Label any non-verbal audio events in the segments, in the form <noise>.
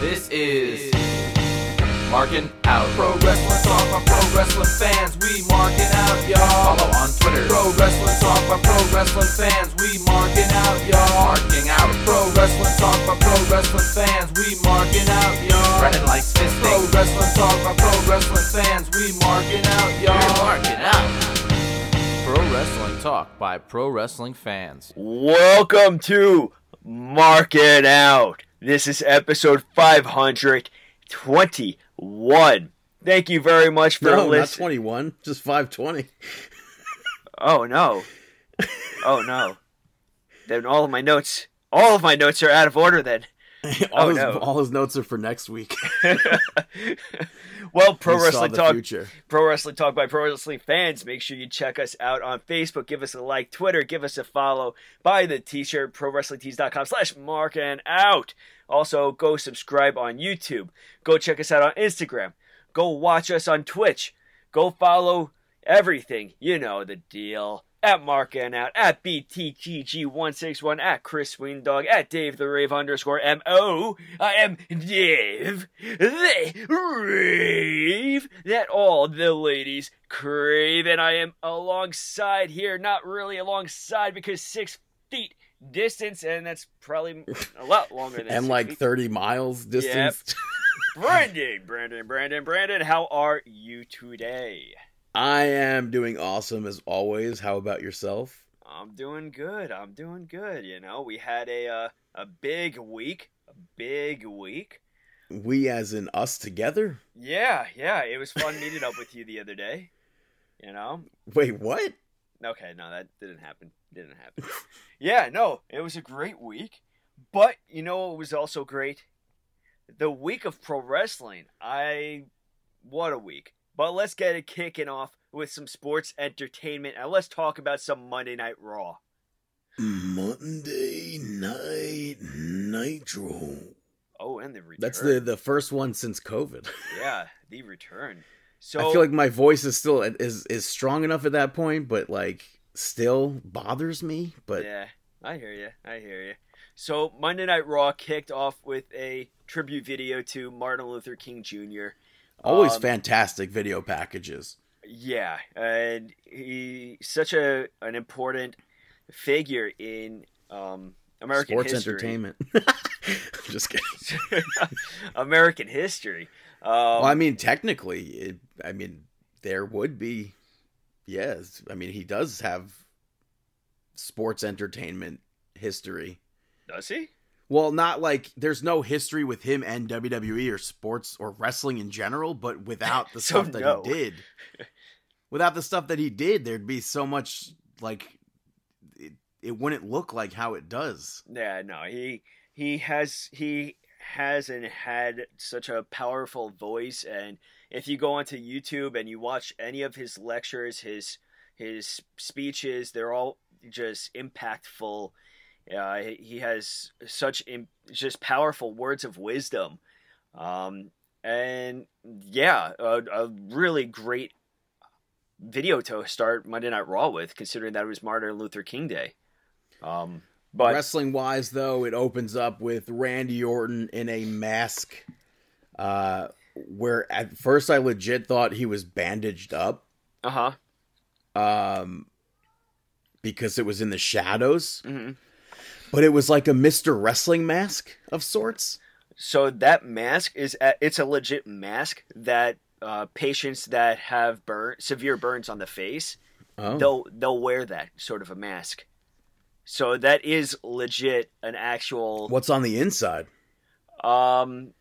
This is Marking Out. Pro Wrestling Talk by Pro Wrestling fans. We marking out, y'all. Follow on Twitter. Pro Wrestling Talk by Pro Wrestling fans. We marking out, y'all. Marking out. Pro Wrestling Talk by Pro Wrestling fans. We marking out, y'all. Brennan likes fisting. Pro Wrestling Talk by Pro Wrestling fans. We marking out, y'all. We're marking out. Pro Wrestling Talk by Pro Wrestling fans. Welcome to Mark It Out. This is episode 521. Thank you very much for No, not listening. 21, just 520. Oh no. Oh no. Then all of my notes, all of my notes are out of order then. <laughs> Oh, all, Oh, his, no. all his notes are for next week. <laughs> well, Pro <laughs> Wrestling Talk future. Pro Wrestling Talk by Pro Wrestling fans. Make sure you check us out on Facebook. Give us a like. Twitter. Give us a follow. Buy the t-shirt. ProWrestlingTees.com slash mark and out. Also, go subscribe on YouTube. Go check us out on Instagram. Go watch us on Twitch. Go follow everything. You know the deal. At Mark and Out, at BTGG161, at Chris Weendog, at Dave the Rave underscore MO. I uh, am Dave the Rave. That all the ladies crave, and I am alongside here. Not really alongside because six feet distance, and that's probably a lot longer than <laughs> and six like feet. 30 miles distance. <laughs> Brandon, Brandon, Brandon, Brandon, how are you today? I am doing awesome as always. How about yourself? I'm doing good. I'm doing good. You know, we had a uh, a big week, a big week. We, as in us together? Yeah, yeah. It was fun meeting up with you the other day. You know. Wait, what? Okay, no, that didn't happen. Didn't happen. yeah, no, it was a great week. But you know, it was also great. The week of pro wrestling. I what a week. But let's get it kicking off with some sports entertainment and let's talk about some Monday Night Raw. Monday Night Nitro. Oh, and the return. That's the, the first one since COVID. <laughs> yeah, the return. So I feel like my voice is still is is strong enough at that point, but like still bothers me. But yeah, I hear you. I hear you. So Monday Night Raw kicked off with a tribute video to Martin Luther King Jr. always Um, fantastic video packages. Yeah, and he's such a an important figure in um, American Sports history. entertainment. <laughs> Just kidding. <laughs> American history. Um, well, I mean, technically, it, I mean, there would be, yes. I mean, he does have sports entertainment history. does he? Well, not like there's no history with him and WWE or sports or wrestling in general, but without the <laughs> So stuff that no. he did, <laughs> without the stuff that he did, there'd be so much like it, it wouldn't look like how it does. Yeah, no, he he has he has and had such a powerful voice and if you go onto YouTube and you watch any of his lectures, his his speeches, they're all just impactful. Uh, he- he has such Im- just powerful words of wisdom. Um, and yeah, a, a really great video to start Monday Night Raw with, considering that it was Martin Luther King Day. Um, but Wrestling wise, though, it opens up with Randy Orton in a mask. Uh, where at first I legit thought he was bandaged up, uh huh. um, because it was in the shadows, hmm but it was like a Mister Wrestling mask of sorts. So that mask is a, it's a legit mask that uh, patients that have burn severe burns on the face Oh, they'll they'll wear that sort of a mask. So that is legit an actual. what's on the inside? Um,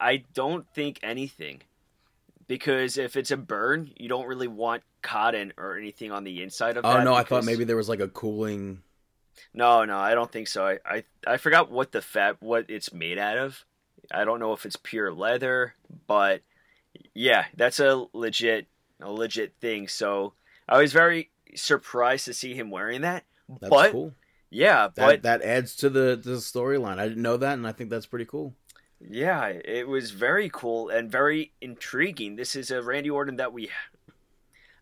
I don't think anything, because if it's a burn, you don't really want cotton or anything on the inside of Oh no, I thought maybe there was like a cooling. No, no, I don't think so. I, I I forgot what the fat what it's made out of. I don't know if it's pure leather, but yeah, that's a legit a legit thing. So I was very surprised to see him wearing that. That's but cool. yeah, That but that adds to the the storyline. I didn't know that, and I think that's pretty cool. yeah, it was very cool and very intriguing. This is a Randy Orton that we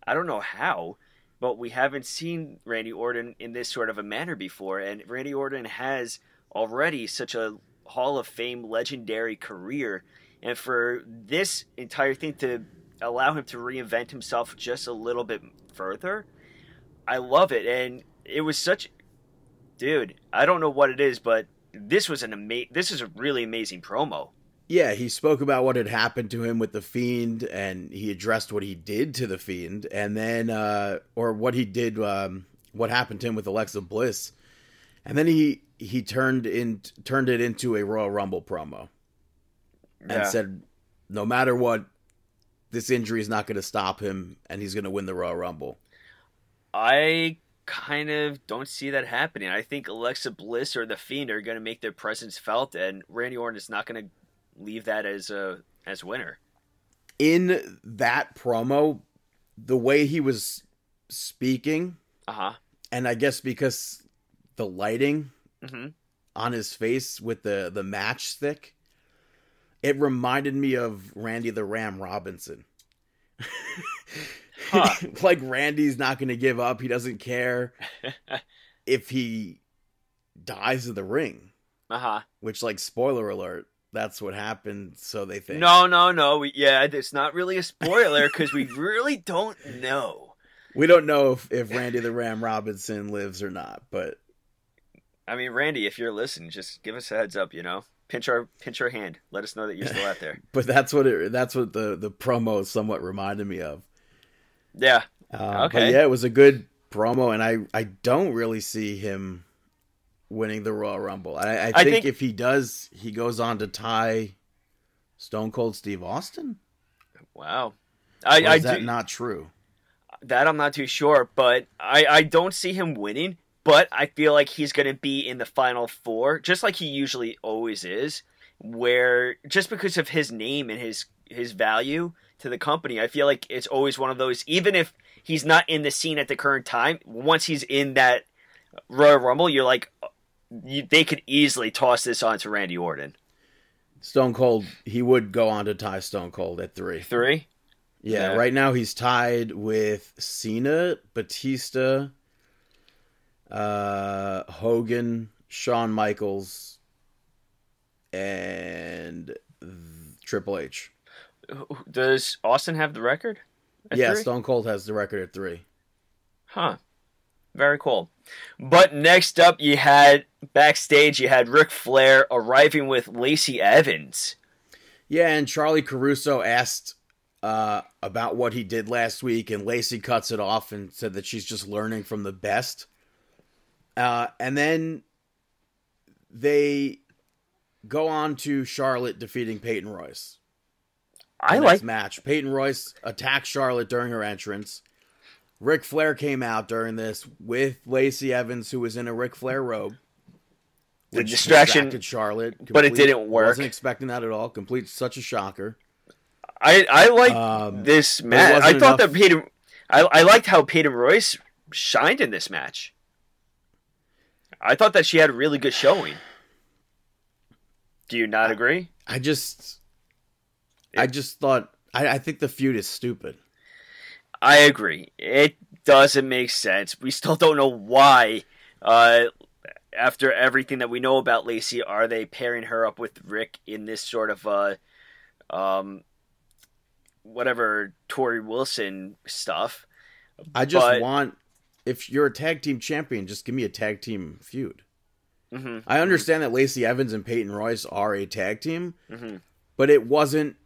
I don't know how, but we haven't seen Randy Orton in this sort of a manner before and Randy Orton has already such a Hall of Fame legendary career, and for this entire thing to allow him to reinvent himself just a little bit further, I love it. And it was such, dude. I don't know what it is, but this was an ama- This is a really amazing promo. Yeah, he spoke about what had happened to him with the fiend, and he addressed what he did to the fiend, and then uh, or what he did, um, what happened to him with Alexa Bliss, and then he he turned in turned it into a Royal Rumble promo, and Yeah. said, no matter what, this injury is not going to stop him, and he's going to win the Royal Rumble. I kind of don't see that happening. I think Alexa Bliss or the Fiend are going to make their presence felt, and Randy Orton is not going to leave that as a as winner. In that promo, the way he was speaking, Uh huh. and I guess because the lighting hmm on his face with the the matchstick, it reminded me of Randy the Ram Robinson. Huh. <laughs> like Randy's not going to give up. He doesn't care <laughs> if he dies in the ring. Uh huh. Which, like, spoiler alert, that's what happened. So they think. No, no, no. We, yeah, it's not really a spoiler because we <laughs> really don't know. we don't know if, if Randy the Ram Robinson lives or not. But I mean, Randy, if you're listening, just give us a heads up. You know, pinch our pinch our hand. Let us know that you're still out there. <laughs> but that's what it. That's what the the promo somewhat reminded me of. Yeah. Uh, Okay. Yeah, it was a good promo, and I I don't really see him winning the Royal Rumble. I, I, I think, think- if he does, he goes on to tie Stone Cold Steve Austin. Wow. I, Or I is that do, not true? That I'm not too sure, but I, I don't see him winning. But I feel like he's going to be in the final four, just like he usually always is. Where just because of his name and his his value to the company, I feel like it's always one of those. Even if he's not in the scene at the current time, once he's in that Royal Rumble, you're like, you, they could easily toss this on to Randy Orton. Stone Cold, he would go on to tie Stone Cold at three. Three. Yeah, Yeah. right now he's tied with Cena, Batista, uh, Hogan, Shawn Michaels, and Triple H. Does Austin have the record? yeah, three? Stone Cold has the record at three. Huh. Very cool. But next up, you had backstage, you had Ric Flair arriving with Lacey Evans. Yeah, and Charly Caruso asked uh, about what he did last week, and Lacey cuts it off and said that she's just learning from the best. Uh, and then they go on to Charlotte defeating Peyton Royce. I like. match. Peyton Royce attacked Charlotte during her entrance. Ric Flair came out during this with Lacey Evans, who was in a Ric Flair robe. The distraction- distracted Charlotte, but it didn't work. Wasn't expecting that at all. Complete, such a shocker. I I like Um, this match. I thought enough- that Peyton. I I liked how Peyton Royce shined in this match. I thought that she had a really good showing. Do you not agree? I just, I just thought, I, I think the feud is stupid. I agree. It doesn't make sense. We still don't know why. Uh, after everything that we know about Lacey, are they pairing her up with Rick in this sort of uh, um, whatever Torrie Wilson stuff? I just But- want, if you're a tag team champion, just give me a tag team feud. hmm I understand that Lacey Evans and Peyton Royce are a tag team, hmm but it wasn't,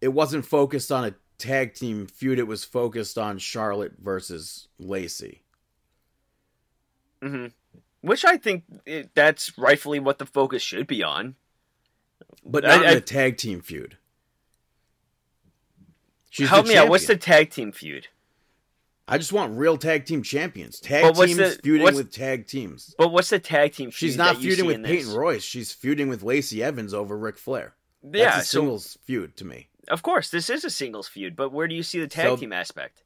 it wasn't focused on a tag team feud. It was focused on Charlotte versus Lacey. hmm Which I think it, that's rightfully what the focus should be on. but not I- in a tag team feud. She's Help the me out. What's the tag team feud? I just want real tag team champions. Tag teams the- feuding with tag teams. But what's the tag team feud? She's not feuding with Peyton this? Royce. She's feuding with Lacey Evans over Ric Flair. Yeah, That's a so singles feud to me. Of course, this is a singles feud, but where do you see the tag So- team aspect?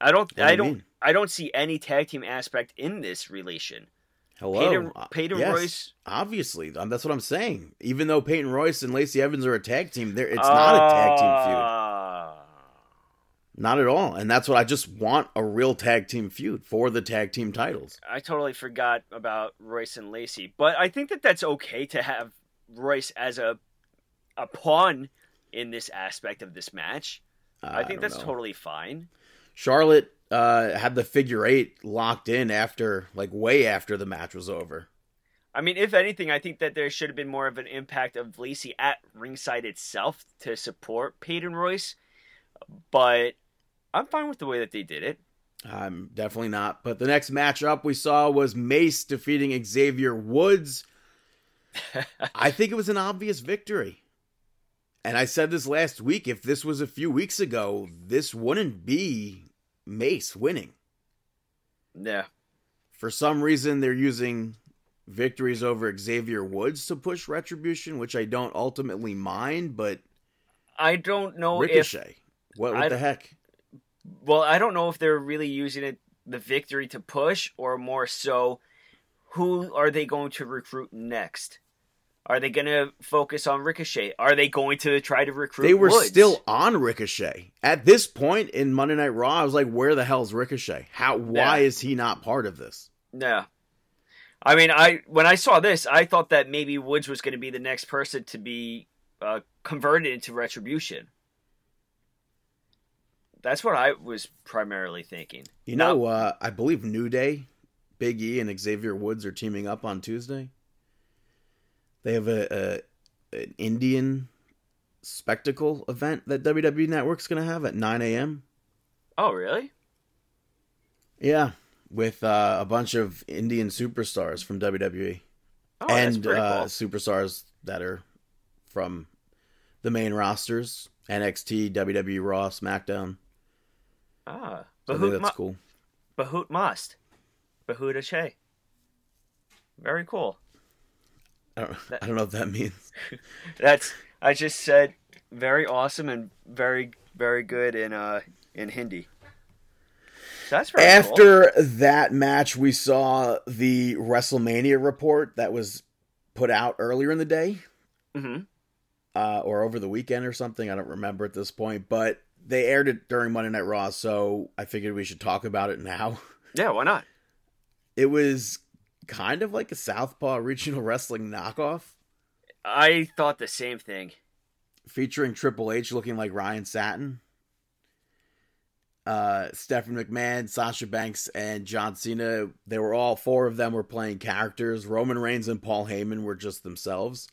I don't. I you don't. mean? I don't see any tag team aspect in this relation. Hello, Peyton- Uh, Peyton yes, Royce- Obviously, um, that's what I'm saying. Even though Peyton Royce and Lacey Evans are a tag team, there it's not a tag team feud. Not at all. And that's what I just want a real tag team feud for the tag team titles. I totally forgot about Royce and Lacey, but I think that that's okay to have Royce as a a pawn in this aspect of this match. I, I think that's know. totally fine. Charlotte uh, had the figure eight locked in after, like, way after the match was over. I mean, if anything, I think that there should have been more of an impact of Lacey at ringside itself to support Peyton Royce, but I'm fine with the way that they did it. I'm definitely not. But the next matchup we saw was Mace defeating Xavier Woods. <laughs> I think it was an obvious victory. And I said this last week if this was a few weeks ago, this wouldn't be Mace winning. Yeah. For some reason, they're using victories over Xavier Woods to push Retribution, which I don't ultimately mind, but I don't know Ricochet. If, what, what the heck? Well, I don't know if they're really using it the victory to push or more so who are they going to recruit next? Are they going to focus on Ricochet? Are they going to try to recruit? They were Woods? still on Ricochet at this point in Monday Night Raw. I was like, "Where the hell's Ricochet? How? Why yeah. is he not part of this?" Yeah, I mean, I when I saw this, I thought that maybe Woods was going to be the next person to be uh, converted into Retribution. That's what I was primarily thinking. You know, uh, I believe New Day, Big E, and Xavier Woods are teaming up on Tuesday. They have a, a an Indian spectacle event that WWE Network's going to have at 9 a.m. Oh, really? Yeah, with uh, a bunch of Indian superstars from WWE oh, and uh, cool. superstars that are from the main rosters NXT, WWE, Raw, SmackDown. Ah, so think that's cool. Bahut must. Bahuta Che. Very cool. I don't, that, I don't know what that means. <laughs> that's I just said very awesome and very very good in uh in Hindi. That's very After cool. that match, we saw the WrestleMania report that was put out earlier in the day, mm-hmm. uh, or over the weekend or something. I don't remember at this point, but they aired it during Monday Night Raw, so I figured we should talk about it now. Yeah, why not? It was kind of like a Southpaw regional wrestling knockoff. I thought the same thing. Featuring Triple H looking like Ryan Satin uh, Stephanie McMahon, Sasha Banks, and John Cena. They were all four of them were playing characters. Roman Reigns and Paul Heyman were just themselves.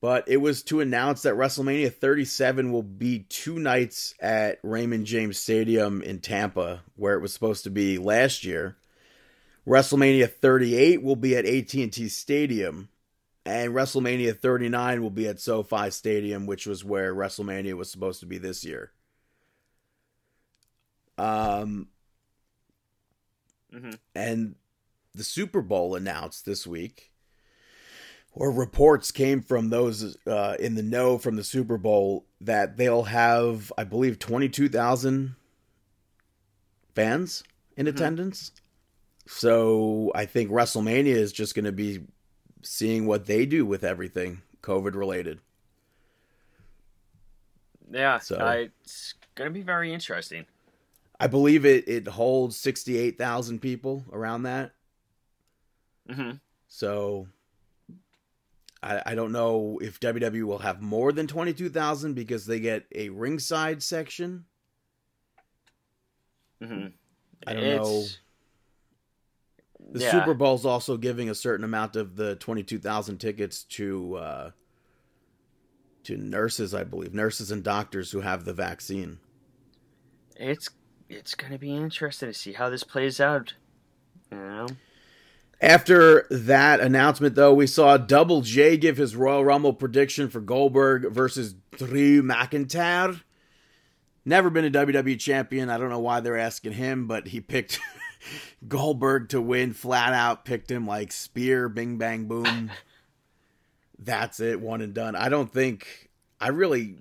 But it was to announce that WrestleMania 37 will be two nights at Raymond James Stadium in Tampa, where it was supposed to be last year. WrestleMania 38 will be at AT&T Stadium, and WrestleMania 39 will be at SoFi Stadium, which was where WrestleMania was supposed to be this year. Um, mm-hmm. And the Super Bowl announced this week, or reports came from those uh, in the know from the Super Bowl that they'll have, I believe, 22,000 fans in mm-hmm. attendance. So I think WrestleMania is just going to be seeing what they do with everything COVID related. Yeah, so I, it's going to be very interesting. I believe it it holds sixty eight thousand people around that. Mm-hmm. So I, I don't know if WWE will have more than twenty two thousand because they get a ringside section. Mm-hmm. I don't it's... know. The yeah. Super Bowl's also giving a certain amount of the twenty two thousand tickets to uh, to nurses, I believe, nurses and doctors who have the vaccine. It's it's going to be interesting to see how this plays out. You know? After that announcement, though, we saw Double J give his Royal Rumble prediction for Goldberg versus Drew McIntyre. Never been a WWE champion. I don't know why they're asking him, but he picked Goldberg to win flat out. Picked him like spear, bing, bang, boom. <laughs> That's it, one and done. I don't think. I really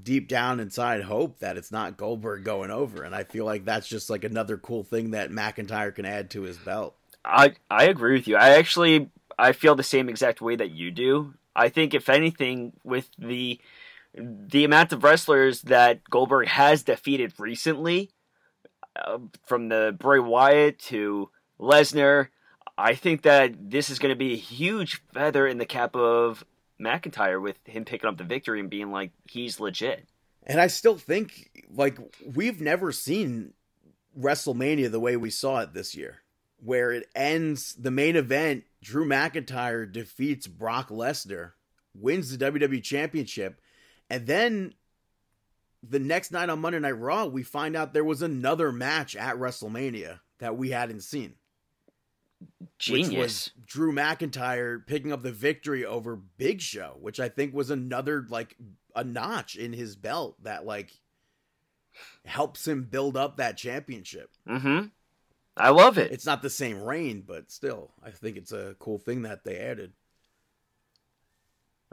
deep down inside hope that it's not Goldberg going over, and I feel like that's just like another cool thing that McIntyre can add to his belt. I I agree with you. I actually I feel the same exact way that you do. I think if anything, with the the amount of wrestlers that Goldberg has defeated recently, uh, from the Bray Wyatt to Lesnar, I think that this is going to be a huge feather in the cap of McIntyre with him picking up the victory and being like he's legit. And I still think like we've never seen WrestleMania the way we saw it this year, where it ends the main event. Drew McIntyre defeats Brock Lesnar, wins the WWE Championship, and then the next night on Monday Night Raw, we find out there was another match at WrestleMania that we hadn't seen. Genius. Which was Drew McIntyre picking up the victory over Big Show, which I think was another like a notch in his belt that like helps him build up that championship. Mm-hmm. I love it. It's not the same reign, but still, I think it's a cool thing that they added.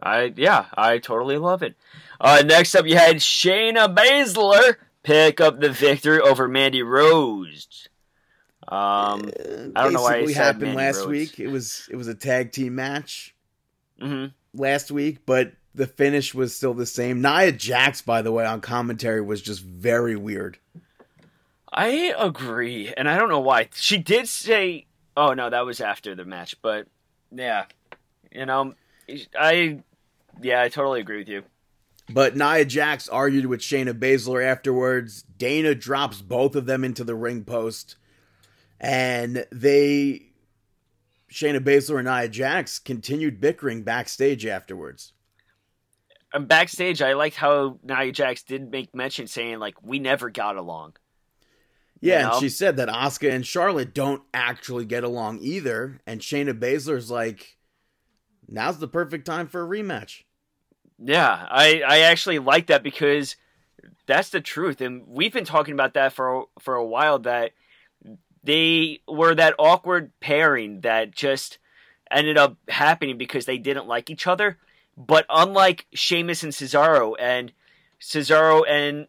I yeah, I totally love it. Uh, next up, you had Shayna Baszler pick up the victory over Mandy Rose. Um, I don't know why I Basically said happened Mandy last Rose. week. It was it was a tag team match hmm last week, but the finish was still the same. Nia Jax, by the way, on commentary was just very weird. I agree, and I don't know why. She did say, "Oh no, that was after the match," but yeah, you know, I yeah, I totally agree with you. But Nia Jax argued with Shayna Baszler afterwards. Dana drops both of them into the ring post. And they, Shayna Baszler and Nia Jax, continued bickering backstage afterwards. And backstage, I liked how Nia Jax did make mention saying like, "We never got along." Yeah, You know? and she said that Asuka and Charlotte don't actually get along either. And Shayna Baszler's like, now's the perfect time for a rematch. Yeah, I I actually like that because that's the truth, and we've been talking about that for for a while. That they were that awkward pairing that just ended up happening because they didn't like each other. But unlike Sheamus and Cesaro, and Cesaro and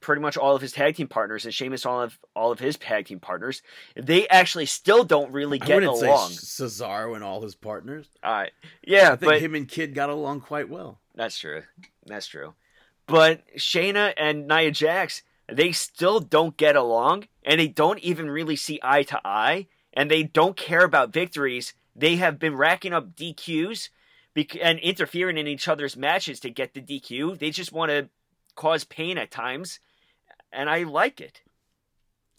pretty much all of his tag team partners, and Sheamus all of all of his tag team partners, they actually still don't really get along. Cesaro and all his partners. All right, yeah, I think but him and Kid got along quite well. That's true. That's true. But Shayna and Nia Jax, they still don't get along, and they don't even really see eye to eye, and they don't care about victories. They have been racking up DQs and interfering in each other's matches to get the DQ. They just want to cause pain at times, and I like it.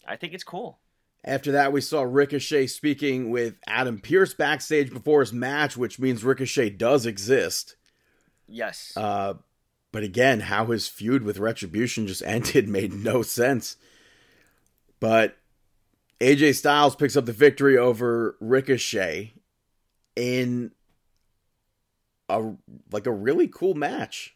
I think it's cool. After that, we saw Ricochet speaking with Adam Pearce backstage before his match, which means Ricochet does exist. Yes. Uh, but again, how his feud with Retribution just <laughs> ended made no sense. But AJ Styles picks up the victory over Ricochet in a like a really cool match.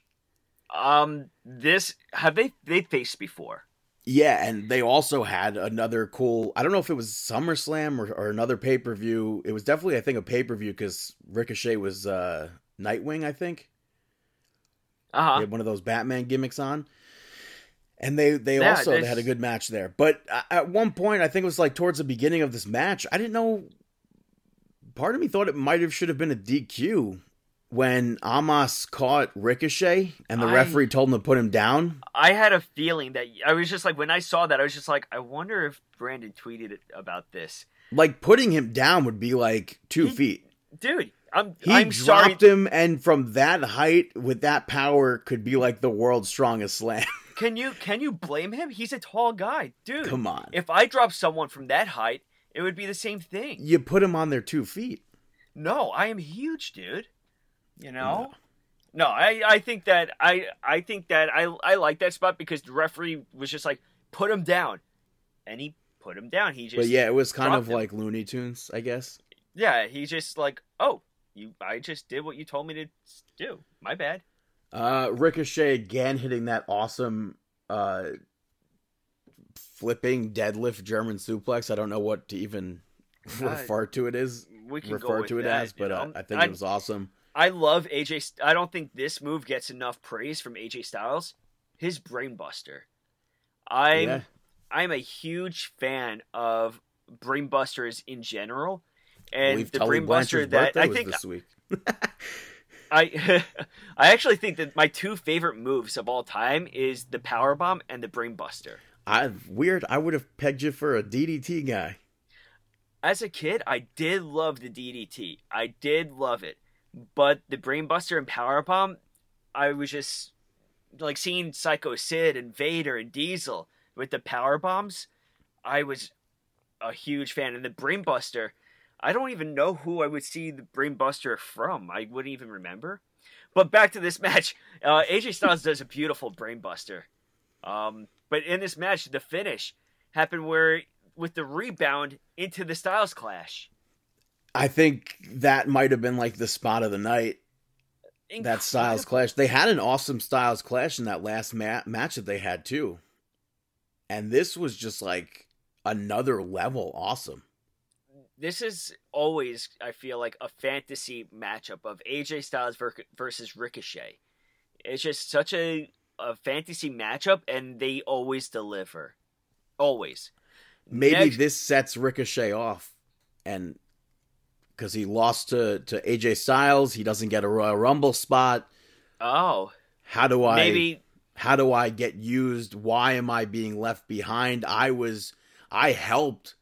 Um, this have they they faced before? Yeah, and they also had another cool. I don't know if it was SummerSlam or, or another pay per view. It was definitely, I think, a pay per view because Ricochet was uh, Nightwing. I think Uh they huh. had one of those Batman gimmicks on, and they they Yeah, also they had a good match there. But at one point, I think it was like towards the beginning of this match, I didn't know. Part of me thought it might have should have been a DQ when Omos caught Ricochet, and the I- referee told him to put him down. I had a feeling that I was just like when I saw that I was just like I wonder if Brandon tweeted about this, Like putting him down would be like two He- feet. dude. I'm He I'm sorry. dropped him, and from that height, with that power, could be like the world's strongest slam. <laughs> Can you can you blame him? He's a tall guy, dude. Come on, If I drop someone from that height, it would be the same thing. you put him on their two feet. No, I am huge, dude. You know. No, I, I think that I I think that I I like that spot because the referee was just like put him down, and he put him down. He just But yeah, it was kind of him. like Looney Tunes, I guess. Yeah, he's just like, oh, you. I just did what you told me to do. My bad. Uh, Ricochet again hitting that awesome uh, flipping deadlift German suplex. I don't know what to even Uh, refer to it as We can go refer with to it that, as, you but uh, know? I think I, it was awesome. I love AJ. I don't think this move gets enough praise from AJ Styles. His brainbuster. I'm Yeah. I'm a huge fan of brainbusters in general, and believe the brainbuster that I think this week. <laughs> I <laughs> I actually think that my two favorite moves of all time is the power bomb and the brainbuster. I weird. I would have pegged you for a DDT guy. As a kid, I did love the DDT. I did love it, but the brainbuster and power bomb, I was just like seeing Psycho Sid and Vader and Diesel with the power bombs. I was a huge fan, and the brainbuster. I don't even know who I would see the brainbuster from. I wouldn't even remember. But back to this <laughs> match, uh, AJ Styles does a beautiful brainbuster. Um, but in this match, the finish happened where with the rebound into the Styles Clash. I think that might have been like the spot of the night. Incredible. That Styles Clash. They had an awesome Styles Clash in that last ma- match that they had too. And this was just like another level awesome. This is always, I feel like, a fantasy matchup of AJ Styles versus Ricochet. It's just such a, a fantasy matchup, and they always deliver. Always. Maybe Next- this sets Ricochet off, and because he lost to to AJ Styles, he doesn't get a Royal Rumble spot. Oh, How do I? maybe How do I get used? Why am I being left behind? I was, I helped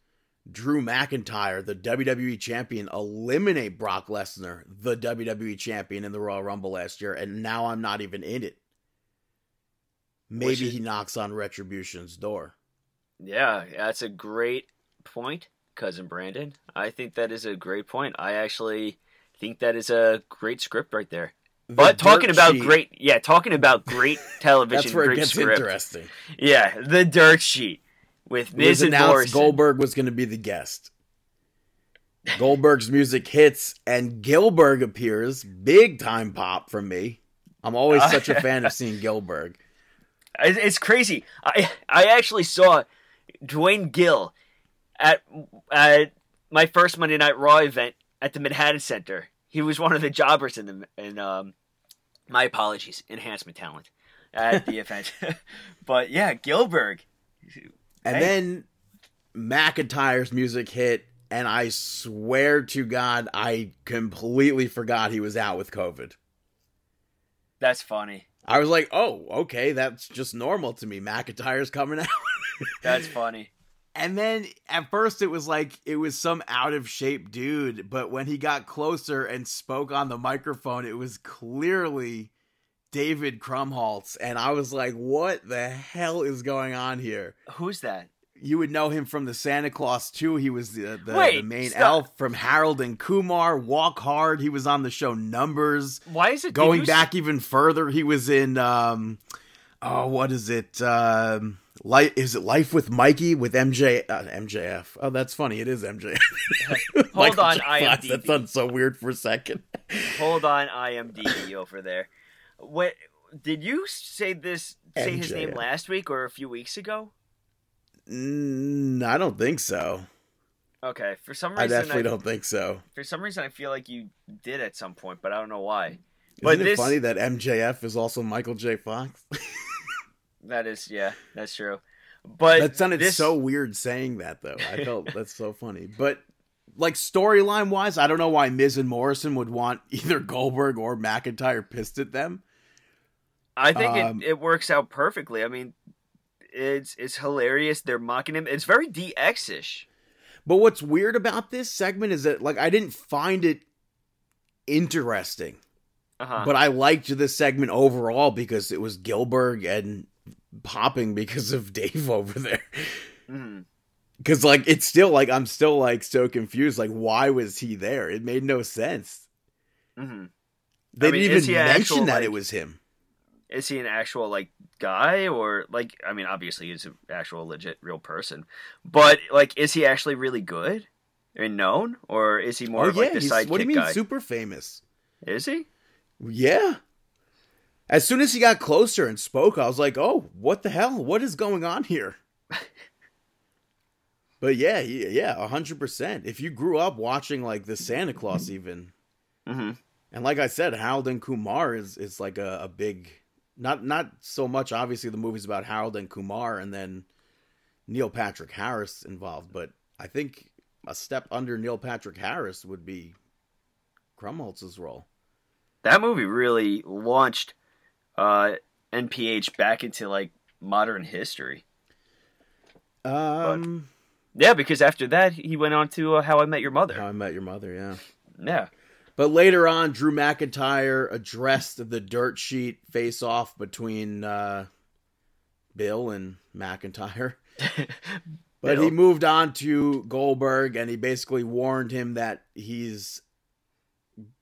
Drew McIntyre, the WWE champion, eliminate Brock Lesnar, the WWE champion in the Royal Rumble last year, and now I'm not even in it. Maybe is- he knocks on Retribution's door. Yeah, that's a great point, cousin Brandon. I think that is a great point. I actually think that is a great script right there. The But talking about sheet- great, yeah, talking about great <laughs> television, That's where it gets script. interesting. Yeah, the dirt sheet with It and Morrison. Goldberg was going to be the guest. Goldberg's music hits and Gillberg appears. Big time pop from me. I'm always Uh, <laughs> such a fan of seeing Gillberg. It's crazy. I I actually saw Duane Gill at at my first Monday Night Raw event at the Manhattan Center. He was one of the jobbers in the in um my apologies, enhancement talent at the <laughs> event. <laughs> but yeah, Gillberg. And Hey. then McIntyre's music hit, and I swear to God, I completely forgot he was out with COVID. That's funny. I was like, oh, okay, that's just normal to me. McIntyre's coming out. That's funny. And then at first it was like it was some out of shape dude, but when he got closer and spoke on the microphone, it was clearly David Krumholtz. And I was like, what the hell is going on here? Who's that? You would know him from the Santa Claus too. He was the, the, Wait, the main stop. elf from Harold and Kumar. Walk Hard. He was on the show Numbers. Why is it Going you s- back even further, he was in um oh what is it? Um Life is it Life with Mikey with MJ uh, MJF. Oh, that's funny. It is MJF. <laughs> Hold <laughs> on, IMDb. That sounds so weird for a second. <laughs> Hold on, IMDb over there. What did you say this? Say his name last week or a few weeks ago? Mm, I don't think so. Okay, for some reason I definitely don't think so. For some reason, I feel like you did at some point, but I don't know why. Isn't But it this- funny that MJF is also Michael J. Fox? That is, yeah, that's true. But that sounded this, so weird saying that though. I felt <laughs> that's so funny. But like storyline wise, I don't know why Miz and Morrison would want <laughs> either Goldberg or McIntyre pissed at them. I think um, it, it works out perfectly. I mean, it's it's hilarious. They're mocking him. It's very DX ish. But what's weird about this segment is that like I didn't find it interesting, Uh-huh. but I liked this segment overall because it was Gillberg and popping because of <laughs> Dave over there. Mhm. Because like it's still like I'm still like so confused. Like why was he there? It made no sense. Mhm. They I mean, didn't even mention actual, that like- it was him. Is he an actual like guy or like? I mean, obviously he's an actual legit real person, but like, is he actually really good and known, or is he more oh of yeah, like the sidekick what do you mean guy? super famous? Is he? Yeah. As soon as he got closer and spoke, I was like, "Oh, what the hell? What is going on here?" <laughs> but yeah, yeah, hundred percent. If you grew up watching like the Santa Claus, even, hmm and like I said, Harold and Kumar is is like a, a big, not not so much obviously the movies about Harold and Kumar, and then Neil Patrick Harris involved, but I think a step under Neil Patrick Harris would be Krumholtz's role. that movie really launched uh, NPH back into like modern history. Um, Yeah, because after that he went on to uh, How I Met Your Mother. How I Met Your Mother, yeah. yeah, But later on, Drew McIntyre addressed the dirt sheet face off between uh, Bill and McIntyre. <laughs> But he moved on to Goldberg and he basically warned him that he's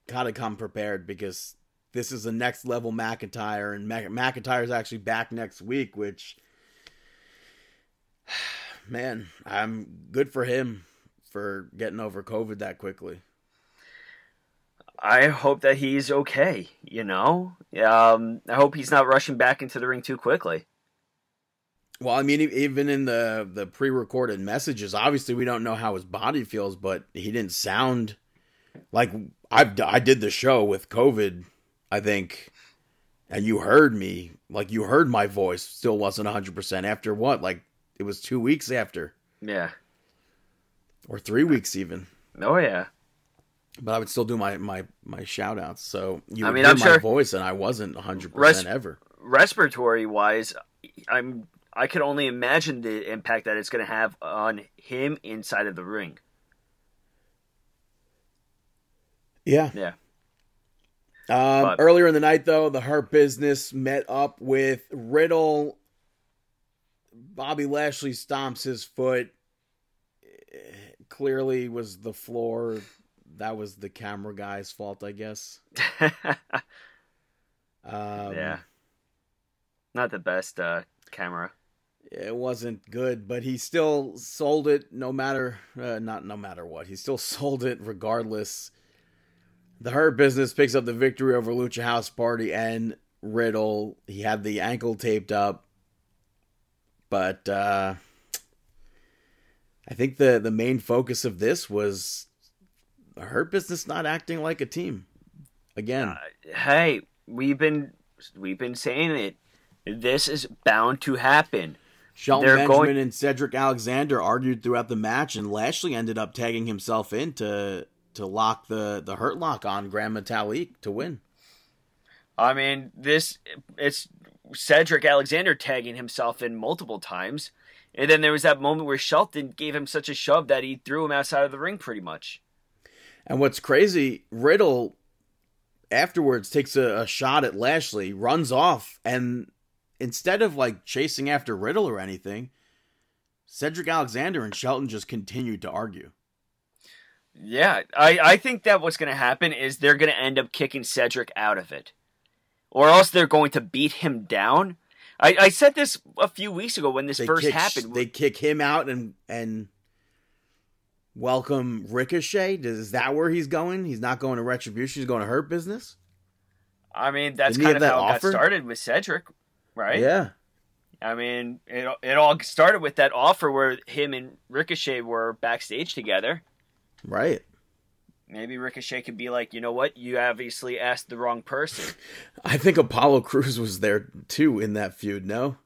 got to come prepared because this is the next level McIntyre and Mac- McIntyre's actually back next week, which, <sighs> man, I'm good for him for getting over COVID that quickly. I hope that he's okay. You know, um, I hope he's not rushing back into the ring too quickly. Well, I mean, even in the the pre-recorded messages, obviously we don't know how his body feels, but he didn't sound like I've I did the show with COVID, I think, and you heard me, like you heard my voice, still wasn't hundred percent. After what, like it was two weeks after, Yeah. or three weeks even. Oh yeah. But I would still do my my my shout outs. So you I would mean, hear I'm my sure- voice, and I wasn't hundred Res- percent ever. respiratory wise, I'm I could only imagine the impact that it's going to have on him inside of the ring. Yeah. Yeah. Um, earlier in the night, though, the Hurt Business met up with Riddle. Bobby Lashley stomps his foot. Clearly, was the floor. That was the camera guy's fault, I guess. <laughs> Um, yeah. Not the best uh, camera. it wasn't good, but he still sold it. No matter, uh, not no matter what, he still <laughs> sold it regardless. The Hurt Business picks up the victory over Lucha House Party and Riddle. He had the ankle taped up, but uh, I think the the main focus of this was the Hurt Business not acting like a team again. Uh, hey, we've been we've been saying it. This is bound to happen. Shelton they're Benjamin going- and Cedric Alexander argued throughout the match, and Lashley ended up tagging himself in to to lock the the hurt lock on Grand Metalik to win. I mean, this it's Cedric Alexander tagging himself in multiple times. And then there was that moment where Shelton gave him such a shove that he threw him outside of the ring pretty much. And what's crazy, Riddle afterwards takes a, a shot at Lashley, runs off, and instead of like chasing after Riddle or anything, Cedric Alexander and Shelton just continued to argue. Yeah, I, I think that what's going to happen is they're going to end up kicking Cedric out of it. Or else they're going to beat him down. I, I said this a few weeks ago when this They first kick, happened. They kick him out and and welcome Ricochet. Is that where he's going? He's not going to Retribution. He's going to Hurt Business. I mean, that's Didn't kind of that how it offer? got started with Cedric, right? Yeah. I mean, it, it all started with that offer where him and Ricochet were backstage together. Right. Maybe Ricochet could be like, you know what? You obviously asked the wrong person. <laughs> I think Apollo Crews was there too in that feud. No,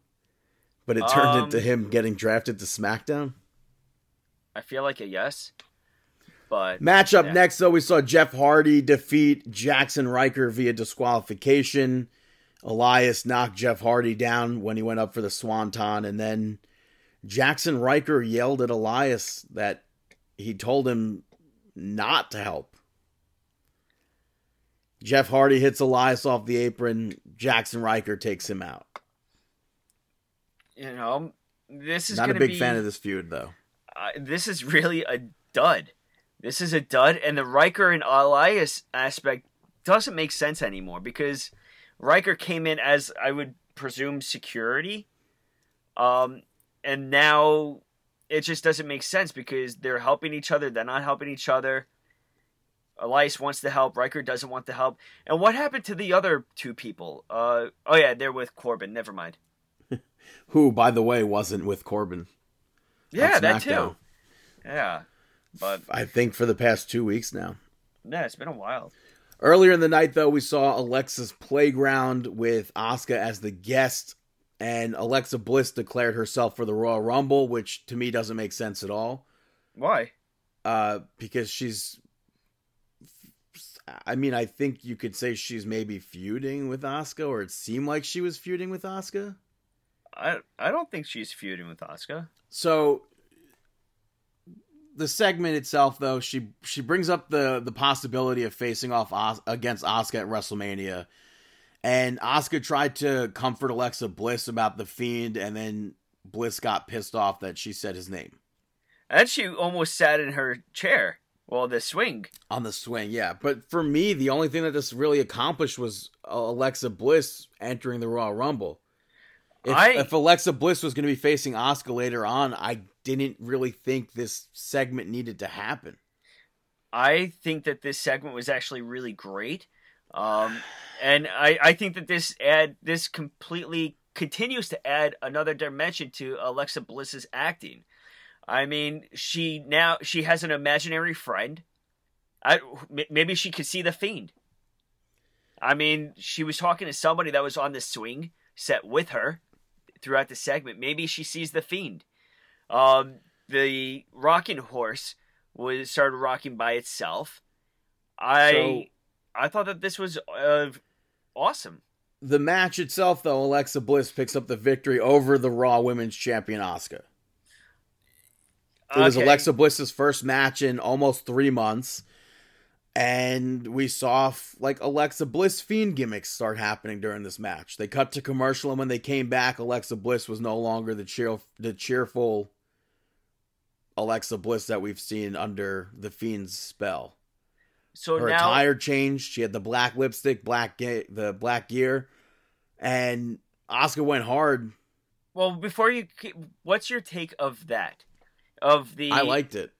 but it turned Um, into him getting drafted to SmackDown. I feel like a yes, but Matchup Yeah. next, though, we saw Jeff Hardy defeat Jaxson Ryker via disqualification. Elias knocked Jeff Hardy down when he went up for the Swanton, and then Jaxson Ryker yelled at Elias that he told him not to help. Jeff Hardy hits Elias off the apron. Jaxson Ryker takes him out. you know, this is Not a big be, fan of this feud, though. uh, this is really a dud. This is a dud, and the Ryker and Elias aspect doesn't make sense anymore because Ryker came in as I would presume security, um, and now it just doesn't make sense because they're helping each other, they're not helping each other. Elias wants to help, Ryker doesn't want to help. And what happened to the other two people? Uh, oh yeah, they're with Corbin. Never mind. <laughs> Who, by the way, wasn't with Corbin. Yeah, that too. Yeah, but I think for the past two weeks now. yeah, it's been a while. Earlier in the night, though, we saw Alexa's Playground with Asuka as the guest, and Alexa Bliss declared herself for the Royal Rumble, which to me doesn't make sense at all. Why? Uh, because she's, I mean, I think you could say she's maybe feuding with Asuka, or it seemed like she was feuding with Asuka. I I don't think she's feuding with Asuka. So the segment itself, though, she she brings up the the possibility of facing off Os- against Asuka at WrestleMania, and Asuka tried to comfort Alexa Bliss about the Fiend, and then Bliss got pissed off that she said his name And she almost sat in her chair. Well, the swing. on the swing. Yeah, but for me, the only thing that this really accomplished was uh, Alexa Bliss entering the Royal Rumble. If, I- if Alexa Bliss was going to be facing Asuka later on, I didn't really think this segment needed to happen. I think that this segment was actually really great. Um, and I, I think that this add this completely continues to add another dimension to Alexa Bliss's acting. I mean, she now she has an imaginary friend. I maybe she could see the fiend. I mean, she was talking to somebody that was on the swing set with her throughout the segment. Maybe she sees the fiend. Um, the rocking horse was started rocking by itself. I I thought that this was uh, awesome. The match itself, though, Alexa Bliss picks up the victory over the Raw Women's Champion Asuka. It was Alexa Bliss's first match in almost three months, and we saw like Alexa Bliss fiend gimmicks start happening during this match. They cut to commercial, and when they came back, Alexa Bliss was no longer the cheer the cheerful Alexa Bliss that we've seen under the fiend's spell. So Her now, attire changed. She had the black lipstick, black ga- the black gear, and Asuka went hard. well, before you, what's your take of that? Of the I liked it.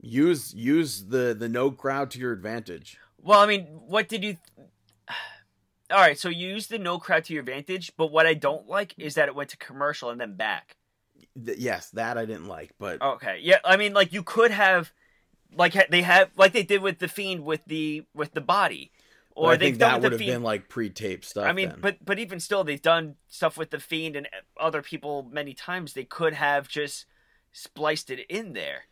Use use the the no crowd to your advantage. Well, I mean, what did you? <sighs> All right, so you used the no crowd to your advantage, but what I don't like is that it went to commercial and then back. Th- yes, that I didn't like, but Okay, yeah, I mean, like you could have, like they have, like they did with the fiend with the with the body, or I they've think done that would have been like pre-taped stuff. I mean, then. but but even still, they've done stuff with the fiend and other people many times. They could have just spliced it in there.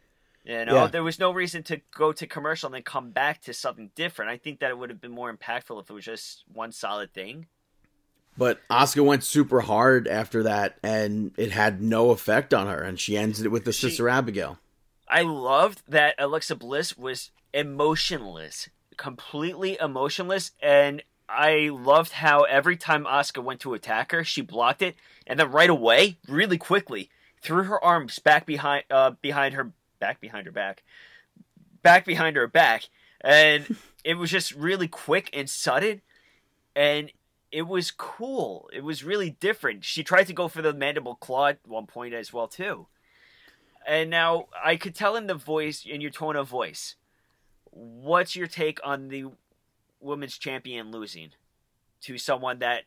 You know, Yeah. there was no reason to go to commercial and then come back to something different. I think that it would have been more impactful if it was just one solid thing. but Asuka went super hard after that, and it had no effect on her, and she ends it with the She- sister Abigail. I loved that Alexa Bliss was emotionless, completely emotionless, and I loved how every time Asuka went to attack her, she blocked it, and then right away, really quickly, threw her arms back behind, uh, behind her, back behind her back, back behind her back, and <laughs> it was just really quick and sudden, and it was cool. It was really different. She tried to go for the mandible claw at one point as well too. And now I could tell in the voice, in your tone of voice, what's your take on the women's champion losing to someone that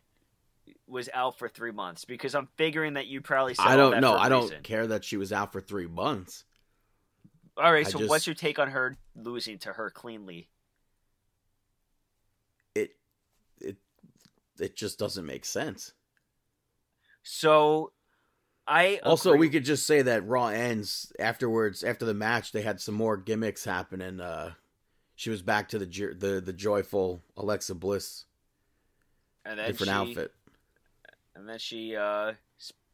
was out for three months? Because I'm figuring that you probably said I don't know. I don't care that she was out for three months. All right, I so just- what's your take on her losing to her cleanly? It it it just doesn't make sense. So, I Also, agree- we could just say that Raw ends afterwards. After the match, they had some more gimmicks happen, and uh, she was back to the the the joyful Alexa Bliss, and then different she, outfit. and then she uh,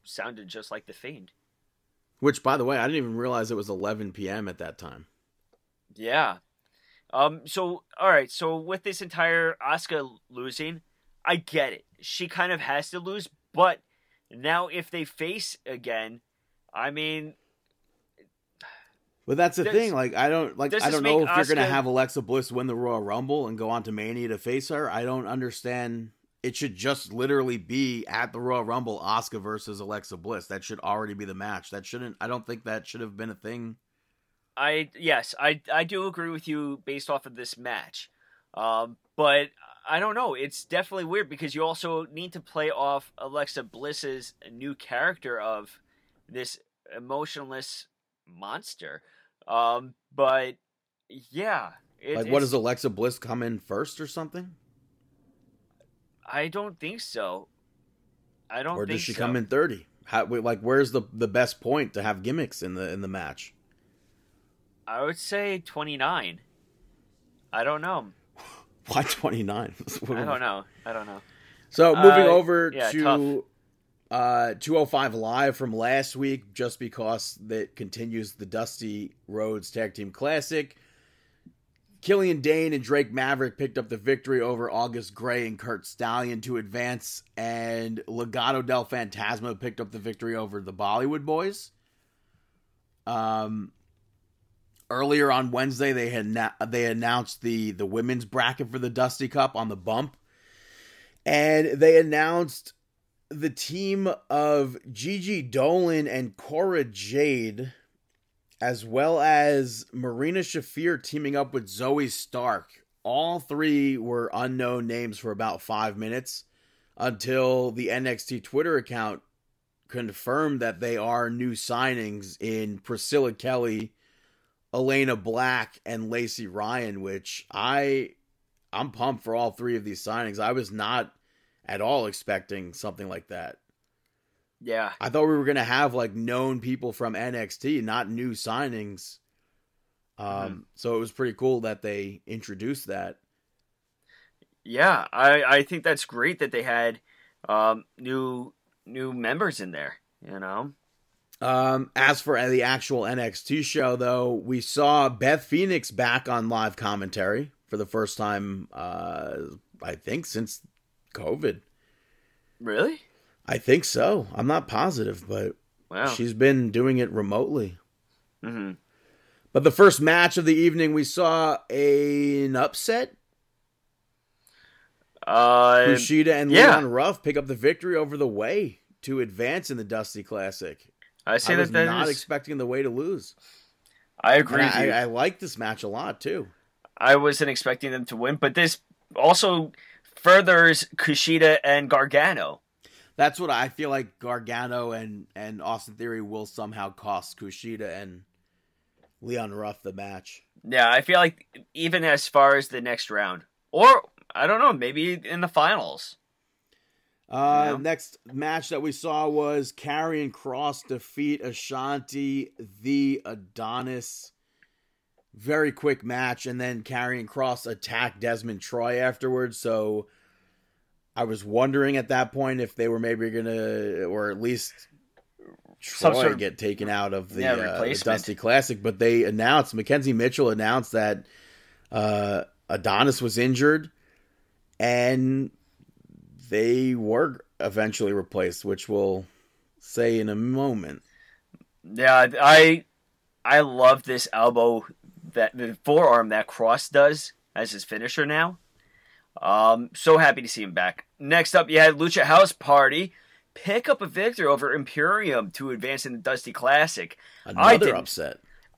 sounded just like the Fiend. Which, by the way, I didn't even realize it was 11 p.m. at that time. Yeah. Um. So, all right. So, with this entire Asuka losing, I get it. She kind of has to lose, but now if they face again, I mean, But that's the Does- thing. Like, I don't like. I don't know if make you're gonna have Alexa Bliss win the Royal Rumble and go on to Mania to face her. I don't understand. It should just literally be at the Royal Rumble, Asuka versus Alexa Bliss. That should already be the match. That shouldn't. I don't think that should have been a thing. I yes, I I do agree with you based off of this match. Um, but I don't know. It's definitely weird because you also need to play off Alexa Bliss's new character of this emotionless monster. Um, but yeah, it, Like, what does Alexa Bliss come in first or something, I don't think so. I don't. or think does she so. come in thirty? How, like, where's the the best point to have gimmicks in the in the match? I would say twenty nine. I don't know. Why 29? <laughs> I don't know. I don't know. So moving Uh, over yeah, to uh 205 live from last week, just because that continues the Dusty Rhodes Tag Team Classic. Killian Dain and Drake Maverick picked up the victory over August Grey and Curt Stallion to advance, and Legado del Fantasma picked up the victory over the Bollywood Boys. Um, earlier on Wednesday, they had na- they announced the the women's bracket for the Dusty Cup on the bump, and they announced the team of Gigi Dolin and Cora Jade, as well as Marina Shafir teaming up with Zoey Stark. All three were unknown names for about five minutes until the NXT Twitter account confirmed that they are new signings in Priscilla Kelly, Elayna Black, and Lacey Ryan, which I I'm pumped for all three of these signings. I was not at all expecting something like that. Yeah. I thought we were gonna have like known people from NXT, not new signings. Um, Mhm. so it was pretty cool that they introduced that. Yeah, I, I think that's great that they had um, new new members in there. You know, Um, as for the actual NXT show, though, we saw Beth Phoenix back on live commentary for the first time, uh, I think, since COVID. really? I think so. I'm not positive, but Wow. she's been doing it remotely. hmm But the first match of the evening, we saw a, an upset. Uh, Kushida and yeah. Leon Ruff pick up the victory over the Way to advance in the Dusty Classic. I say I was that that not is- expecting the Way to lose. I agree. I. I, I like this match a lot too. I wasn't expecting them to win, but this also furthers Kushida and Gargano. That's what I feel like Gargano and, and Austin Theory will somehow cost Kushida and Leon Ruff the match. Yeah, I feel like even as far as the next round, or I don't know, maybe in the finals. Uh, Yeah. Next match that we saw was Karrion Kross defeat Ashanti, the Adonis. Very quick match, and then Karrion Kross attacked Desmond Troy afterwards. So I was wondering at that point if they were maybe gonna, or at least Troy sort of- get taken out of the, Yeah, uh, the. Dusty Classic. But they announced McKenzie Mitchell announced that uh, Adonis was injured, and they were eventually replaced, which we'll say in a moment. Yeah, I I love this elbow that the forearm that Kross does as his finisher now. Um, so happy to see him back. Next up, you had Lucha House Party pick up a victory over Imperium to advance in the Dusty Classic. Another didn't- upset.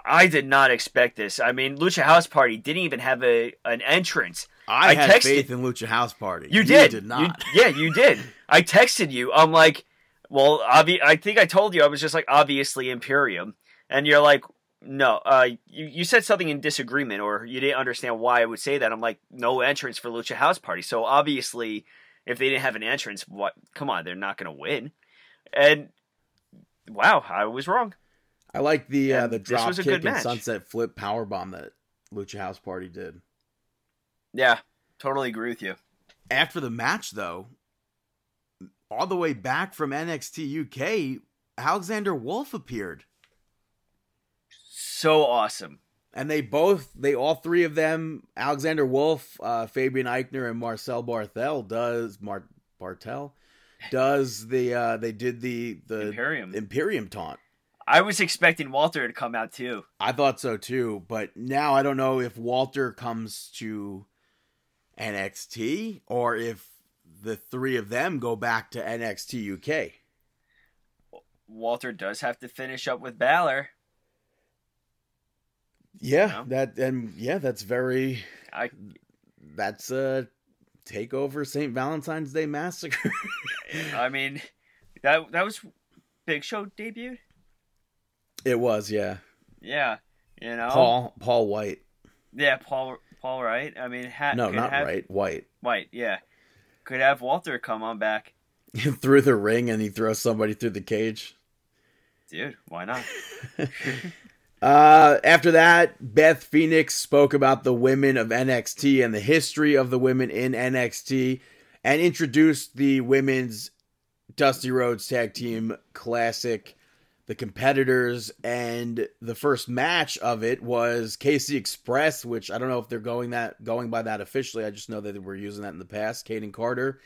I did not expect this. I mean, Lucha House Party didn't even have a an entrance. I, I had texted- faith in Lucha House Party. You did. did not. You- yeah, you did. I texted you. I'm like, well, obvi- I think I told you I was just like, obviously Imperium, and you're like, no. Uh, you you said something in disagreement, or you didn't understand why I would say that. I'm like, no entrance for Lucha House Party. So obviously, if they didn't have an entrance, what? Come on, they're not going to win. And wow, I was wrong. I like the uh, And the drop kick and match. sunset flip power bomb that Lucha House Party did. Yeah, totally agree with you. After the match, though, all the way back from NXT UK, Alexander Wolfe appeared. So awesome. and they both they all three of them alexander wolfe uh fabian aichner and marcel barthel does Mar- barthel does the uh they did the the Imperium. imperium taunt I was expecting Walter to come out too. i thought so too but now i don't know if walter comes to nxt or if the three of them go back to nxt uk Walter does have to finish up with Balor. yeah No. that and yeah that's very I that's a takeover st valentine's day massacre <laughs> I mean that that was Big Show debuted. it was yeah Yeah, you know. Paul Paul White. Yeah, Paul. Paul Wright. I mean, ha- No, not have, White. White. White. Yeah, could have Walter come on back, <laughs> through the ring and he throws somebody through the cage. dude. Why not? <laughs> <laughs> Uh, after that, Beth Phoenix spoke about the women of NXT and the history of the women in NXT and introduced the women's Dusty Rhodes Tag Team Classic, the competitors, and the first match of it was Casey Express, which I don't know if they're going that going by that officially. I just know that they were using that in the past. Kayden Carter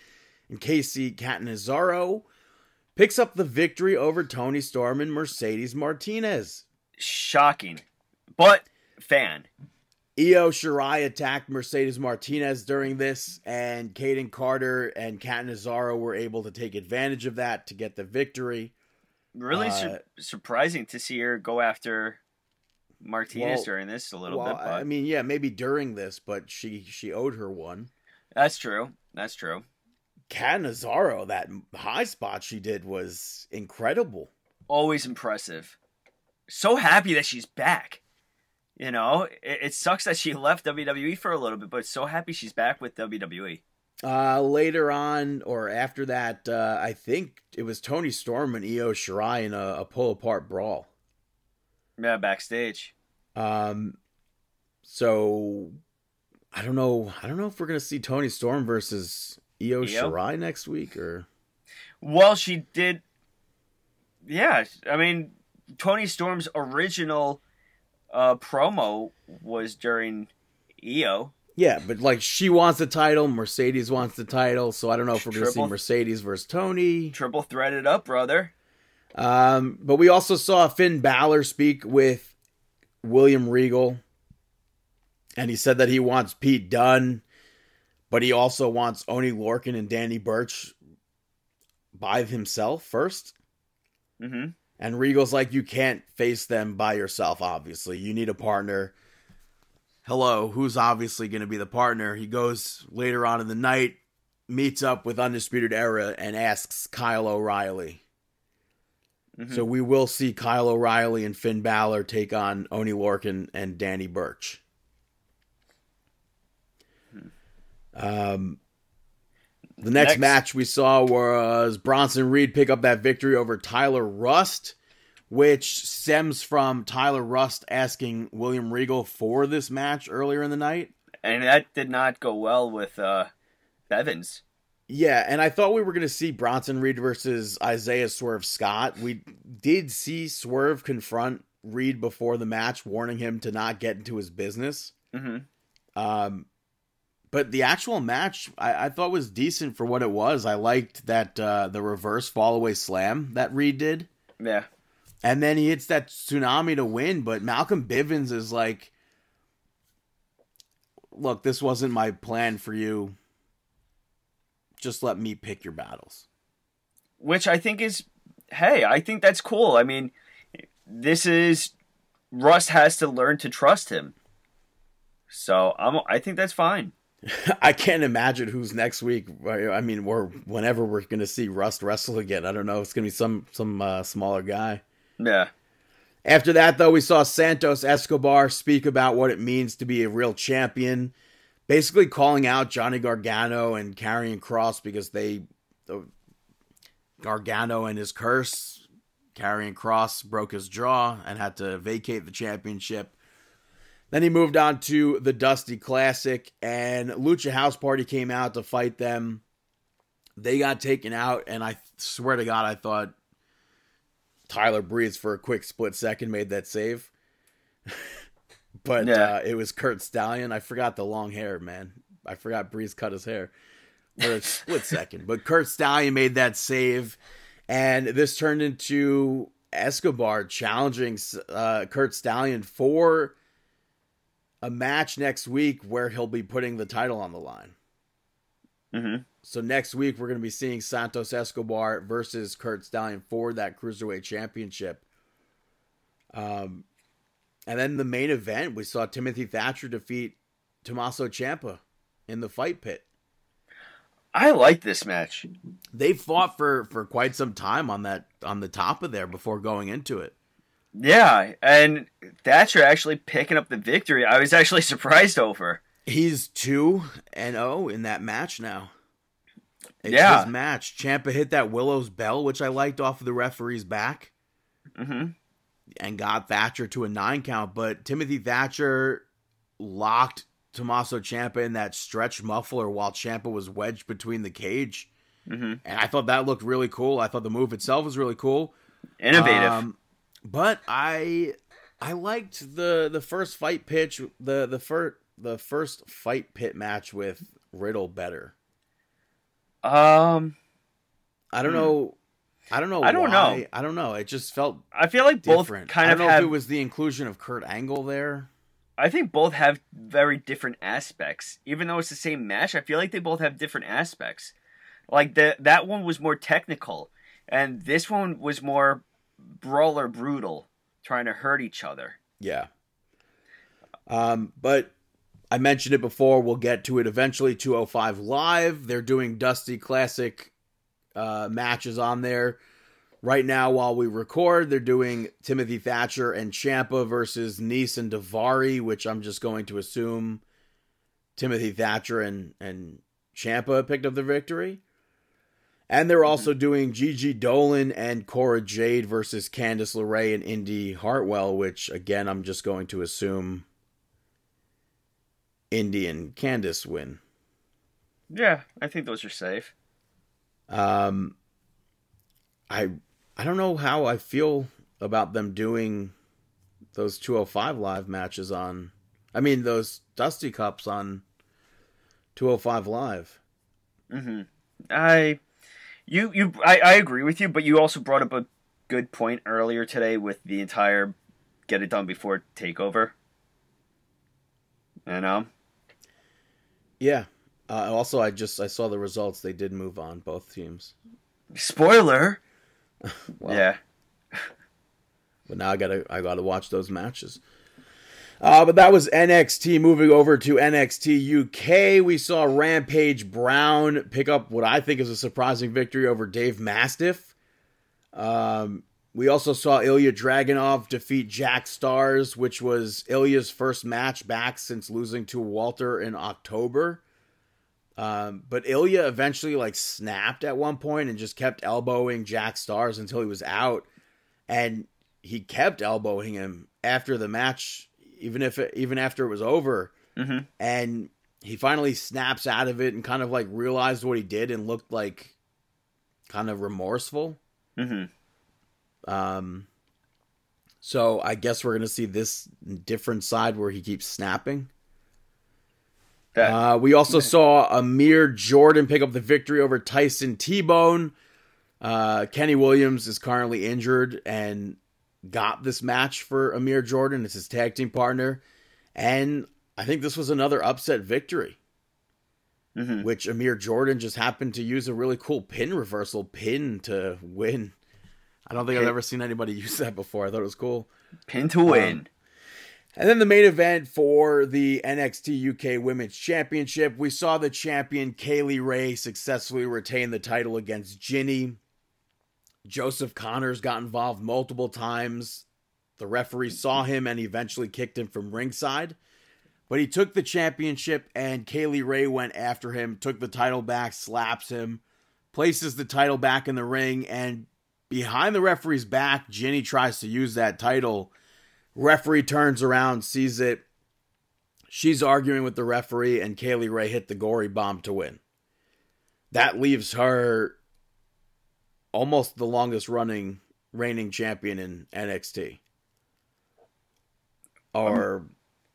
and Kacy Catanzaro picks up the victory over Toni Storm and Mercedes Martinez. Shocking, but fan. Io Shirai attacked Mercedes Martinez during this, and Kayden Carter and Catanzaro were able to take advantage of that to get the victory. Really Uh, sur- surprising to see her go after Martinez Well- during this a little well, bit, but I mean, yeah, maybe during this, but she she owed her one. that's true. That's true. Catanzaro, that high spot she did was incredible. Always impressive. So happy that she's back. You know, it, it sucks that she <laughs> left WWE for a little bit, but so happy she's back with. WWE. Uh, later on, or after that, uh, I think it was Toni Storm and Io Shirai in a, a pull apart brawl. Yeah, backstage. Um, so I don't know. I don't know if we're gonna see Toni Storm versus Io, Io? Shirai next week, or Well, she did. Yeah, I mean, Toni Storm's original uh, promo was during Io. Yeah, but like she wants the title, Mercedes wants the title, so I don't know if we're gonna see Mercedes versus Toni. Triple threaded up, brother. Um, but we also saw Finn Balor speak with William Regal, and he said that he wants Pete Dunne, but he also wants Oni Lorcan and Danny Burch by himself first. hmm And Regal's like, you can't face them by yourself, obviously. You need a partner. Hello, who's obviously going to be the partner? He goes later on in the night, meets up with Undisputed Era, and asks Kyle O'Reilly. Mhm. So we will see Kyle O'Reilly and Finn Balor take on Oni Lorcan and Danny Burch. Um, the next, Next. match we saw was Bronson Reed pick up that victory over Tyler Rust, which stems from Tyler Rust asking William Regal for this match earlier in the night. And that did not go well with uh, Bivens. Yeah, and I thought we were going to see Bronson Reed versus Isaiah Swerve Scott. We did see Swerve confront Reed before the match, warning him to not get into his business. hmm Um, but the actual match, I, I thought was decent for what it was. I liked that uh, the reverse fall away slam that Reed did, Yeah. And then he hits that tsunami to win. But Malcolm Bivens is like, "Look, this wasn't my plan for you. Just let me pick your battles." Which I think is, hey, I think that's cool. I mean, this is Rust has to learn to trust him. So I'm, I think that's fine. <laughs> I can't imagine who's next week. I mean, or whenever we're going to see Rust wrestle again. I don't know. It's going to be some some uh, smaller guy. Yeah. After that, though, we saw Santos Escobar speak about what it means to be a real champion, basically calling out Johnny Gargano and Karrion Kross because they, the, Gargano and his curse, Karrion Kross broke his jaw and had to vacate the championship. Then he moved on to the Dusty Classic, and Lucha House Party came out to fight them. They got taken out, and I swear to God, I thought Tyler Breeze for a quick split second made that save. <laughs> but Yeah. uh, it was Curt Stallion. I forgot the long hair, man. I forgot Breeze cut his hair for a split second. But Curt Stallion made that save, and this turned into Escobar challenging uh, Curt Stallion for a match next week where he'll be putting the title on the line. hmm So next week we're going to be seeing Santos Escobar versus Curt Stallion for that cruiserweight championship. Um, and then the main event we saw Timothy Thatcher defeat Tommaso Ciampa in the fight pit. I like this match. They fought for for quite some time on that on the top of there before going into it. Yeah, and Thatcher actually picking up the victory. I was actually <laughs> surprised over. He's two and zero in that match now. It's Yeah. his match. Ciampa hit that Willow's bell, which I liked off of the referee's back. hmm and got Thatcher to a nine count, but Timothy Thatcher locked Tommaso Ciampa in that stretch muffler while Ciampa was wedged between the cage. Mm-hmm. And I thought that looked really cool. I thought the move itself was really cool. Innovative. Um, but I I liked the the first fight pitch the the first the first fight pit match with Riddle better. Um, I don't Hmm. know. I don't know. I don't why. know. I don't know. It just felt I feel like both different. kind I of don't know have. if it was the inclusion of Kurt Angle there. I think both have very different aspects. Even though it's the same match, I feel like they both have different aspects. Like the that one was more technical, and this one was more brawler brutal, trying to hurt each other. Yeah. Um, but I mentioned it before. We'll get to it eventually. 205 Live. They're doing Dusty Classic uh, matches on there. Right now, while we record, they're doing Timothy Thatcher and Ciampa versus Nese and Daivari, which I'm just going to assume Timothy Thatcher and, and Ciampa picked up the victory. And they're also doing Gigi Dolin and Cora Jade versus Candice LeRae and Indy Hartwell, which again I'm just going to assume Indy and Candice win. Yeah, I think those are safe. Um, I I don't know how I feel about them doing those 205 live matches on. I mean those Dusty Cups on 205 live. hmm I, you, you, I, I agree with you, but you also brought up a good point earlier today with the entire get it done before takeover. You know, Yeah. Uh, also, I just I saw the results. They did move on both teams. spoiler. <laughs> Well, yeah, <laughs> But now I gotta I gotta watch those matches. Uh, but that was NXT. Moving over to NXT UK, we saw Rampage Brown pick up what I think is a surprising victory over Dave Mastiff. Um, we also saw Ilya Dragunov defeat Jack Starz, which was Ilya's first match back since losing to Walter in October. Um, but Ilya eventually like snapped at one point and just kept elbowing Jack Starz until he was out, and he kept elbowing him after the match, even if it, even after it was over. hmm And he finally snaps out of it and kind of like realized what he did and looked like kind of remorseful. hmm Um, so I guess we're gonna see this different side where he keeps snapping. Uh, we also saw Amir Jordan pick up the victory over Tyson T Bone. Uh, Kenny Williams is currently injured and got this match for Amir Jordan. It's his tag team partner. And I think this was another upset victory, hmm which Amir Jordan just happened to use a really cool pin reversal pin to win. I don't think I've ever seen anybody <laughs> use that before. I thought it was cool. pin to win. Um, and then the main event for the NXT UK Women's Championship, we saw the champion Kay Lee Ray successfully retain the title against Jinny. Joseph Connors got involved multiple times. The referee saw him and eventually kicked him from ringside. But he took the championship and Kay Lee Ray went after him, took the title back, slaps him, places the title back in the ring, and behind the referee's back, Jinny tries to use that title. Referee turns around, sees it. She's arguing with the referee, and Kay Lee Ray hit the gory bomb to win. That leaves her almost the longest running reigning champion in NXT. Or,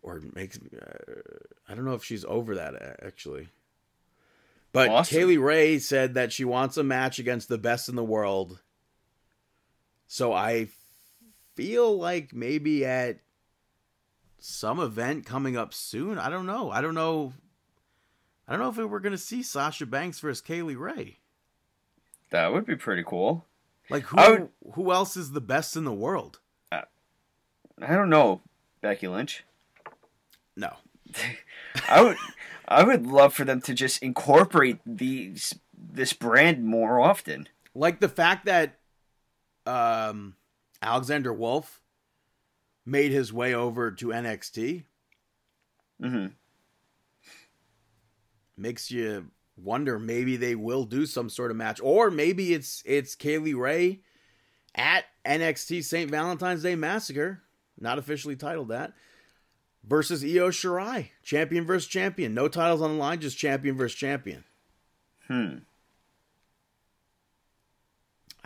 or makes uh, I don't know if she's over that actually. But Awesome. Kay Lee Ray said that she wants a match against the best in the world. So I feel like maybe at some event coming up soon. I don't know. I don't know. I don't know if we're going to see Sasha Banks versus Kay Lee Ray. That would be pretty cool. Like who would- who else is the best in the world? Uh, I don't know, Becky Lynch. No. <laughs> I would, I would love for them to just incorporate these this brand more often. Like the fact that um Alexander Wolfe made his way over to NXT hmm makes you wonder maybe they will do some sort of match or maybe it's it's Kay Lee Ray at NXT St. Valentine's Day Massacre, not officially titled that, versus Io Shirai, champion versus champion. No titles on the line, just champion versus champion. Hmm.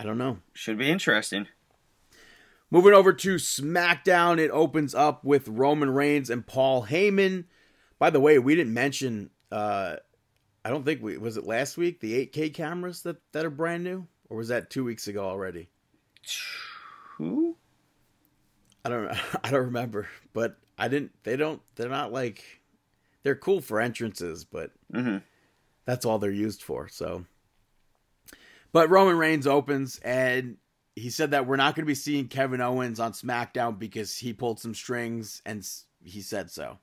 I don't know. Should be interesting. Moving over to SmackDown, it opens up with Roman Reigns and Paul Heyman. By the way, we didn't mention. Uh, I don't think we was it last week the 8K cameras that that are brand new, or was that two weeks ago already? Who? I don't. <laughs> I don't remember, but I didn't. They don't. They're not like. They're cool for entrances, but Mm-hmm. that's all they're used for. So, but Roman Reigns opens and he said that we're not going to be seeing Kevin Owens on SmackDown because he pulled some strings and he said so.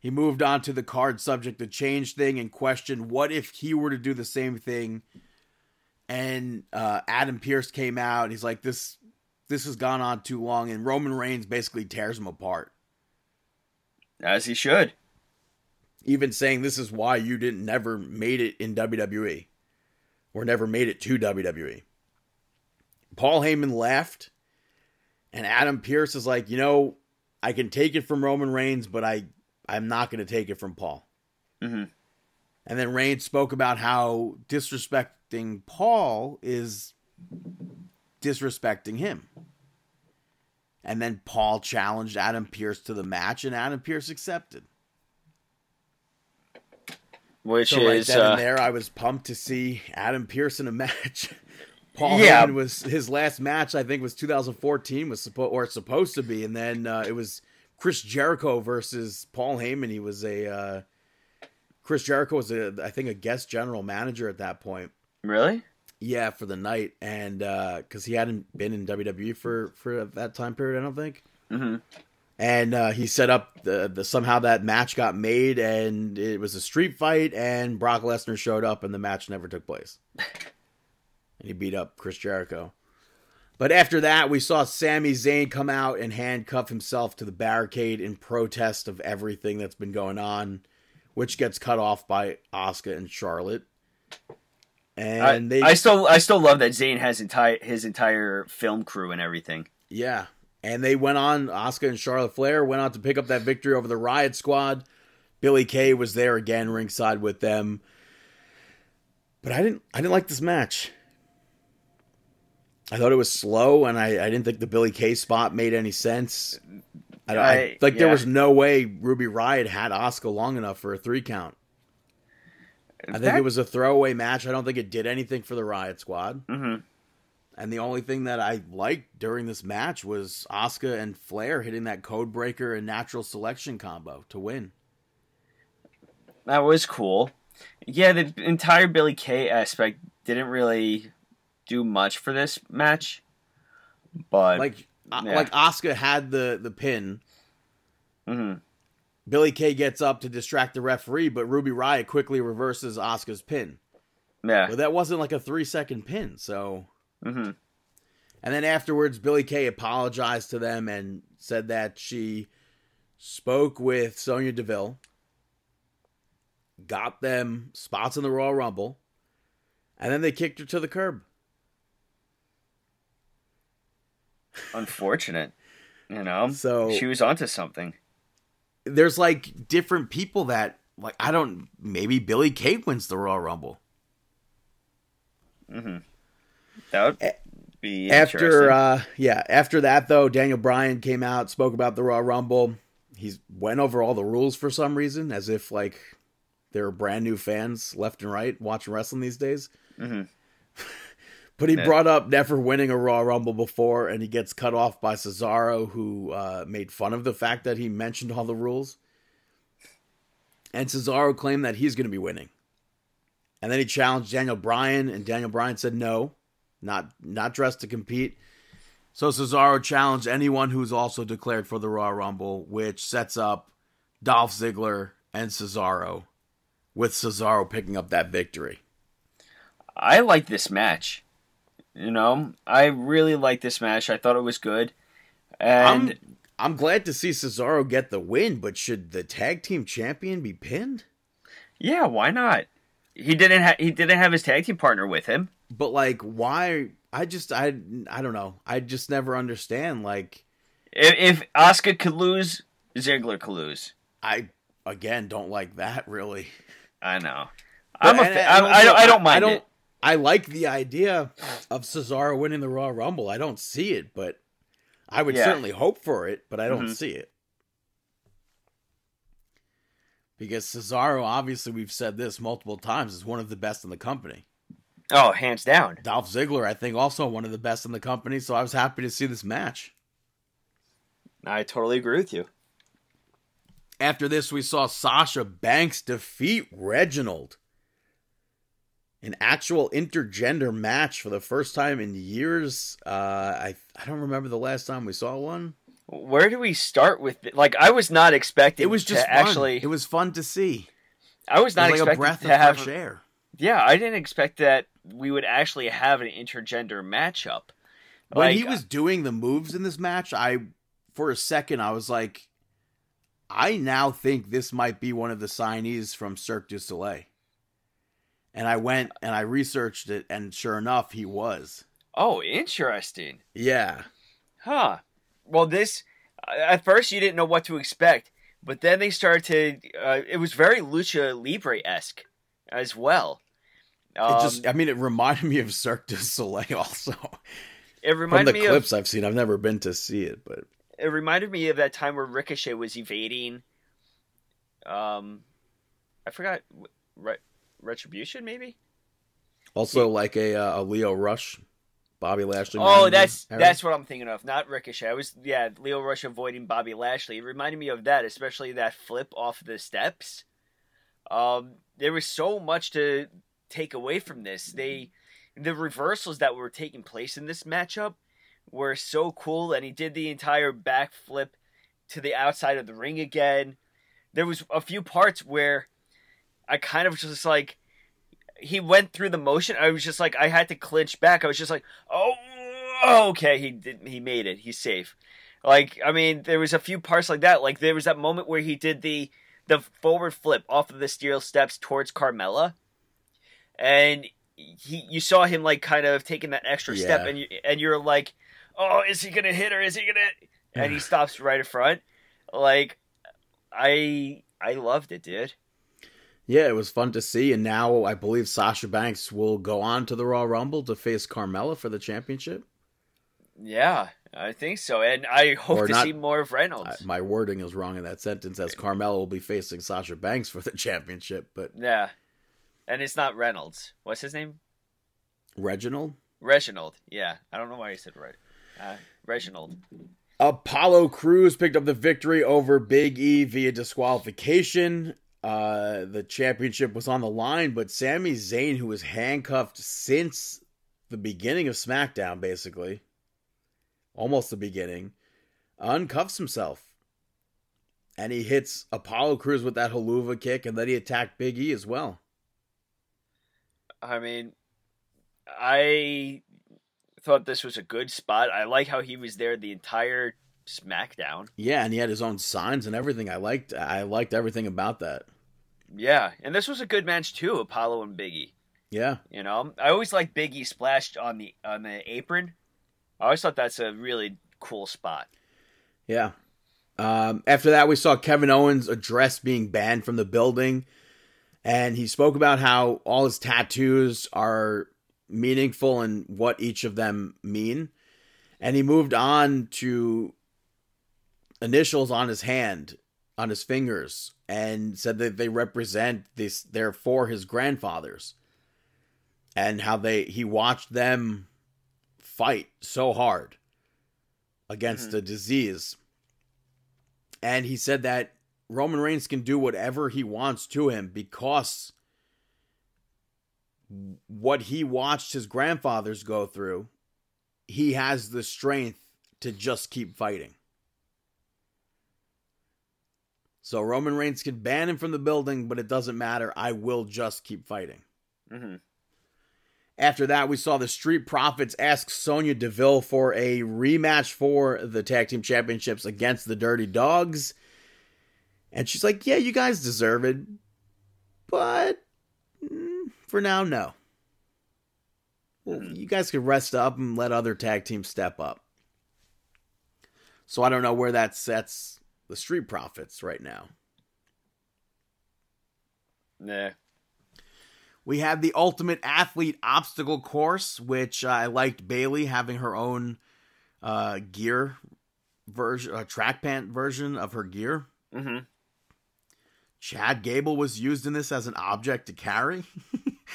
He moved on to the card subject to change thing and questioned what if he were to do the same thing. And uh, Adam Pearce came out. And he's like, "This, this has gone on too long." And Roman Reigns basically tears him apart, As he should. even saying, "This is why you didn't never made it in WWE." Or never made it to WWE. Paul Heyman left, and Adam Pearce is like, you know, I can take it from Roman Reigns, but I I'm not going to take it from Paul. Mm-hmm. And then Reigns spoke about how disrespecting Paul is disrespecting him. And then Paul challenged Adam Pearce to the match, and Adam Pearce accepted. Which So right is then uh, and there, I was pumped to see Adam in a <laughs> match. Paul Yeah. Heyman was his last match. I think was 2014 was supposed or supposed to be, and then uh, it was Chris Jericho versus Paul Heyman. He was a uh, Chris Jericho was a I think a guest general manager at that point. really. Yeah, for the night, and because he hadn't been in WWE for for that time period, I don't think. Mm-hmm. And uh, he set up the, the somehow that match got made, and it was a street fight, and Brock Lesnar showed up, and the match never took place. and he beat up Chris Jericho. But after that, we saw Sami Zayn come out and handcuff himself to the barricade in protest of everything that's been going on, which gets cut off by Asuka and Charlotte. And I, they, I still I still love that Zayn has entire his entire film crew and everything. Yeah. And they went on, Asuka and Charlotte Flair went on to pick up that victory over the Riott Squad. Billie Kay was there again ringside with them. But I didn't I didn't like this match. I thought it was slow and I, I didn't think the Billie Kay spot made any sense. I, I, like there was no way Ruby Riott had Asuka long enough for a three count. I think That- it was a throwaway match. I don't think it did anything for the Riott Squad. Mhm. And the only thing that I liked during this match was Asuka and Flair hitting that code breaker and natural selection combo to win. That was cool. Yeah, the entire Billie Kay aspect didn't really do much for this match, but Like uh, Yeah. like Asuka had the the pin. mhm. Billie Kay gets up to distract the referee, but Ruby Riott quickly reverses Asuka's pin. yeah, But that wasn't like a 3 second pin, so hmm And then afterwards, Billie Kay apologized to them and said that she spoke with Sonya Deville, got them spots in the Royal Rumble, and then they kicked her to the curb. unfortunate. You know, So- she was onto something. There's like different people that, like, I don't, maybe Billie Kay wins the Royal Rumble. hmm That would be After, uh, yeah, after that though, Daniel Bryan came out, spoke about the Royal Rumble. He's went over all the rules for some reason, as if like there are brand new fans left and right watching wrestling these days. Mhm. <laughs> But he Yeah. brought up never winning a Royal Rumble before, and he gets cut off by Cesaro, who uh, made fun of the fact that he mentioned all the rules. And Cesaro claimed that he's going to be winning. And then he challenged Daniel Bryan, and Daniel Bryan said no, not not dressed to compete. So Cesaro challenged anyone who's also declared for the Royal Rumble, which sets up Dolph Ziggler and Cesaro, with Cesaro picking up that victory. I like this match. You know, I really like this match. I thought it was good, and I'm I'm glad to see Cesaro get the win, but should the tag team champion be pinned? yeah, why not? He didn't. Ha- he didn't have his tag team partner with him. But like, why? I just I I don't know. I just never understand. Like If, if Asuka could lose, Ziggler could lose. I again don't like that really. I know. I'm a And- fa- and I, I, don't, I don't mind I don't. it. I like the idea of Cesaro winning the Royal Rumble. I don't see it, but I would Yeah. certainly hope for it, but I don't Mhm. see it. Because Cesaro, obviously, we've said this multiple times, is one of the best in the company. Oh, hands down. Dolph Ziggler, I think, also one of the best in the company. So I was happy to see this match. I totally agree with you. After this, we saw Sasha Banks defeat Reginald. An actual intergender match for the first time in years. Uh, I I don't remember the last time we saw one. Where do we start with it? Like, I was not expecting. It was just actually. It was fun to see. I was It not was like a expecting breath to of have. fresh air. Yeah, I didn't expect that we would actually have an intergender matchup. When Like, he was doing the moves in this match, I for a second I was like, I now think this might be one of the signees from Cirque du Soleil. And I went and I researched it, and sure enough, he was. oh, interesting. Yeah. Huh. Well, this at first you didn't know what to expect, but then they started to. Uh, it was very lucha libre esque as well. Um, It just, I mean, it reminded me of Cirque du Soleil also. it <laughs> From reminded the me clips of I've seen, I've never been to see it, but it reminded me of that time where Ricochet was evading. Um, I forgot. Re- Retribution, maybe. also like a uh, a Lio Rush, Bobby Lashley. Oh, that's era. that's what I'm thinking of. Not Ricochet. I was yeah, Lio Rush avoiding Bobby Lashley. It reminded me of that, especially that flip off the steps. Um, there was so much to take away from this. Mm-hmm. They the reversals that were taking place in this matchup were so cool, and he did the entire backflip to the outside of the ring again. There was a few parts where I kind of was just like he went through the motion. I was just like I had to clinch back. I was just like, oh, okay, he did, he made it. He's safe. Like I mean, there was a few parts like that. Like there was that moment where he did the the forward flip off of the steel steps towards Carmella, and he you saw him like kind of taking that extra step, and you and you're like, oh, is he gonna hit her? Is he gonna? And he <sighs> stops right in front. Like I I loved it, dude. Yeah, it was fun to see, and now I believe Sasha Banks will go on to the Royal Rumble to face Carmella for the championship. Yeah, I think so, and I hope Or to not- see more of I, Reynolds. my wording is wrong in that sentence, as Carmella will be facing Sasha Banks for the <laughs> championship, but yeah, and it's not Reynolds. What's his name? Reginald Reginald. Yeah, I don't know why he said right. Uh, Reginald. Apollo Crews picked up the victory over Big E via disqualification. Uh, the championship was on the line, but Sami Zayn, who was handcuffed since the beginning of SmackDown, basically, almost the beginning, uncuffs himself. And he hits Apollo Crews with that helluva kick, and then he attacked Big E as well. I mean, I thought this was a good spot. I like how he was there the entire SmackDown. Yeah, and he had his own signs and everything. I liked I liked everything about that. Yeah, and this was a good match too, Apollo and Biggie. Yeah. You know, I always like Biggie splashed on the on the apron. I always thought that's a really cool spot. Yeah. Um, after that, we saw Kevin Owens' address being banned from the building. And he spoke about how all his tattoos are meaningful and what each of them mean. And he moved on to initials on his hand, on his fingers, and said that they represent this, they're for his grandfathers. And how they, he watched them fight so hard against Mhm. a disease. And he said that Roman Reigns can do whatever he wants to him because what he watched his grandfathers go through, he has the strength to just keep fighting. So Roman Reigns can ban him from the building, but it doesn't matter. I will just keep fighting. hmm After that, we saw the Street Profits ask Sonya Deville for a rematch for the Tag Team Championships against the Dirty Dawgs. And she's like, Yeah, you guys deserve it. But mm, for now, no. well, you guys could rest up and let other tag teams step up. So I don't know where that sets the Street Profits right now. Nah. We had the Ultimate Athlete Obstacle Course, which I liked Bayley having her own uh, gear version, uh, track pant version of her gear. Mm-hmm. Chad Gable was used in this as an object to carry.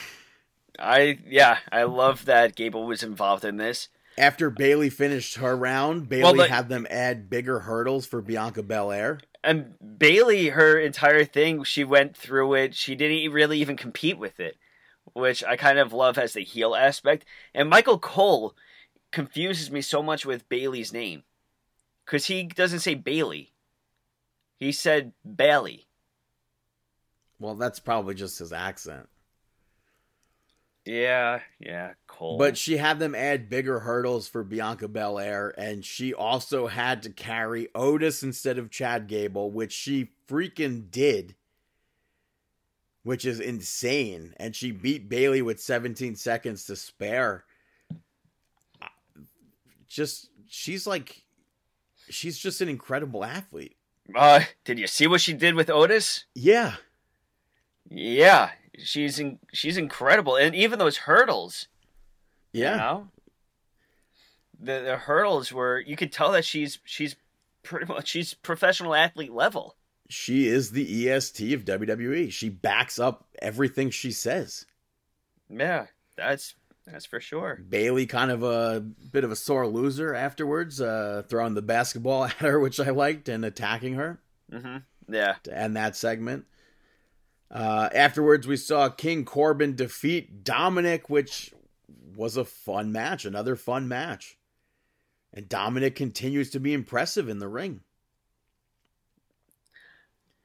<laughs> I yeah, I love that Gable was involved in this. After Bayley finished her round, Bayley Well, but- had them add bigger hurdles for Bianca Belair. And Bayley, her entire thing, she went through it. She didn't really even compete with it, which I kind of love as the heel aspect. And Michael Cole confuses me so much with Bayley's name because he doesn't say Bailey. He said Bailey. Well, that's probably just his accent. Yeah, yeah, Cole. But she had them add bigger hurdles for Bianca Belair, and she also had to carry Otis instead of Chad Gable, which she freaking did, which is insane. And she beat Bayley with 17 seconds to spare. Just, she's like, she's just an incredible athlete. uh, did you see what she did with Otis? Yeah. Yeah, she's in, she's incredible, and even those hurdles. Yeah. You know? The the hurdles were you could tell that she's she's pretty much she's professional athlete level. She is the EST of WWE. She backs up everything she says. Yeah, that's that's for sure. Bayley kind of a bit of a sore loser afterwards, uh, throwing the basketball <laughs> at her, which I liked, and attacking her hmm Yeah, to end that segment. Uh, afterwards, we saw King Corbin defeat Dominic, which was a fun match, another fun match. And Dominic continues to be impressive in the ring.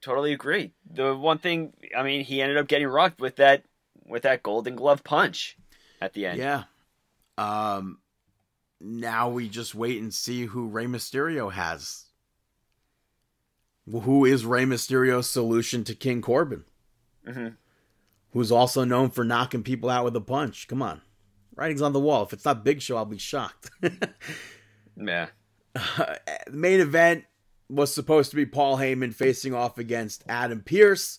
totally agree. The one thing, I mean, he ended up getting rocked with that with that Golden Glove punch at the end. Yeah. Um, now we just wait and see who Rey Mysterio has. Who is Rey Mysterio's solution to King Corbin? Hmm Who's also known for knocking people out with a punch. Come on. Writing's on the wall. If it's not Big Show, I'll be shocked. <laughs> Yeah, the main event was supposed to be Paul Heyman facing off against Adam Pearce.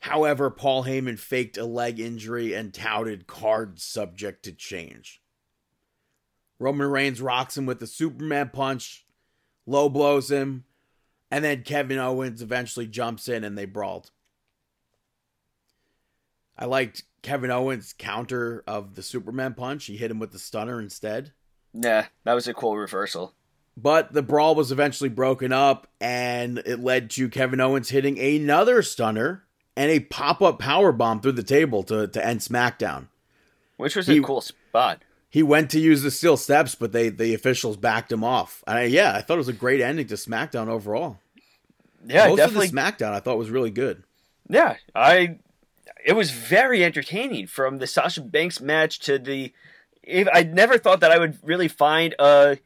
However, Paul Heyman faked a leg injury and touted cards subject to change. Roman Reigns rocks him with the Superman punch, low blows him, and then Kevin Owens eventually jumps in and they brawled. I liked Kevin Owens' counter of the Superman punch. He hit him with the stunner instead. yeah, that was a cool reversal. But the brawl was eventually broken up, and it led to Kevin Owens hitting another stunner and a pop up power bomb through the table to, to end SmackDown. Which was He- a cool spot. He went to use the steel steps, but they the officials backed him off. And I, yeah, I thought it was a great ending to SmackDown overall. Yeah, Most definitely. of the SmackDown I thought was really good. Yeah, I. It was very entertaining from the Sasha Banks match to the. If, I never thought that I would really find a,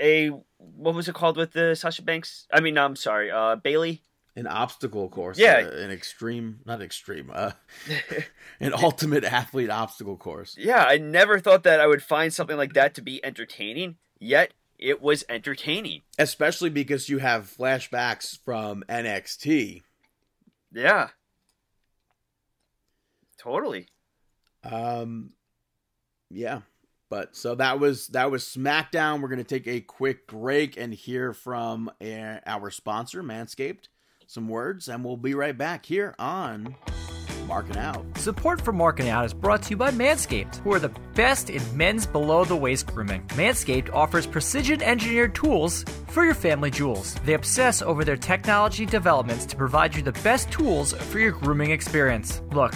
a what was it called with the Sasha Banks? I mean, I'm sorry, uh, Bayley. An obstacle course, Yeah. uh, an extreme, not extreme, uh, <laughs> an ultimate athlete obstacle course. Yeah, I never thought that I would find something like that to be entertaining. Yet it was entertaining. Especially because you have flashbacks from NXT Yeah. Totally. Um, yeah, but so that was that was SmackDown. We're gonna take a quick break and hear from uh, our sponsor, Manscaped, some words, and we'll be right back here on Marking Out. Support for Marking Out is brought to you by Manscaped, who are the best in men's below the waist grooming. Manscaped offers precision engineered tools for your family jewels. They obsess over their technology developments to provide you the best tools for your grooming experience. Look,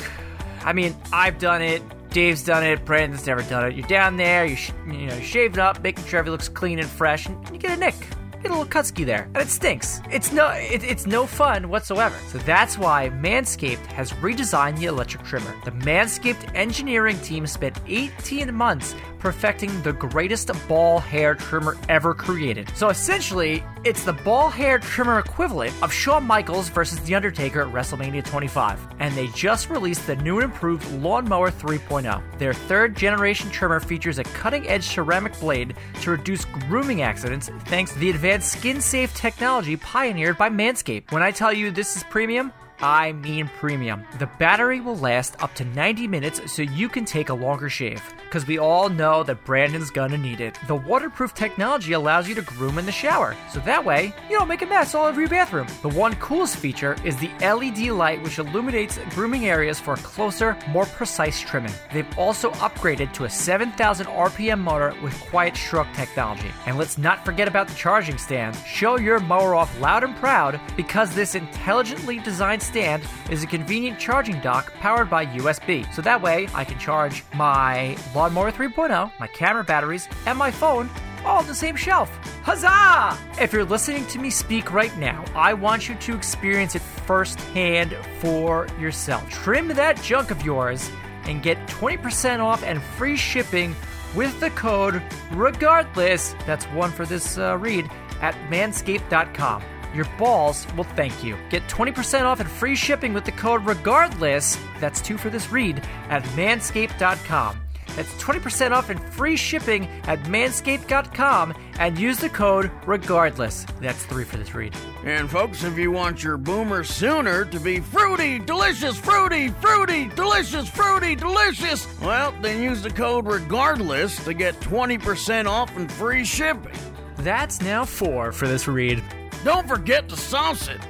I mean, I've done it. Dave's done it. Brandon's never done it. You're down there, you sh- you know, shaved up, making sure everything looks clean and fresh, and you get a nick. Get a little cutsky there, and it stinks. It's no, it, it's no fun whatsoever. So that's why Manscaped has redesigned the electric trimmer. The Manscaped engineering team spent 18 months perfecting the greatest ball hair trimmer ever created. So essentially, It's the ball hair trimmer equivalent of Shawn Michaels versus The Undertaker at WrestleMania 25. And they just released the new and improved Lawnmower 3.0. Their third generation trimmer features a cutting edge ceramic blade to reduce grooming accidents thanks to the advanced skin safe technology pioneered by Manscaped. When I tell you this is premium, I mean premium. The battery will last up to 90 minutes so you can take a longer shave. Because we all know that Brandon's gonna need it. The waterproof technology allows you to groom in the shower, so that way you don't make a mess all over your bathroom. The one coolest feature is the LED light, which illuminates grooming areas for closer, more precise trimming. They've also upgraded to a 7,000 RPM motor with quiet stroke technology. And let's not forget about the charging stand. Show your mower off loud and proud because this intelligently designed stand is a convenient charging dock powered by USB. So that way I can charge my Lawnmower 3.0, my camera batteries, and my phone all on the same shelf. Huzzah! If you're listening to me speak right now, I want you to experience it firsthand for yourself. Trim that junk of yours and get 20% off and free shipping with the code regardless. That's one for this uh, read at manscaped.com. Your balls will thank you. Get 20% off and free shipping with the code regardless. That's two for this read at manscaped.com. That's 20% off and free shipping at manscaped.com and use the code regardless. That's three for this read. And folks, if you want your boomer sooner to be fruity, delicious, fruity, fruity, delicious, fruity, delicious, well, then use the code regardless to get 20% off and free shipping. That's now four for this read. Don't forget to sauce it.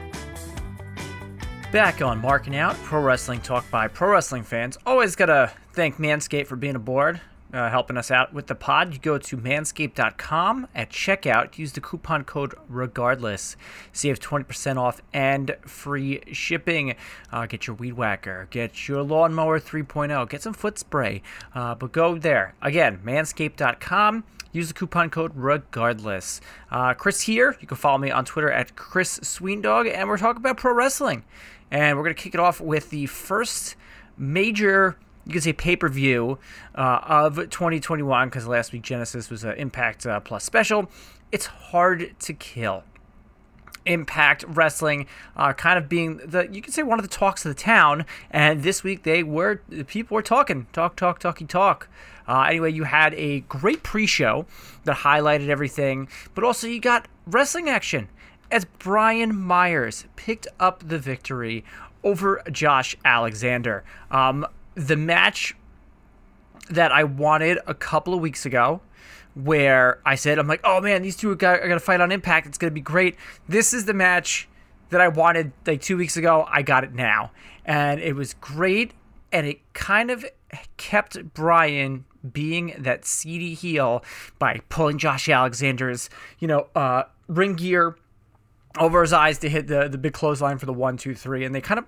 Back on Marking Out, Pro Wrestling Talk by Pro Wrestling fans. Always gotta thank Manscaped for being aboard, uh, helping us out with the pod. You go to manscaped.com at checkout, use the coupon code regardless. Save 20% off and free shipping. Uh, get your weed whacker, get your lawnmower 3.0, get some foot spray. Uh, but go there. Again, manscaped.com. Use the coupon code regardless. Uh, Chris here. You can follow me on Twitter at Chris Sweendog, and we're talking about pro wrestling. And we're going to kick it off with the first major, you could say, pay per view uh, of 2021, because last week Genesis was an Impact uh, Plus special. It's hard to kill. Impact Wrestling, uh, kind of being the you could say one of the talks of the town. And this week they were people were talking, talk, talk, talky, talk. Uh, anyway, you had a great pre-show that highlighted everything, but also you got wrestling action as Brian Myers picked up the victory over Josh Alexander. Um, the match that I wanted a couple of weeks ago where I said, I'm like, oh man, these two are going to fight on Impact. It's going to be great. This is the match that I wanted like two weeks ago. I got it now. And it was great. And it kind of kept Brian being that seedy heel by pulling Josh Alexander's, you know, uh, ring gear over his eyes to hit the, the big clothesline for the one, two, three. And they kind of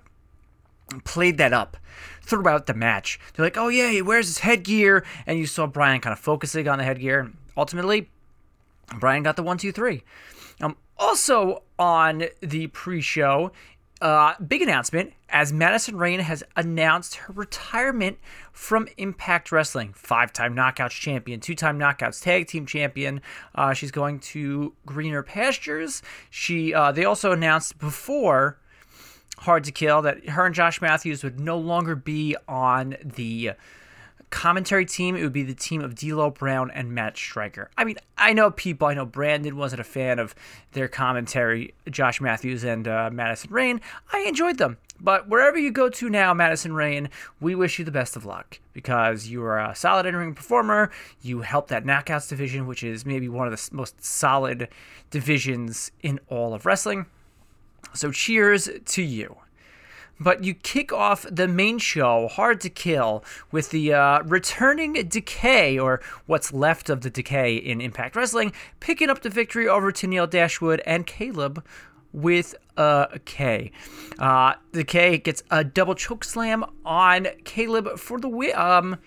played that up throughout the match. They're like, oh yeah, he wears his headgear, and you saw Brian kind of focusing on the headgear. Ultimately, Brian got the one, two, three. Um, also on the pre-show, uh, big announcement as Madison Rayne has announced her retirement from Impact Wrestling. Five time Knockouts champion, two time Knockouts tag team champion. Uh, she's going to greener pastures. She uh, They also announced before Hard to Kill that her and Josh Matthews would no longer be on the commentary team, it would be the team of D'Lo Brown and Matt Striker. I mean, I know people. I know Brandon wasn't a fan of their commentary, Josh Matthews and uh, Madison Rayne. I enjoyed them. But wherever you go to now, Madison Rayne, we wish you the best of luck because you are a solid in-ring performer. You help that Knockouts division, which is maybe one of the most solid divisions in all of wrestling. So cheers to you. But you kick off the main show, Hard to Kill, with the uh, returning Decay, or what's left of the Decay in Impact Wrestling, picking up the victory over Tenille Dashwood and Caleb with a K. Uh, Decay gets a double choke slam on Caleb for the win, um,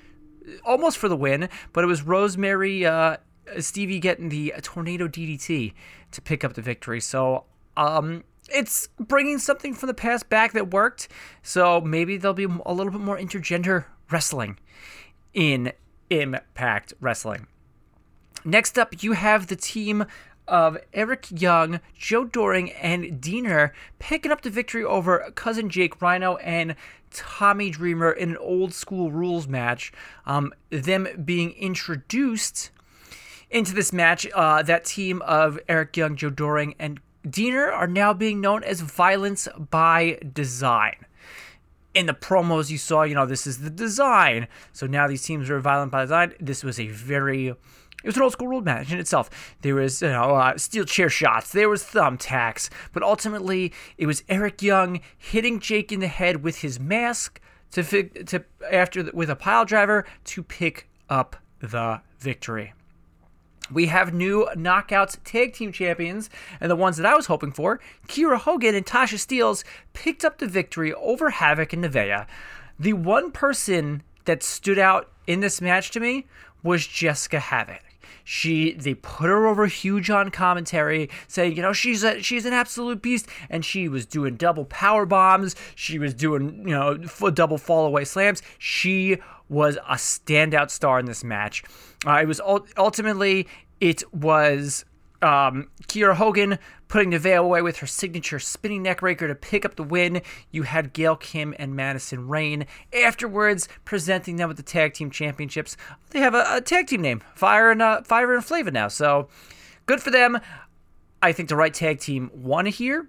almost for the win, but it was Rosemary uh, Stevie getting the tornado DDT to pick up the victory. So, um, it's bringing something from the past back that worked. So maybe there'll be a little bit more intergender wrestling in Impact Wrestling. Next up, you have the team of Eric Young, Joe Doering, and Deaner picking up the victory over cousin Jake Rhino and Tommy Dreamer in an old school rules match. Um, them being introduced into this match, uh, that team of Eric Young, Joe Doering, and Deaner are now being known as Violence by Design. In the promos you saw, you know, this is the design. So now these teams are violent by design. This was a very it was an old school rule match in itself. There was, you know, uh, steel chair shots. There was thumbtacks. But ultimately, it was Eric Young hitting Jake in the head with his mask to to after with a pile driver to pick up the victory. We have new Knockouts Tag Team Champions, and the ones that I was hoping for, Kiera Hogan and Tasha Steelz, picked up the victory over Havoc and Nevaeh. The one person that stood out in this match to me was Jessica Havoc. She they put her over huge on commentary, saying, you know, she's a she's an absolute beast, and she was doing double power bombs. She was doing you know double fall away slams. She was a standout star in this match. Uh, it was ultimately it was um, Kiera Hogan putting the veil away with her signature spinning neckbreaker to pick up the win. You had Gail Kim and Madison Rayne afterwards presenting them with the tag team championships. They have a, a tag team name, Fire and uh, Fire and Flava now. So good for them. I think the right tag team won here.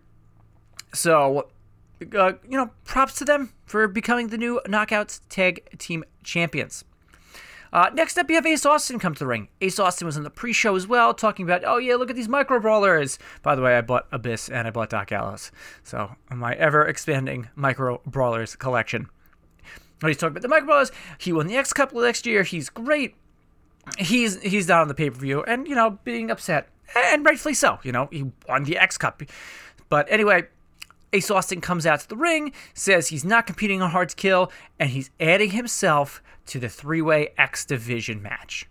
So uh, you know, props to them for becoming the new Knockouts Tag Team Champions. Uh, next up, you have Ace Austin come to the ring. Ace Austin was on the pre-show as well, talking about, oh yeah, look at these micro brawlers. By the way, I bought Abyss and I bought Doc Gallows, so my ever-expanding micro brawlers collection. But he's talking about the micro brawlers. He won the X Cup next year. He's great. He's he's down on the pay-per-view, and you know, being upset, and rightfully so. You know, he won the X Cup. But anyway, Ace Austin comes out to the ring, says he's not competing on Hard to Kill, and he's adding himself to the three way X Division match.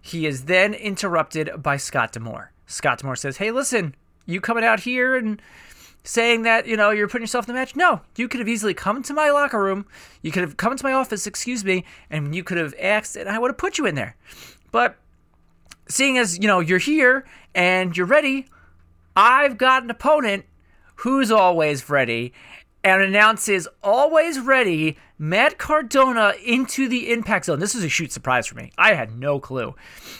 He is then interrupted by Scott D'Amore. Scott D'Amore says, Hey, listen, you coming out here and saying that, you know, you're putting yourself in the match? No, you could have easily come to my locker room. You could have come to my office, excuse me, and you could have asked, and I would have put you in there. But seeing as, you know, you're here and you're ready, I've got an opponent who's always ready and announces always ready Matt Cardona into the impact zone. This was a shoot surprise for me. I had no clue.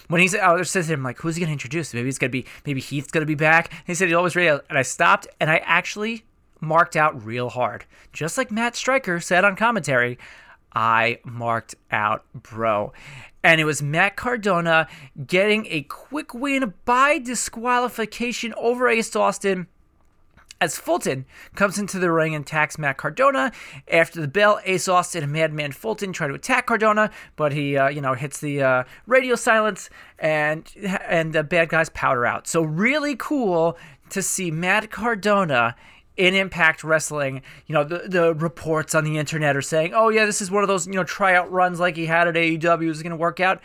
When he said, I was to him, like, who's he going to introduce? Maybe he's going to be, maybe Heath's going to be back. he said he's always ready. And I stopped and I actually marked out real hard. Just like Matt Striker said on commentary, I marked out bro. And it was Matt Cardona getting a quick win by disqualification over Ace Austin as Fulton comes into the ring and attacks Matt Cardona. After the bell, Ace Austin and Madman Fulton try to attack Cardona, but he, uh, you know, hits the uh, radio silence and and the bad guys powder out. So really cool to see Matt Cardona in Impact Wrestling, you know, the, the reports on the internet are saying, oh, yeah, this is one of those, you know, tryout runs like he had at AEW is going to work out.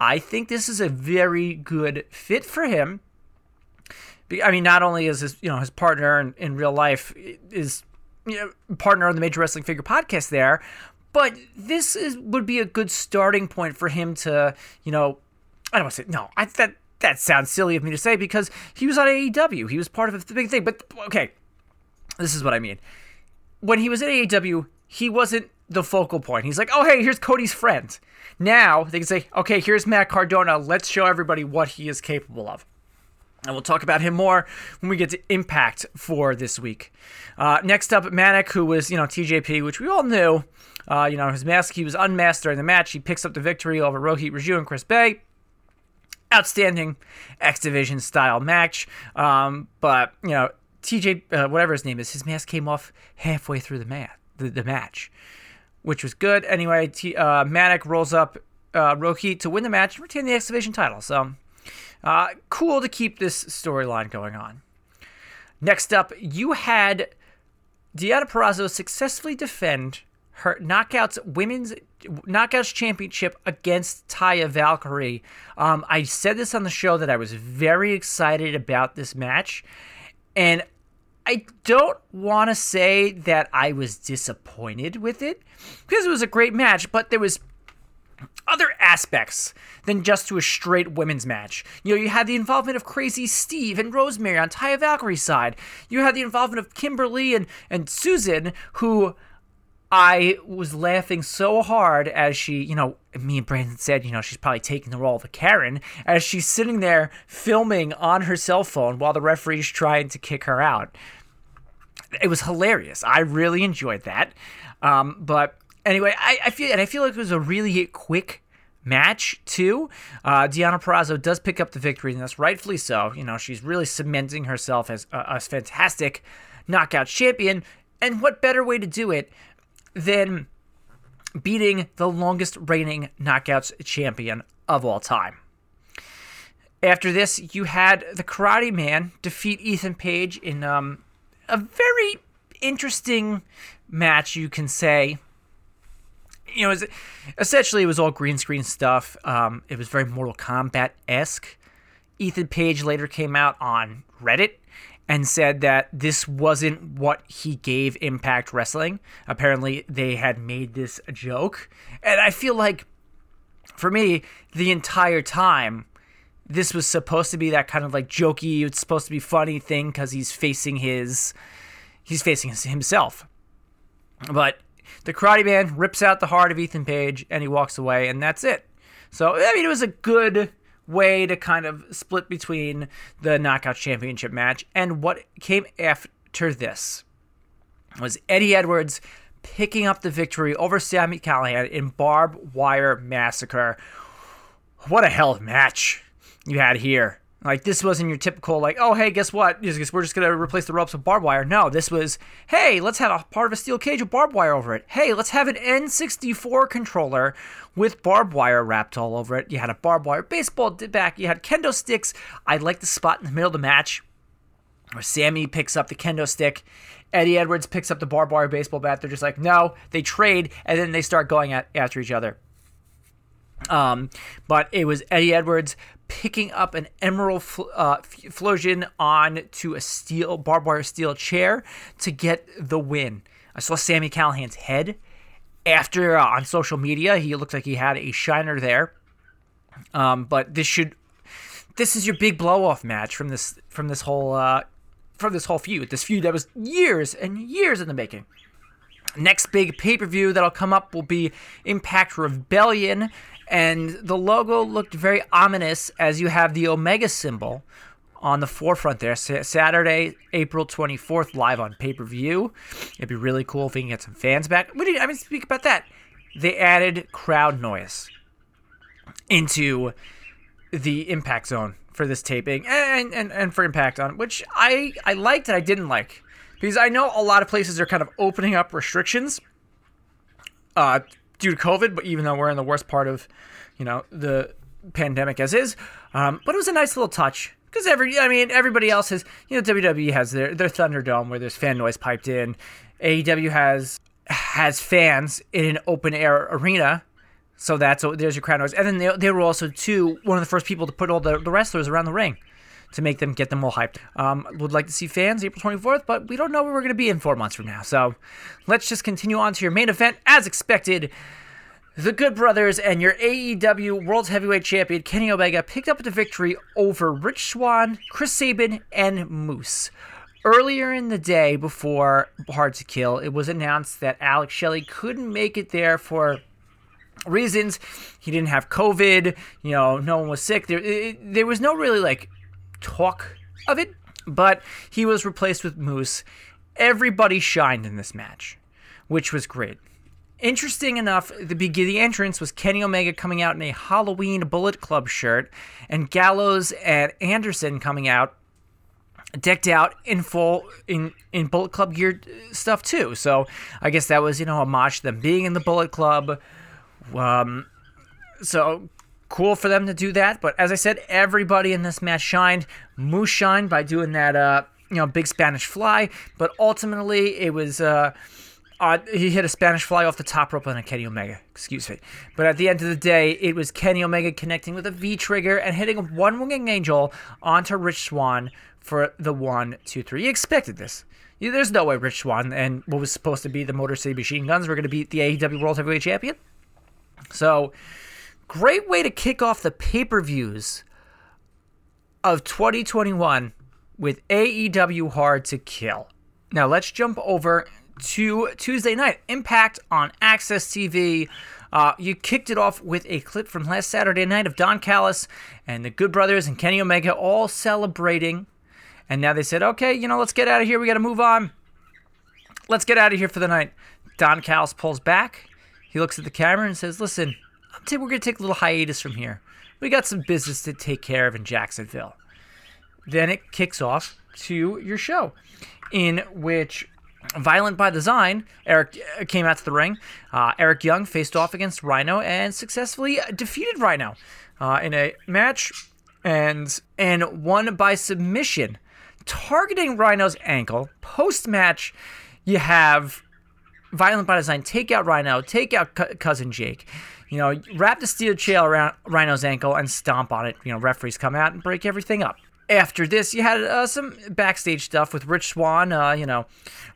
I think this is a very good fit for him I mean, not only is his you know his partner in, in real life is you know, partner on the Major Wrestling Figure podcast there, but this is would be a good starting point for him to you know I don't want to say no I that that sounds silly of me to say because he was on AEW he was part of the big thing but okay this is what I mean. When he was at AEW he wasn't the focal point. He's like oh hey here's Cody's friend. Now they can say okay here's Matt Cardona. Let's show everybody what he is capable of and we'll talk about him more when we get to Impact for this week. Uh, next up, Manik, who was, you know, TJP, which we all knew. Uh, you know, his mask, he was unmasked during the match. He picks up the victory over Rohit Raju and Chris Bey. Outstanding X Division style match. Um, but, you know, TJ, uh, whatever his name is, his mask came off halfway through the, mat, the, the match, which was good. Anyway, T- uh, Manik rolls up uh, Rohit to win the match and retain the X Division title. So, uh, cool to keep this storyline going on. Next up, you had Deonna Purrazzo successfully defend her Knockouts Women's Knockouts Championship against Taya Valkyrie. Um, I said this on the show that I was very excited about this match, and I don't want to say that I was disappointed with it because it was a great match, but there was other aspects than just to a straight women's match. You know, you had the involvement of Crazy Steve and Rosemary on Taya Valkyrie's side. You had the involvement of Kimberly and, and Susan, who I was laughing so hard as she, you know, me and Brandon said, you know, she's probably taking the role of a Karen as she's sitting there filming on her cell phone while the referee's trying to kick her out. It was hilarious. I really enjoyed that. Um, but anyway, I, I feel and I feel like it was a really quick match too. Uh, Deonna Purrazzo does pick up the victory, and that's rightfully so. You know, she's really cementing herself as a, a fantastic knockout champion. And what better way to do it than beating the longest reigning knockouts champion of all time. After this, you had the Karate Man defeat Ethan Page in um, a very interesting match, you can say. You know, it was, essentially it was all green screen stuff. Um, it was very Mortal Kombat esque. Ethan Page later came out on Reddit and said that this wasn't what he gave Impact Wrestling. Apparently, they had made this a joke. And I feel like, for me, the entire time, this was supposed to be that kind of like jokey, it's supposed to be funny thing because he's facing his. He's facing himself. But the Karate Man rips out the heart of Ethan Page and he walks away, and that's it. So, I mean, it was a good way to kind of split between the knockout championship match and what came after this was Eddie Edwards picking up the victory over Sami Callihan in Barbed Wire Massacre. What a hell of a match you had here. Like this wasn't your typical like, oh hey, guess what? We're just gonna replace the ropes with barbed wire. No, this was, hey, let's have a part of a steel cage with barbed wire over it. Hey, let's have an N64 controller with barbed wire wrapped all over it. You had a barbed wire baseball back. You had kendo sticks. I like the spot in the middle of the match where Sami picks up the kendo stick. Eddie Edwards picks up the barbed wire baseball bat. They're just like, no, they trade, and then they start going at, after each other. Um, but it was Eddie Edwards picking up an emerald fl- uh, on to a steel barbed wire steel chair to get the win. I saw Sami Callihan's head after uh, on social media. He looked like he had a shiner there. Um, but this should this is your big blow off match from this from this whole uh, from this whole feud. This feud that was years and years in the making. Next big pay per view that'll come up will be Impact Rebellion and the logo looked very ominous as you have the Omega symbol on the forefront there. Saturday, April 24th, live on pay per view. It'd be really cool if we can get some fans back. What didn't, I mean? Speak about that. They added crowd noise into the impact zone for this taping and, and, and for impact on which I, I liked and I didn't like because I know a lot of places are kind of opening up restrictions uh, due to COVID, but even though we're in the worst part of, you know, the pandemic as is, um, but it was a nice little touch because every, I mean, everybody else has, you know, WWE has their their Thunderdome where there's fan noise piped in. AEW has has fans in an open air arena. So that's there's your crowd noise, and then they, they were also too one of the first people to put all the, the wrestlers around the ring to make them get them all hyped. Um, would like to see fans April 24th, but we don't know where we're going to be in four months from now. So let's just continue on to your main event as expected. The Good Brothers and your AEW World Heavyweight Champion Kenny Omega picked up the victory over Rich Swann, Chris Sabin, and Moose. Earlier in the day, before Hard to Kill, it was announced that Alex Shelley couldn't make it there for reasons. He didn't have COVID. You know, no one was sick. There, it, there was no really like talk of it, but he was replaced with Moose. Everybody shined in this match, which was great. Interesting enough, the beginning entrance was Kenny Omega coming out in a Halloween Bullet Club shirt, and Gallows and Anderson coming out decked out in full in in Bullet Club gear stuff too. So I guess that was you know a homage to them being in the Bullet Club. Um, so cool for them to do that. But as I said, everybody in this match shined. Moose shined by doing that, uh, you know, big Spanish fly. But ultimately, it was. Uh, uh, he hit a Spanish fly off the top rope on a Kenny Omega. Excuse me. But at the end of the day, it was Kenny Omega connecting with a V trigger and hitting a one winging angel onto Rich Swann for the one, two, three. You expected this. There's no way Rich Swann and what was supposed to be the Motor City Machine Guns were going to beat the AEW World Heavyweight Champion. So great way to kick off the pay per views of 2021 with AEW Hard to Kill. Now let's jump over to Tuesday night Impact on AXS TV. Uh, you kicked it off with a clip from last Saturday night of Don Callis and the Good Brothers and Kenny Omega all celebrating. And now they said, okay, you know, let's get out of here. We got to move on. Let's get out of here for the night. Don Callis pulls back. He looks at the camera and says, listen, we're going to take a little hiatus from here. We got some business to take care of in Jacksonville. Then it kicks off to your show, in which Violent by Design, Eric uh, came out to the ring. Uh, Eric Young faced off against Rhino and successfully defeated Rhino uh, in a match and and won by submission, targeting Rhino's ankle. Post match, you have Violent by Design take out Rhino, take out cousin Jake. You know, wrap the steel chair around Rhino's ankle and stomp on it. You know, referees come out and break everything up after this, you had uh, some backstage stuff with Rich Swann, uh, you know,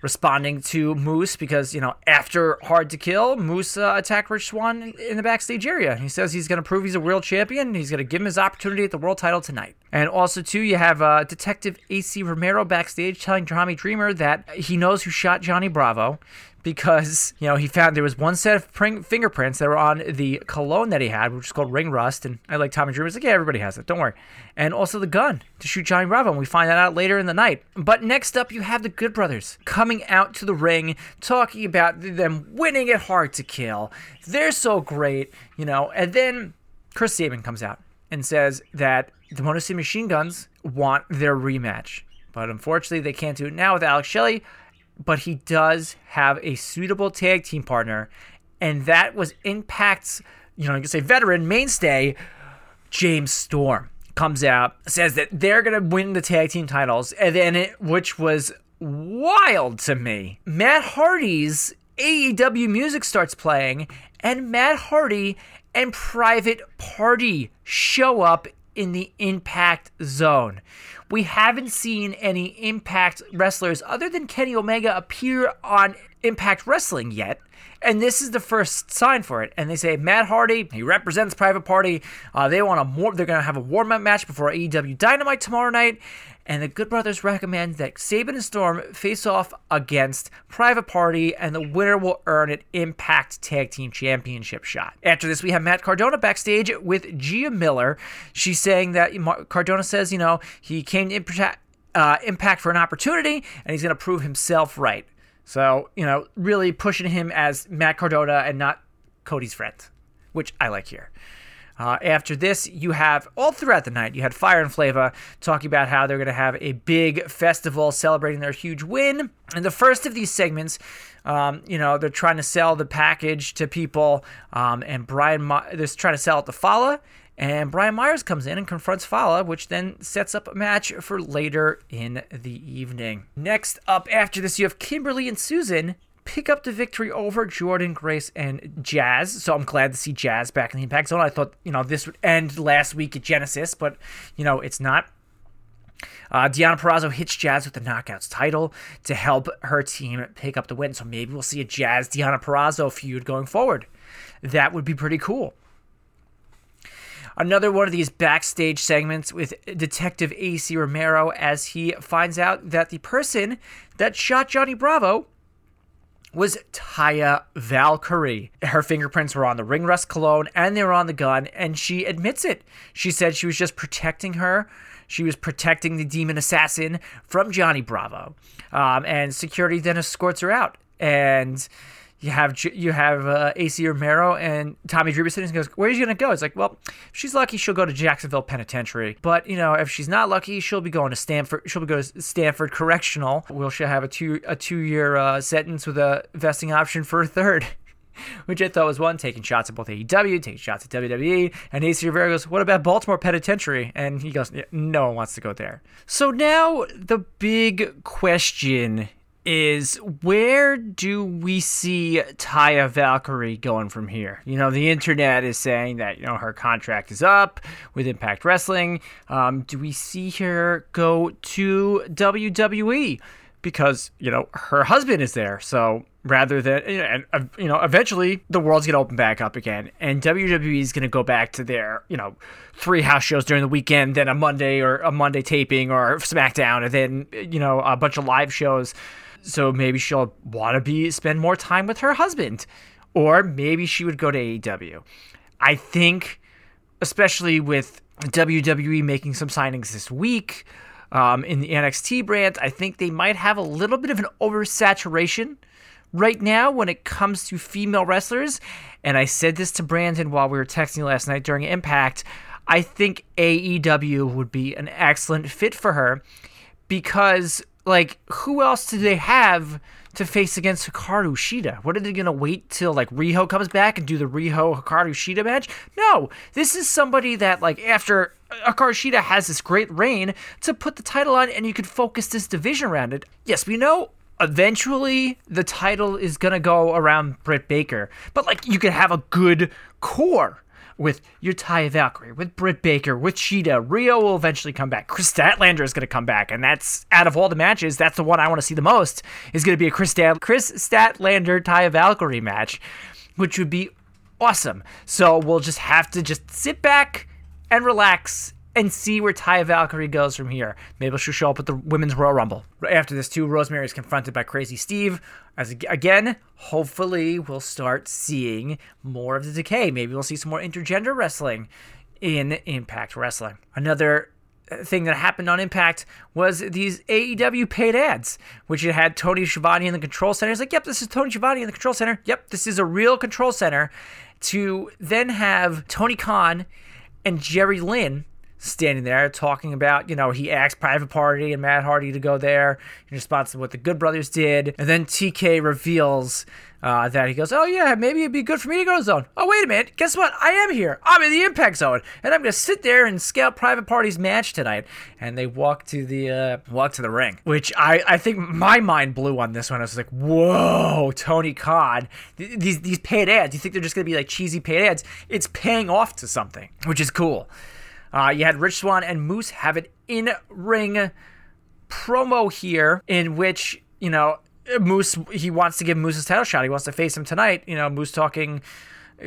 responding to Moose because, you know, after Hard to Kill, Moose uh, attacked Rich Swann in, in, the backstage area. He says he's going to prove he's a world champion. He's going to give him his opportunity at the world title tonight. And also, too, you have uh, Detective AC Romero backstage telling Tommy Dreamer that he knows who shot Johnny Bravo because you know he found there was one set of fingerprints that were on the cologne that he had, which is called ring rust. And I like Tommy Dreamer. He's like, yeah, everybody has it. Don't worry. And also the gun to shoot Johnny Bravo. And we find that out later in the night. But next up, you have the Good Brothers coming out to the ring, talking about them winning it hard to kill. They're so great, you know. And then Chris Sabin comes out and says that the Motor City Machine Guns want their rematch. But unfortunately, they can't do it now with Alex Shelley but he does have a suitable tag team partner, and that was Impact's, you know, you can say veteran mainstay, James Storm comes out says that they're gonna win the tag team titles, and then it, which was wild to me. Matt Hardy's AEW music starts playing, and Matt Hardy and Private Party show up in the Impact Zone we haven't seen any Impact wrestlers other than Kenny Omega appear on Impact Wrestling yet. And this is the first sign for it. And they say Matt Hardy, he represents Private Party. Uh, they want a more. They're gonna have a warm up match before AEW Dynamite tomorrow night and the Good Brothers recommend that Sabin and Storm face off against Private Party, and the winner will earn an Impact Tag Team Championship shot. After this, we have Matt Cardona backstage with Gia Miller. She's saying that Cardona says, you know, he came to Impact, uh, Impact for an opportunity, and he's going to prove himself right. So, you know, really pushing him as Matt Cardona and not Cody's friend, which I like here. Uh, after this, you have all throughout the night, you had Fire and Flava talking about how they're going to have a big festival celebrating their huge win. And the first of these segments, um, you know, they're trying to sell the package to people, um, and Brian, they're trying to sell it to Fallah. And Brian Myers comes in and confronts Fallah, which then sets up a match for later in the evening. Next up, after this, you have Kimberly and Susan pick up the victory over Jordynne Grace and Jazz. So I'm glad to see Jazz back in the Impact Zone. I thought, you know, this would end last week at Genesis, but, you know, it's not. Uh, Deonna Purrazzo hits Jazz with the Knockouts title to help her team pick up the win. So maybe we'll see a Jazz Deonna Purrazzo feud going forward. That would be pretty cool. Another one of these backstage segments with Detective AC Romero as he finds out that the person that shot Johnny Bravo was Taya Valkyrie. Her fingerprints were on the ring rust cologne and they were on the gun, and she admits it. She said she was just protecting her. She was protecting the demon assassin from Johnny Bravo. Um, and security then escorts her out. And you have you have uh, AC Romero and Tommy Dreamer sitting and goes, where's you gonna go?" It's like, well, if she's lucky, she'll go to Jacksonville Penitentiary. But you know, if she's not lucky, she'll be going to Stanford. She'll be going to Stanford Correctional. Will she have a two a two year uh, sentence with a vesting option for a third? <laughs> Which I thought was one taking shots at both AEW, taking shots at WWE, and AC Rivera goes, "What about Baltimore Penitentiary?" And he goes, "No one wants to go there." So now the big question is where do we see Taya Valkyrie going from here? You know, the internet is saying that, you know, her contract is up with Impact Wrestling. Um, do we see her go to WWE? because you know her husband is there. So rather than you know, and uh, you know eventually the world's gonna open back up again, and WWE is gonna go back to their you know three house shows during the weekend, then a Monday or a Monday taping or SmackDown, and then you know a bunch of live shows. So maybe she'll want to be spend more time with her husband, or maybe she would go to AEW. I think, especially with WWE making some signings this week um, in the NXT brand, I think they might have a little bit of an oversaturation right now when it comes to female wrestlers. And I said this to Brandon while we were texting last night during Impact. I think AEW would be an excellent fit for her because, like, who else do they have to face against Hikaru Shida? What are they gonna wait till like Riho comes back and do the Riho Hikaru Shida match? No, this is somebody that like after Hikaru Shida has this great reign to put the title on, and you could focus this division around it. Yes, we know eventually the title is gonna go around Britt Baker, but like you could have a good core with your Taya Valkyrie, with Britt Baker, with Shida. Riho will eventually come back. Kris Statlander is going to come back, and that's out of all the matches, that's the one I want to see the most. Is going to be a Kris Stat Kris Statlander Taya Valkyrie match, which would be awesome. So we'll just have to just sit back and relax and see where Ty Valkyrie goes from here. Maybe she'll show up at the Women's Royal Rumble. After this, too, Rosemary is confronted by Crazy Steve. As again, hopefully, we'll start seeing more of the decay. Maybe we'll see some more intergender wrestling in Impact Wrestling. Another uh, thing that happened on Impact was these AEW paid ads, which it had Tony Schiavone in the control center. It's like, yep, this is Tony Schiavone in the control center. Yep, this is a real control center. To then have Tony Khan and Jerry Lynn standing there talking about, you know, he asked Private Party and Matt Hardy to go there in response to what the Good Brothers did. And then TK reveals uh, that he goes, Oh, yeah, maybe it'd be good for me to go to Zone. Oh, wait a minute. Guess what? I am here. I'm in the Impact Zone. And I'm going to sit there and scout Private Party's match tonight. And they walk to the uh, walk to the ring, which I, I think my mind blew on this one. I was like, Whoa, Tony Khan. These, these paid ads, you think they're just going to be like cheesy paid ads? It's paying off to something, which is cool. Uh, you had Rich Swann and Moose have an in ring promo here in which, you know, Moose, he wants to give Moose his title shot. He wants to face him tonight. You know, Moose talking,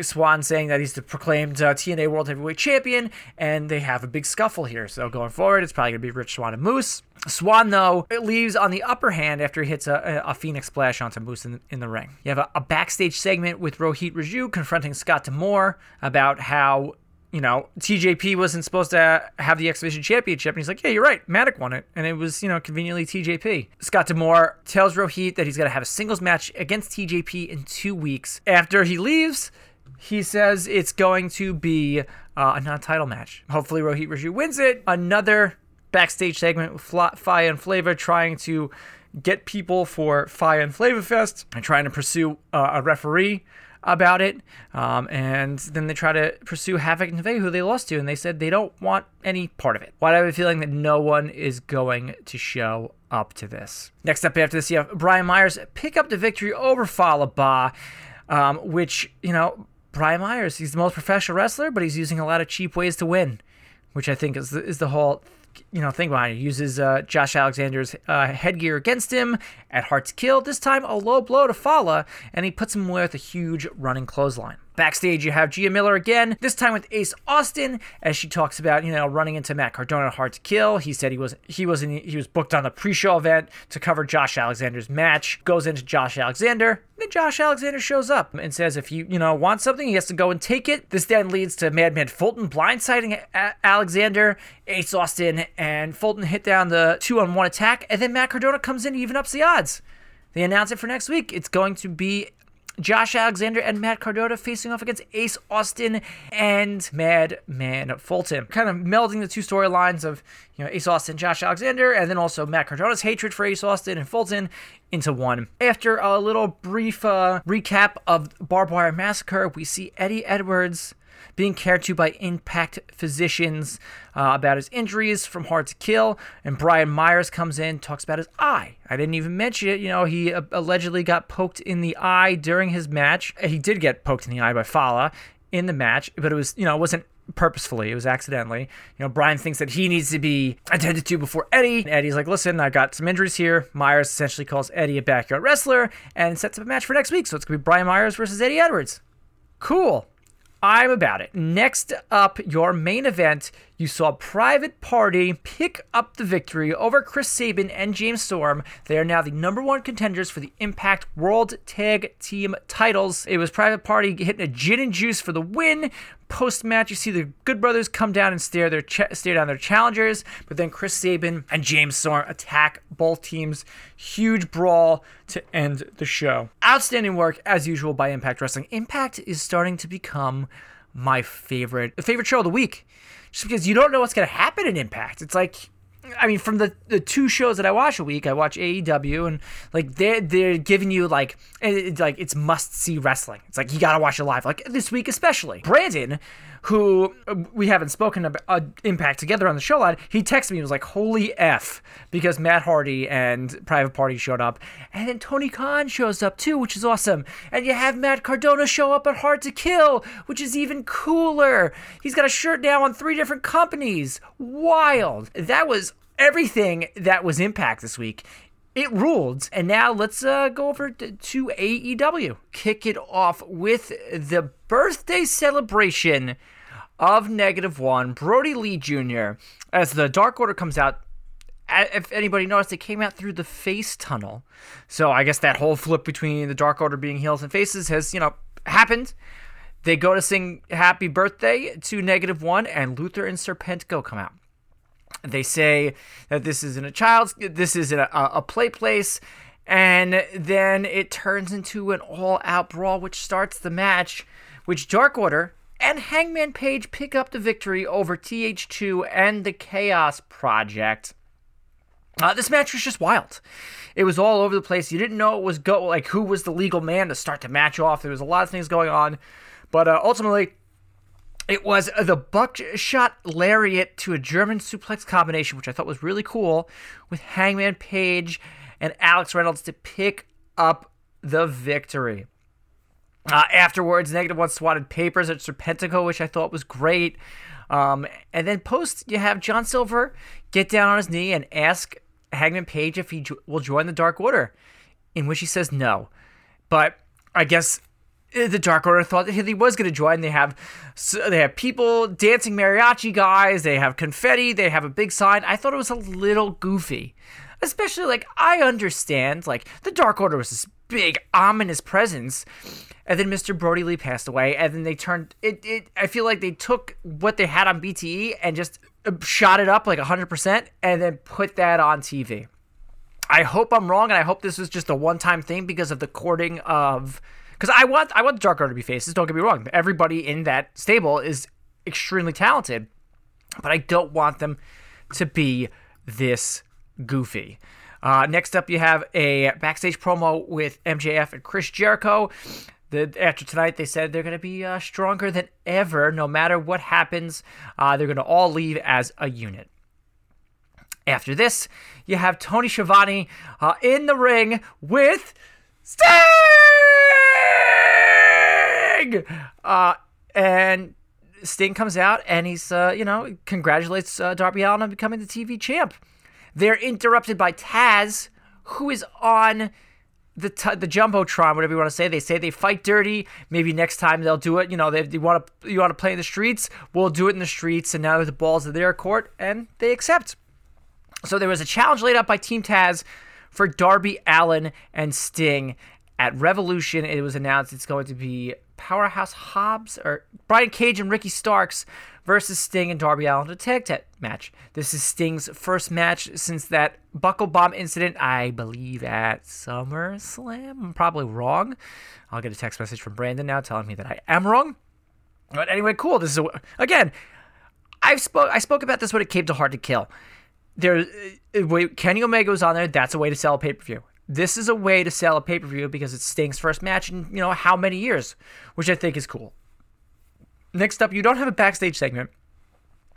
Swann saying that he's the proclaimed uh, TNA World Heavyweight Champion, and they have a big scuffle here. So going forward, it's probably going to be Rich Swann and Moose. Swann, though, it leaves on the upper hand after he hits a, a Phoenix splash onto Moose in, in the ring. You have a, a backstage segment with Rohit Raju confronting Scott D'Amore about how you know, TJP wasn't supposed to have the X Division Championship. And he's like, yeah, you're right. Manik won it. And it was, you know, conveniently TJP. Scott D'Amore tells Rohit that he's going to have a singles match against TJP in two weeks. After he leaves, he says it's going to be uh, a non title match. Hopefully, Rohit Raju wins it. Another backstage segment with Fire and Flava trying to get people for Fire and Flava Fest and trying to pursue uh, a referee about it. Um, and then they try to pursue Havoc and Nevaeh, who they lost to, and they said they don't want any part of it. Why do I have a feeling that no one is going to show up to this? Next up after this, you have Brian Myers pick up the victory over Fallah Bahh, um, which, you know, Brian Myers, he's the most professional wrestler, but he's using a lot of cheap ways to win, which I think is the, is the whole you know thing behind it. He uses uh, Josh Alexander's uh, headgear against him at Hard to Kill. This time a low blow to Fallah, and he puts him with a huge running clothesline. Backstage, you have Gia Miller again, this time with Ace Austin, as she talks about you know running into Matt Cardona hard to kill. He said he was he was in, he was booked on the pre-show event to cover Josh Alexander's match. Goes into Josh Alexander. Then Josh Alexander shows up and says if you you know want something, he has to go and take it. This then leads to Madman Fulton blindsiding a- Alexander. Ace Austin and Fulton hit down the two on one attack, and then Matt Cardona comes in even ups the odds. They announce it for next week. It's going to be Josh Alexander and Matt Cardona facing off against Ace Austin and Madman Fulton. Kind of melding the two storylines of you know Ace Austin, Josh Alexander, and then also Matt Cardona's hatred for Ace Austin and Fulton into one. After a little brief uh, recap of Barbed Wire Massacre, we see Eddie Edwards being cared to by Impact physicians uh, about his injuries from Hard to Kill. And Brian Myers comes in, talks about his eye. I didn't even mention it. You know, he uh, allegedly got poked in the eye during his match. He did get poked in the eye by Fallah in the match, but it was, you know, it wasn't purposefully. It was accidentally. You know, Brian thinks that he needs to be attended to before Eddie. And Eddie's like, listen, I got some injuries here. Myers essentially calls Eddie a backyard wrestler and sets up a match for next week. So it's going to be Brian Myers versus Eddie Edwards. Cool. I'm about it. Next up, your main event. You saw Private Party pick up the victory over Chris Sabin and James Storm. They are now the number one contenders for the Impact World Tag Team titles. It was Private Party hitting a gin and juice for the win. Post match, you see the Good Brothers come down and stare their ch- stare down their challengers, but then Chris Sabin and James Storm attack both teams. Huge brawl to end the show. Outstanding work as usual by Impact Wrestling. Impact is starting to become my favorite favorite show of the week just because you don't know what's going to happen in Impact. It's like, I mean, from the, the two shows that I watch a week, I watch AEW, and like they're they're giving you like it's like it's must see wrestling. It's like you got to watch it live. Like this week especially, Brandon who uh, we haven't spoken about uh, Impact together on the show a lot, he texted me and was like, holy F, because Matt Hardy and Private Party showed up. And then Tony Khan shows up too, which is awesome. And you have Matt Cardona show up at Hard to Kill, which is even cooler. He's got a shirt now on three different companies. Wild. That was everything that was Impact this week. It ruled. And now let's uh, go over to, AEW. Kick it off with the birthday celebration of Negative One, Brodie Lee Jr. As the Dark Order comes out, if anybody noticed, it came out through the face tunnel. So I guess that whole flip between the Dark Order being heels and faces has, you know, happened. They go to sing Happy Birthday to Negative One, and Luther and Serpentico come out. They say that this isn't a child's, this is a, a play place, and then it turns into an all-out brawl, which starts the match, which Dark Order and Hangman Page pick up the victory over TH2 and the Chaos Project. Uh, this match was just wild. It was all over the place. You didn't know it was go like who was the legal man to start the match off. There was a lot of things going on, but uh, ultimately, it was the buckshot lariat to a German suplex combination, which I thought was really cool, with Hangman Page and Alex Reynolds to pick up the victory. Uh, afterwards, Negative One swatted papers at Serpentico, which I thought was great. Um, and then post, you have John Silver get down on his knee and ask Hangman Page if he jo- will join the Dark Order, in which he says no. But I guess the Dark Order thought that he was going to join. They have they have people dancing mariachi guys. They have confetti. They have a big sign. I thought it was a little goofy, especially like I understand like the Dark Order was this big ominous presence, and then Mr. Brodie Lee passed away, and then they turned it. It I feel like they took what they had on BTE and just uh, shot it up like hundred percent, and then put that on TV. I hope I'm wrong, and I hope this was just a one-time thing because of the courting of. Because I want I want the Dark Order to be faces. Don't get me wrong. Everybody in that stable is extremely talented, but I don't want them to be this goofy. Uh, next up, you have a backstage promo with MJF and Chris Jericho. The, after tonight, they said they're going to be uh, stronger than ever, no matter what happens. Uh, they're going to all leave as a unit. After this, you have Tony Schiavone uh, in the ring with Sting, uh, and Sting comes out and he's, uh, you know, congratulates uh, Darby Allin on becoming the TV champ. They're interrupted by Taz, who is on the t- the jumbotron, whatever you want to say. They say they fight dirty. Maybe next time they'll do it. You know, they, they want to you want to play in the streets. We'll do it in the streets. And now the balls are their court, and they accept. So there was a challenge laid out by Team Taz for Darby Allin and Sting at Revolution. It was announced it's going to be Powerhouse Hobbs or Brian Cage and Ricky Starks versus Sting and Darby Allin in a tag team match. This is Sting's first match since that buckle bomb incident, I believe at SummerSlam. I'm probably wrong. I'll get a text message from Brandon now telling me that I am wrong. But anyway, cool. This is a, again. I've spoke. I spoke about this when it came to Hard to Kill. There, uh, Kenny Omega was on there. That's a way to sell a pay per view. This is a way to sell a pay per view because it's Sting's first match in you know how many years, which I think is cool. Next up, you don't have a backstage segment,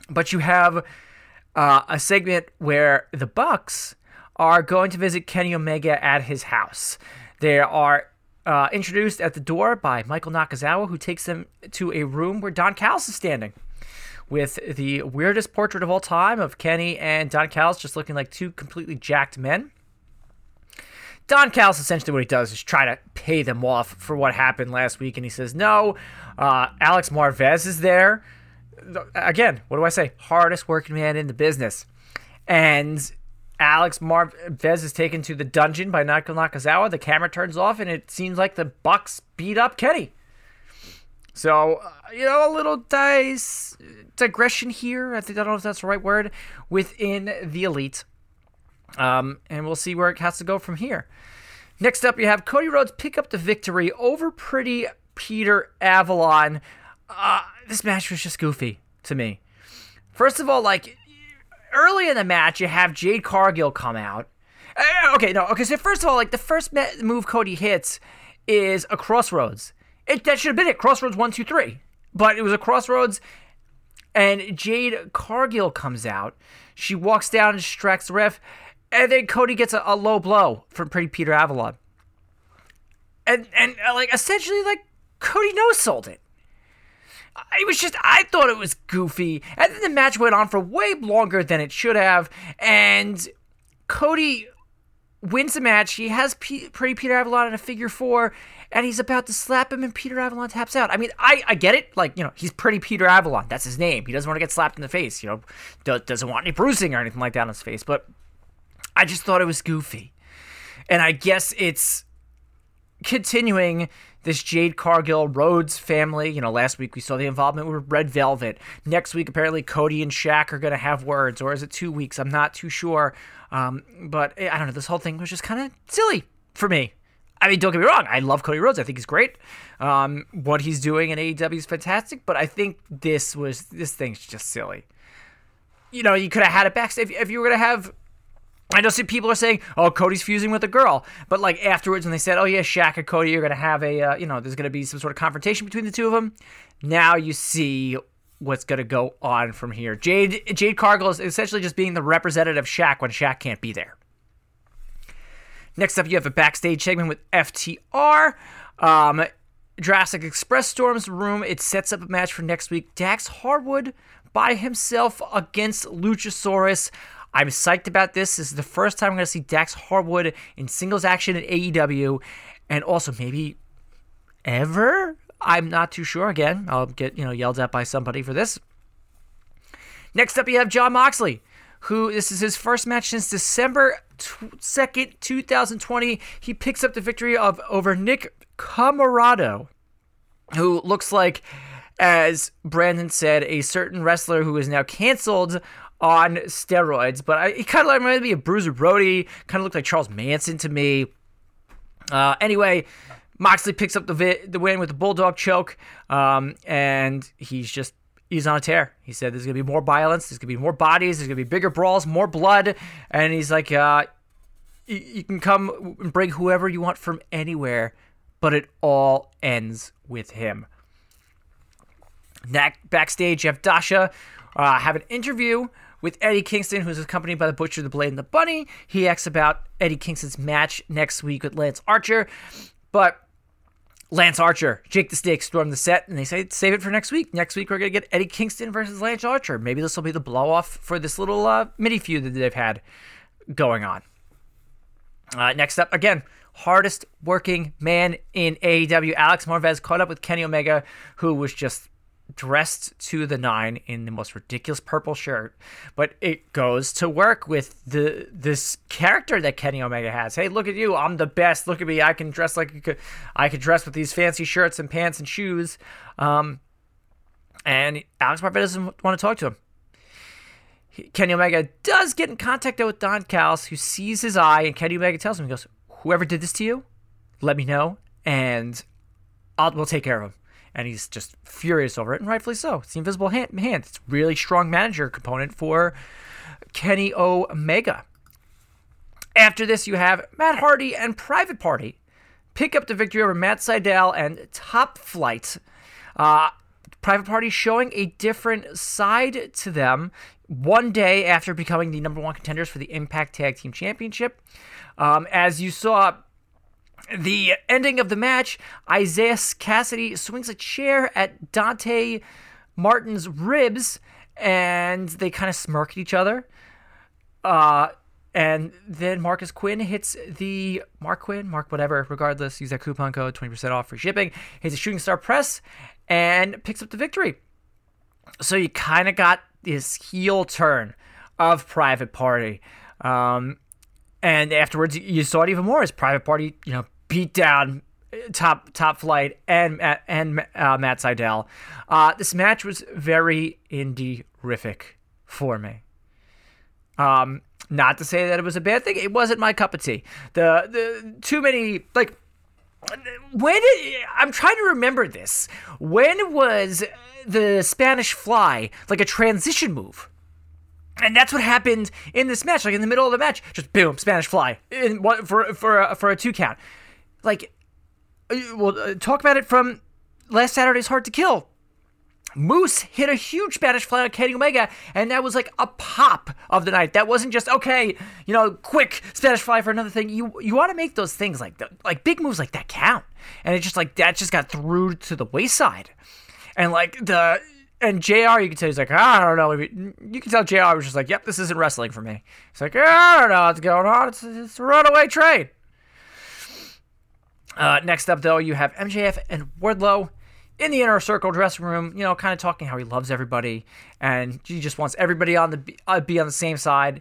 but you have uh, a segment where the Bucks are going to visit Kenny Omega at his house. They are uh, introduced at the door by Michael Nakazawa, who takes them to a room where Don Callis is standing. with the weirdest portrait of all time of Kenny and Don Callis just looking like two completely jacked men. Don Callis essentially what he does is try to pay them off for what happened last week, and he says, No, uh, Alex Marvez is there. Again, what do I say? Hardest working man in the business. And Alex Marvez is taken to the dungeon by Naito Nakazawa. The camera turns off, and it seems like the Bucks beat up Kenny. So, uh, you know, a little dice, digression here. I think I don't know if that's the right word within the elite. Um, and we'll see where it has to go from here. Next up, you have Cody Rhodes pick up the victory over Pretty Peter Avalon. Uh, this match was just goofy to me. First of all, like early in the match, you have Jade Cargill come out. Uh, okay, no, okay. So first of all, like the first move Cody hits is a crossroads. It that should have been it. Crossroads one, two, three. But it was a crossroads, and Jade Cargill comes out. She walks down and distracts the ref, and then Cody gets a, a low blow from Pretty Peter Avalon. And and uh, like essentially like Cody no sold it. It was just, I thought it was goofy. And then the match went on for way longer than it should have. And Cody wins the match. He has P- Pretty Peter Avalon in a figure four, and he's about to slap him, and Peter Avalon taps out. I mean, I, I get it. Like, you know, he's Pretty Peter Avalon. That's his name. He doesn't want to get slapped in the face, you know, do- doesn't want any bruising or anything like that on his face. But I just thought it was goofy. And I guess it's continuing this Jade Cargill Rhodes family. You know, last week we saw the involvement with Red Velvet. Next week, apparently, Cody and Shaq are going to have words, or is it two weeks? I'm not too sure. Um, but I don't know. This whole thing was just kind of silly for me. I mean, don't get me wrong. I love Cody Rhodes. I think he's great. Um, what he's doing in AEW is fantastic. But I think this was this thing's just silly. You know, you could have had it back. If, if you were gonna have I know some people are saying, "Oh, Cody's fusing with a girl," but like afterwards, when they said, "Oh yeah, Shaq and Cody are gonna have a, uh, you know, there's gonna be some sort of confrontation between the two of them," now you see what's gonna go on from here. Jade Jade Cargill is essentially just being the representative of Shaq when Shaq can't be there. Next up, you have a backstage segment with FTR. Um, Jurassic Express storms room. It sets up a match for next week. Dax Harwood by himself against Luchasaurus. I'm psyched about this. This is the first time I'm going to see Dax Harwood in singles action at AEW, and also maybe ever. I'm not too sure. Again, I'll get you know yelled at by somebody for this. Next up, you have John Moxley, who this is his first match since December second, 2020. He picks up the victory of over Nick Comoroto, who looks like, as Brandon said, a certain wrestler who is now canceled on steroids, but I, he kind of reminded me of Bruiser Brody. Kind of looked like Charles Manson to me. Uh, anyway, Moxley picks up the vi- the win with the bulldog choke, um, and he's just he's on a tear. He said there's gonna be more violence, there's gonna be more bodies, there's gonna be bigger brawls, more blood, and he's like, uh, you can come and bring whoever you want from anywhere, but it all ends with him. Backstage, you have Dasha uh, have an interview with Eddie Kingston, who's accompanied by the Butcher, the Blade, and the Bunny. He asks about Eddie Kingston's match next week with Lance Archer. But Lance Archer, Jake the Snake storm the set, and they say save it for next week. Next week we're gonna get Eddie Kingston versus Lance Archer. Maybe this will be the blow off for this little uh, mini feud that they've had going on. Uh, next up, again, hardest working man in AEW, Alex Marvez caught up with Kenny Omega, who was just dressed to the nine in the most ridiculous purple shirt, but it goes to work with the this character that Kenny Omega has. Hey, look at you! I'm the best. Look at me! I can dress like I could dress with these fancy shirts and pants and shoes. Um, and Alex Marvez doesn't want to talk to him. Kenny Omega does get in contact with Don Callis, who sees his eye, and Kenny Omega tells him, he goes, "Whoever did this to you, let me know, and I'll we'll take care of him." And he's just furious over it, and rightfully so. It's the invisible hand. hand. It's really strong manager component for Kenny Omega. After this, you have Matt Hardy and Private Party pick up the victory over Matt Sydal and Top Flight. Uh, Private Party showing a different side to them one day after becoming the number one contenders for the Impact Tag Team Championship. Um, as you saw the ending of the match, Isiah Kassidy swings a chair at Dante Martin's ribs, and they kind of smirk at each other. Uh, and then Marcus Quinn hits the Mark Quinn, Mark whatever, regardless, use that coupon code, 20% off for shipping. Hits a shooting star press and picks up the victory. So you kind of got this heel turn of Private Party. Um, and afterwards, you saw it even more as Private Party, you know, beat down top top flight and and uh, Matt Sydal. Uh, this match was very indie-rific for me. Um, not to say that it was a bad thing. It wasn't my cup of tea. The the too many like when did, I'm trying to remember this. When was the Spanish Fly like a transition move? And that's what happened in this match. Like in the middle of the match, just boom, Spanish Fly in for for a, for a two count. Like, uh, well, uh, talk about it from last Saturday's Hard to Kill. Moose hit a huge Spanish fly on Kenny Omega, and that was like a pop of the night. That wasn't just okay, you know, quick Spanish fly for another thing. You you want to make those things like that, like big moves like that count, and it just like that just got through to the wayside, and like the and Jr. You can tell he's like I don't know. You can tell Jr. was just like, yep, this isn't wrestling for me. He's like I don't know what's going on. It's it's a runaway train. Uh, next up though, you have MJF and Wardlow in the inner circle dressing room, you know, kind of talking how he loves everybody and he just wants everybody on the uh, be on the same side,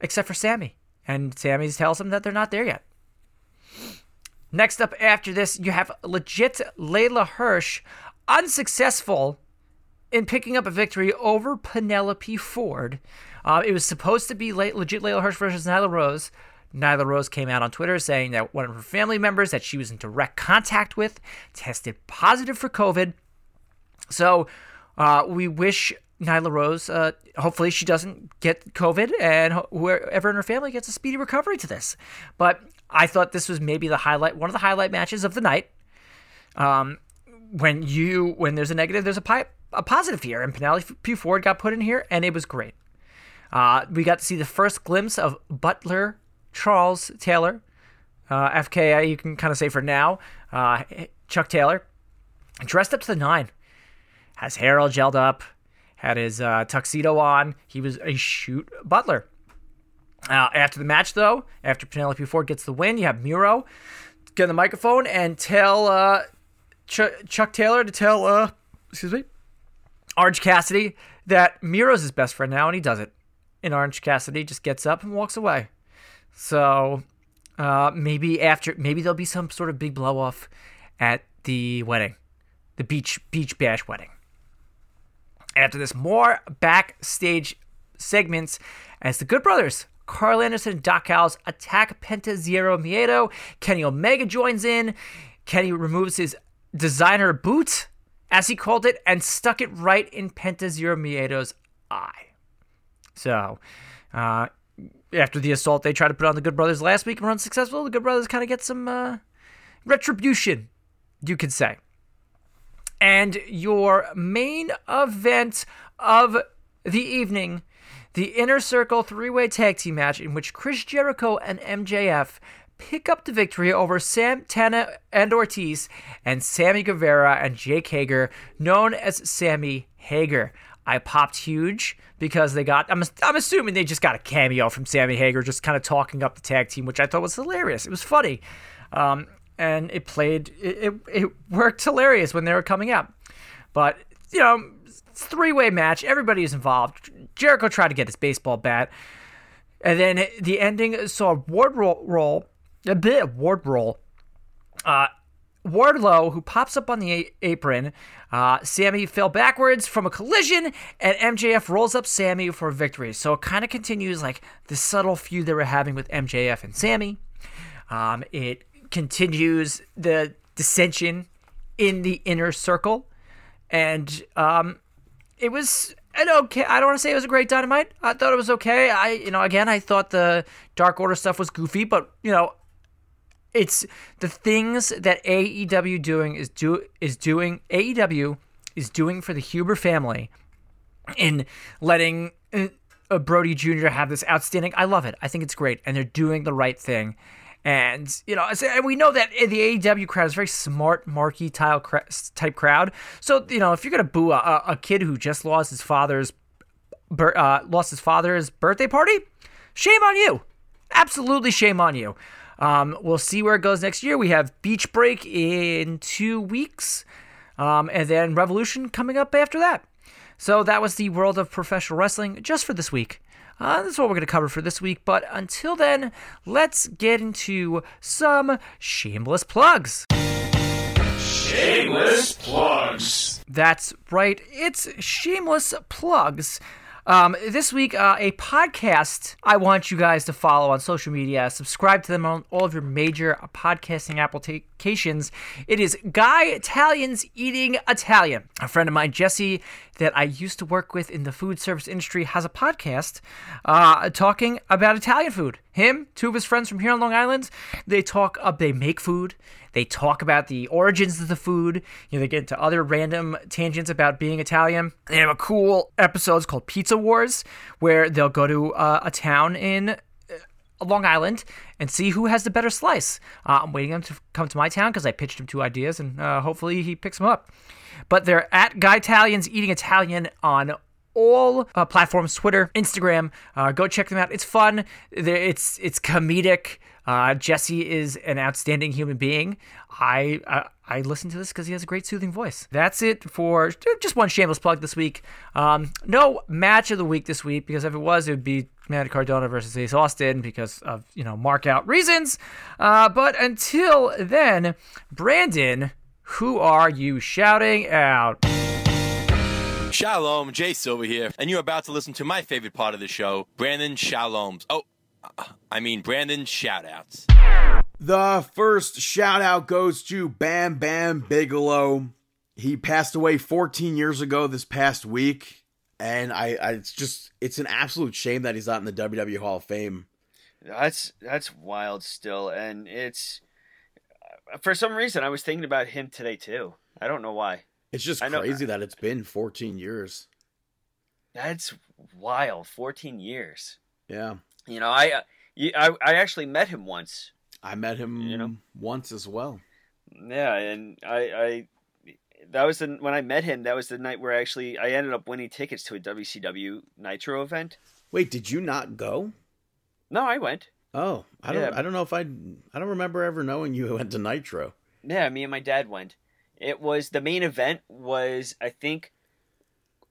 except for Sammy. And Sammy tells him that they're not there yet. Next up after this, you have legit Leyla Hirsch, unsuccessful in picking up a victory over Penelope Ford. Uh, it was supposed to be legit Leyla Hirsch versus Nyla Rose. Nyla Rose came out on Twitter saying that one of her family members that she was in direct contact with tested positive for COVID. So uh, we wish Nyla Rose, uh, hopefully she doesn't get COVID and whoever in her family gets a speedy recovery to this. But I thought this was maybe the highlight, one of the highlight matches of the night. Um, when you, when there's a negative, there's a, pipe, a positive here. And Penelope P. Ford got put in here and it was great. Uh, we got to see the first glimpse of Butler Charles Taylor, uh, FKA, you can kind of say for now, uh, Chuck Taylor, dressed up to the nine, has hair all gelled up, had his uh, tuxedo on. He was a shoot butler. Uh, after the match, though, after Penelope Ford gets the win, you have Miro get the microphone and tell uh, Ch- Chuck Taylor to tell, excuse me, Orange Cassidy that Miro's his best friend now, and he does it. And Orange Cassidy just gets up and walks away. So uh, maybe after, maybe there'll be some sort of big blow off at the wedding, the beach beach bash wedding. After this, more backstage segments as the Good Brothers, Karl Anderson and Doc Gallows attack Penta Zero Miedo. Kenny Omega joins in. Kenny removes his designer boot, as he called it, and stuck it right in Penta Zero Miedo's eye. So, uh, after the assault they tried to put on the Good Brothers last week and were unsuccessful, the Good Brothers kind of get some uh, retribution, you could say. And your main event of the evening, the Inner Circle three way tag team match, in which Chris Jericho and MJF pick up the victory over Sam Santana and Ortiz and Sammy Guevara and Jake Hager, known as Sammy Hager. I popped huge because they got. I'm, I'm assuming they just got a cameo from Sammy Hager, just kind of talking up the tag team, which I thought was hilarious. It was funny, um, and it played. It, it, it worked hilarious when they were coming out. But you know, three way match. Everybody is involved. Jericho tried to get his baseball bat, and then the ending saw Ward roll, roll a bit of Ward roll. Uh, Wardlow, who pops up on the a- apron. Uh, Sammy fell backwards from a collision, and MJF rolls up Sammy for victory. So it kind of continues like the subtle feud they were having with MJF and Sammy. Um, it continues the dissension in the inner circle, and um, it was an okay. I don't want to say it was a great dynamite. I thought it was okay. I, you know, again, I thought the Dark Order stuff was goofy, but you know, it's the things that AEW doing is do is doing AEW is doing for the Huber family in letting uh, Brodie Jr. have this outstanding. I love it. I think it's great, and they're doing the right thing. And you know, and we know that the AEW crowd is very smart, marquee tile type crowd. So you know, if you're gonna boo a, a kid who just lost his father's uh, lost his father's birthday party. Shame on you. Absolutely shame on you. Um, we'll see where it goes next year. We have Beach Break in two weeks, um, and then Revolution coming up after that. So that was the world of professional wrestling just for this week. Uh, that's what we're going to cover for this week. But until then, let's get into some shameless plugs. Shameless plugs. That's right. It's shameless plugs. Um, this week, uh, a podcast I want you guys to follow on social media. Subscribe to them on all of your major podcasting applications. It is Guy Italians Eating Italian. A friend of mine, Jesse, that I used to work with in the food service industry, has a podcast uh, talking about Italian food. Him, two of his friends from here on Long Island, they talk. Uh, they make food. They talk about the origins of the food. You know, they get into other random tangents about being Italian. They have a cool episodes called Pizza Wars, where they'll go to uh, a town in uh, Long Island and see who has the better slice. Uh, I'm waiting him to come to my town because I pitched him two ideas, and uh, hopefully he picks them up. But they're at Guy Italians Eating Italian on all uh, platforms Twitter, Instagram. Uh, go check them out. It's fun. It's it's comedic. Uh, Jesse is an outstanding human being. I I, I listen to this because he has a great soothing voice. That's it for just one shameless plug this week. Um, no match of the week this week because if it was, it would be Matt Cardona versus Ace Austin because of you know mark out reasons. Uh, but until then, Brandon, who are you shouting out? Shalom, Jay Silver here, and you're about to listen to my favorite part of the show, Brandon Shaloms. Oh, I mean Brandon shoutouts. The first shoutout goes to Bam Bam Bigelow. He passed away 14 years ago this past week, and I, I it's just it's an absolute shame that he's not in the WWE Hall of Fame. That's that's wild still, and it's for some reason I was thinking about him today too. I don't know why. It's just crazy that it's been 14 years. That's wild. Fourteen years. Yeah, You know, I, uh, I I actually met him once. I met him You know? once as well. Yeah, and I I that was the when I met him. That was the night where I actually I ended up winning tickets to a WCW Nitro event. Wait, did you not go? No, I went. Oh, I don't. Yeah. I don't know if I. I don't remember ever knowing you <laughs> went to Nitro. Yeah, me and my dad went. It was the main event was I think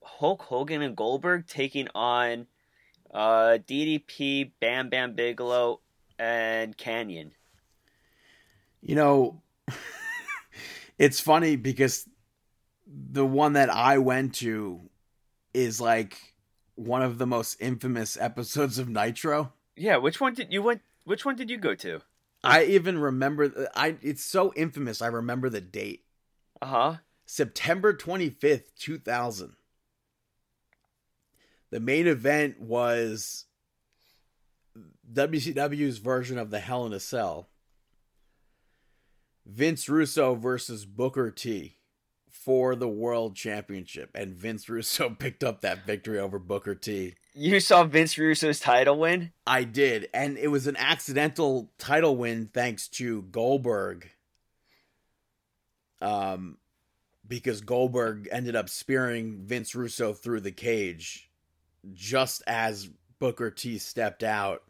Hulk Hogan and Goldberg taking on uh, DDP, Bam Bam Bigelow, and Kanyon. You know, <laughs> it's funny because the one that I went to is like one of the most infamous episodes of Nitro. Yeah, which one did you went? Which one did you go to? I even remember. I. It's so infamous. I remember the date. Uh huh. September 25th, 2000. The main event was WCW's version of the Hell in a Cell. Vince Russo versus Booker T for the World Championship. And Vince Russo <laughs> picked up that victory over Booker T. You saw Vince Russo's title win. I did. And it was an accidental title win thanks to Goldberg. Um, because Goldberg ended up spearing Vince Russo through the cage just as Booker T stepped out.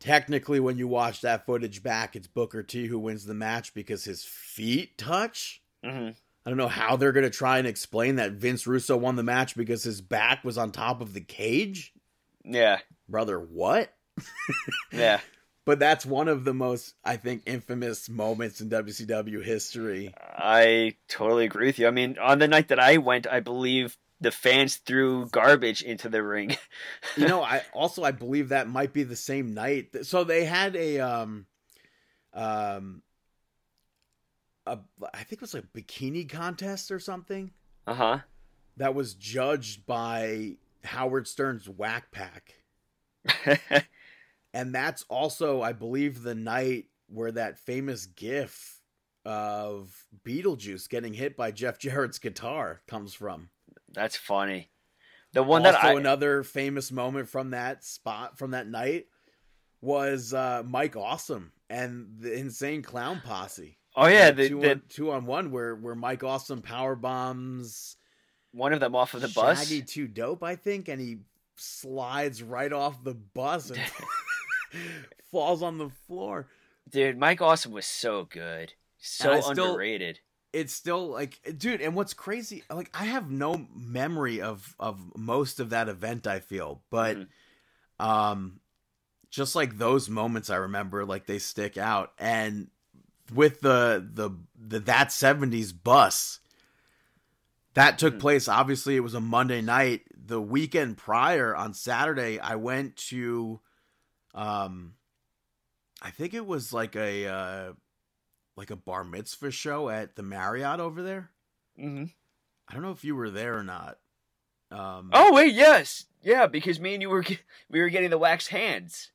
Technically, when you watch that footage back, it's Booker T who wins the match because his feet touch. hmm I don't know how they're going to try and explain that Vince Russo won the match because his back was on top of the cage. Yeah, Brother, what? yeah. <laughs> But that's one of the most, I think, infamous moments in WCW history. I totally agree with you. I mean, on the night that I went, I believe the fans threw garbage into the ring. You know, <laughs> I also I believe that might be the same night. So they had a um um a I think it was like a bikini contest or something Uh huh. that was judged by Howard Stern's Whack Pack. <laughs> And that's also, I believe, the night where that famous gif of Beetlejuice getting hit by Jeff Jarrett's guitar comes from. That's funny. The one also, that I another famous moment from that spot from that night was uh, Mike Awesome and the Insane Clown Posse. oh yeah the, two, the on, two on one where where Mike Awesome power bombs one of them off of the bus. Shaggy 2 Dope, I think, and he slides right off the bus and <laughs> <laughs> falls on the floor. Dude, Mike Awesome was so good. So still- underrated. It's still like, dude, and what's crazy, like I have no memory of of most of that event. I feel, but Mhm. um, just like those moments, I remember, like they stick out. And with the the the that seventies bus, that took Mhm. place. Obviously, it was a Monday night. The weekend prior, on Saturday, I went to, um, I think it was like a uh, like a bar mitzvah show at the Marriott over there. Mm-hmm. I don't know if you were there or not. Um, Oh wait, yes, yeah, because me and you were we were getting the wax hands.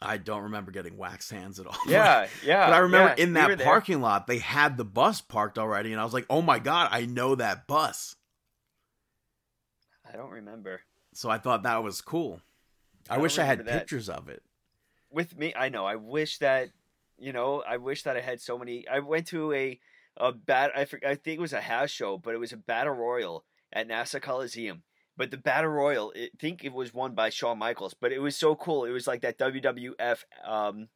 I don't remember getting wax hands at all. Yeah, <laughs> yeah. But I remember yeah, in we that there. parking lot, they had the bus parked already, and I was like, "Oh my god, I know that bus!" I don't remember. So I thought that was cool. I, I wish I had that. pictures of it. with me i know. I wish that you know i wish that i had so many. I went to a a bat i, I think it was a house show but it was a battle royal at Nassau coliseum. But the battle royal i think it was won by shawn michaels but it was so cool. It was like that wwf um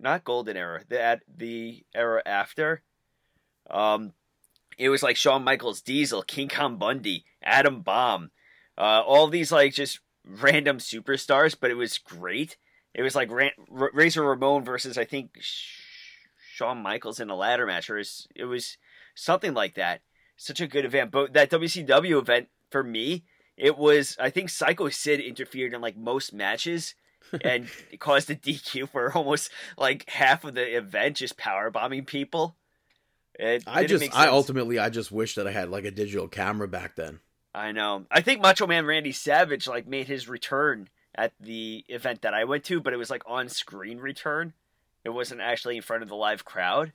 not golden era the at the era after. Um it was like Shawn Michaels, Diesel, King Kong Bundy, Adam Bomb, uh, all these like just random superstars, but it was great. It was like Ran- R- Razor Ramon versus I think Sh- Shawn Michaels in a ladder match, or it was, it was something like that. Such a good event, but that WCW event for me, it was I think Psycho Sid interfered in like most matches. <laughs> and caused a DQ for almost like half of the event, just power bombing people. It I just, I ultimately, I just wish that I had like a digital camera back then. I know. I think Macho Man Randy Savage like made his return at the event that I went to, but it was like on screen return. It wasn't actually in front of the live crowd.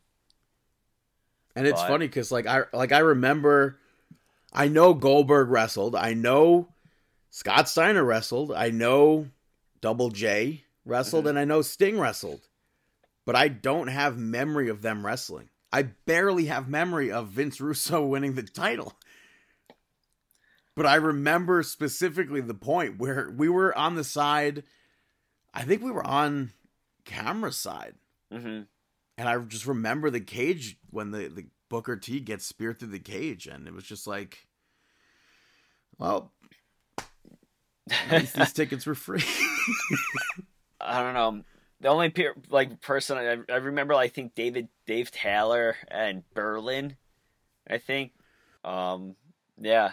And it's But- funny because like I, like I remember, I know Goldberg wrestled. I know Scott Steiner wrestled. I know Double J wrestled, Mhm. and I know Sting wrestled. But I don't have memory of them wrestling. I barely have memory of Vince Russo <laughs> winning the title. But I remember specifically the point where we were on the side. I think we were on camera side. Mm-hmm. And I just remember the cage when the, the Booker T gets speared through the cage, and it was just like, well, these <laughs> tickets were free. I don't know. The only pe- like person I, I remember, I think David Dave Taylor and Berlin. I think, um, yeah,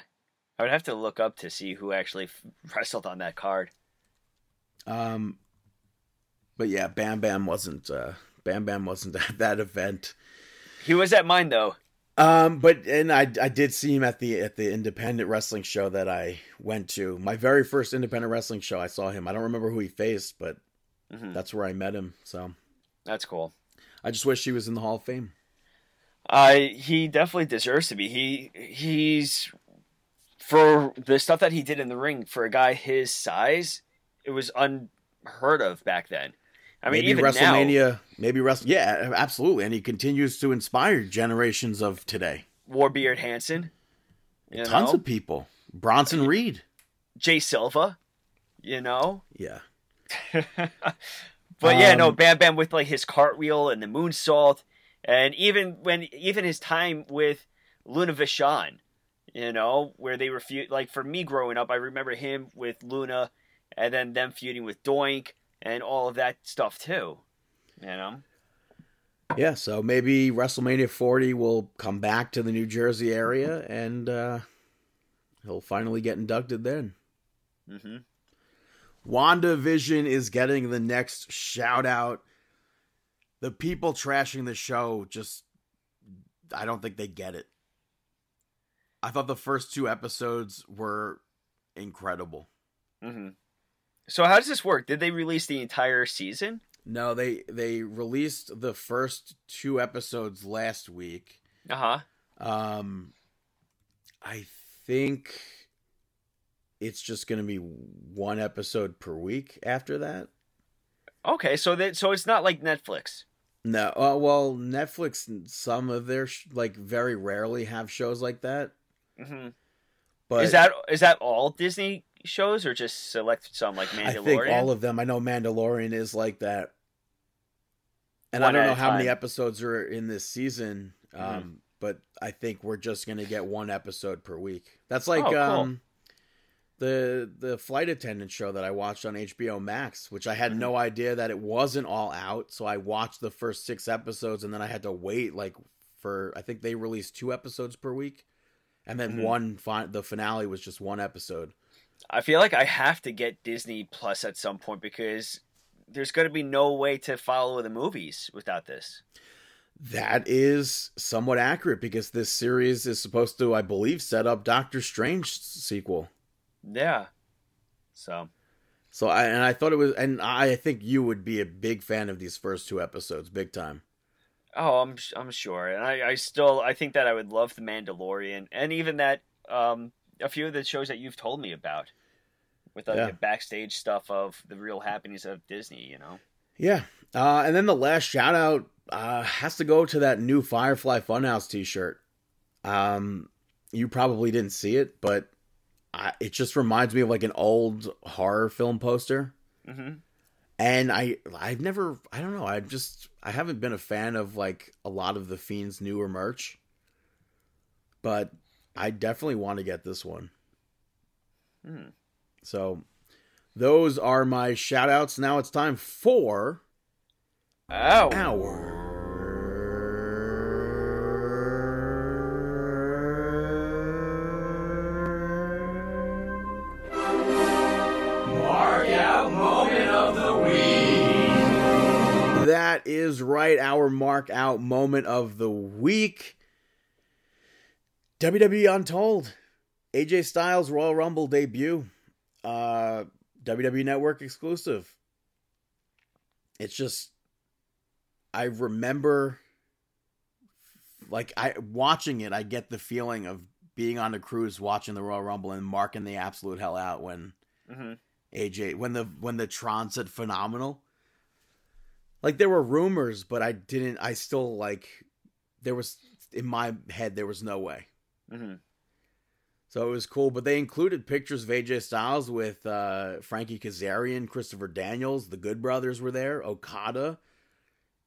I would have to look up to see who actually wrestled on that card. um, but yeah, Bam Bam wasn't. Uh, Bam Bam wasn't <laughs> at that event. He was at mine though. Um, but and I I did see him at the at the independent wrestling show that I went to. My very first independent wrestling show, I saw him. I don't remember who he faced, but Mhm. that's where I met him. So That's cool. I just wish he was in the Hall of Fame. I he definitely deserves to be. He he's for the stuff that he did in the ring for a guy his size, it was unheard of back then. I mean, maybe even WrestleMania, maybe Wrestle. Yeah, absolutely, and he continues to inspire generations of today. Warbeard Hanson, you Tons know, of people. Bronson Reed. Jay Silva, you know. <laughs> Yeah, but yeah, no, Um, Bam Bam with like his cartwheel and the moonsault, and even when even his time with Luna Vachon, you know, where they were feud like for me growing up, I remember him with Luna, and then them feuding with Doink and all of that stuff too. You know, yeah. So maybe WrestleMania 40 will come back to the New Jersey area, and uh, he'll finally get inducted then. Mm-hmm. WandaVision is getting the next shout out. The people trashing the show just I don't think they get it. I thought the first two episodes were incredible. hmm So how does this work? Did they release the entire season? No, they they released the first two episodes last week. Uh huh. Um I think it's just going to be one episode per week after that. Okay, so that so it's not like Netflix. No, uh, well, Netflix, some of their sh- like very rarely have shows like that. Hmm But is that is that all Disney shows or just select some like I Mandalorian? think all of them. I know Mandalorian is like that. And One I don't know how many episodes are in this season. Um, Mhm. but I think we're just gonna get one episode per week. That's like Oh, cool. um the the flight attendant show that I watched on HBO Max, which I had Mm-hmm. no idea that it wasn't all out. So I watched the first six episodes and then I had to wait like for I think they released two episodes per week. And then Mhm. one fi- the finale was just one episode. I feel like I have to get Disney Plus at some point because there's going to be no way to follow the movies without this. That is somewhat accurate because this series is supposed to, I believe, set up Doctor Strange sequel. Yeah. So So I and I thought it was, and I think you would be a big fan of these first two episodes, big time. Oh, I'm I'm sure, and I, I still I think that I would love the Mandalorian, and even that um a few of the shows that you've told me about, with like Yeah. the backstage stuff of the real happenings of Disney. You know, Yeah, uh, and then the last shout out uh, has to go to that new Firefly Funhouse T-shirt. Um, you probably didn't see it, but I, it just reminds me of like an old horror film poster. hmm and I I've never I don't know I just I haven't been a fan of like a lot of the Fiend's newer merch, but I definitely want to get this one. Hmm. So those are my shout outs. Now it's time for Oh, Mark right, our mark out moment of the week. WWE Untold. AJ Styles Royal Rumble debut. Uh WWE Network exclusive. It's just I remember like I watching it, I get the feeling of being on a cruise watching the Royal Rumble and marking the absolute hell out when hmm AJ when the when the Tron said phenomenal. Like there were rumors, but I didn't. I still like there was in my head there was no way. hmm So it was cool, but they included pictures of AJ Styles with uh, Frankie Kazarian, Christopher Daniels, the Good Brothers were there, Okada,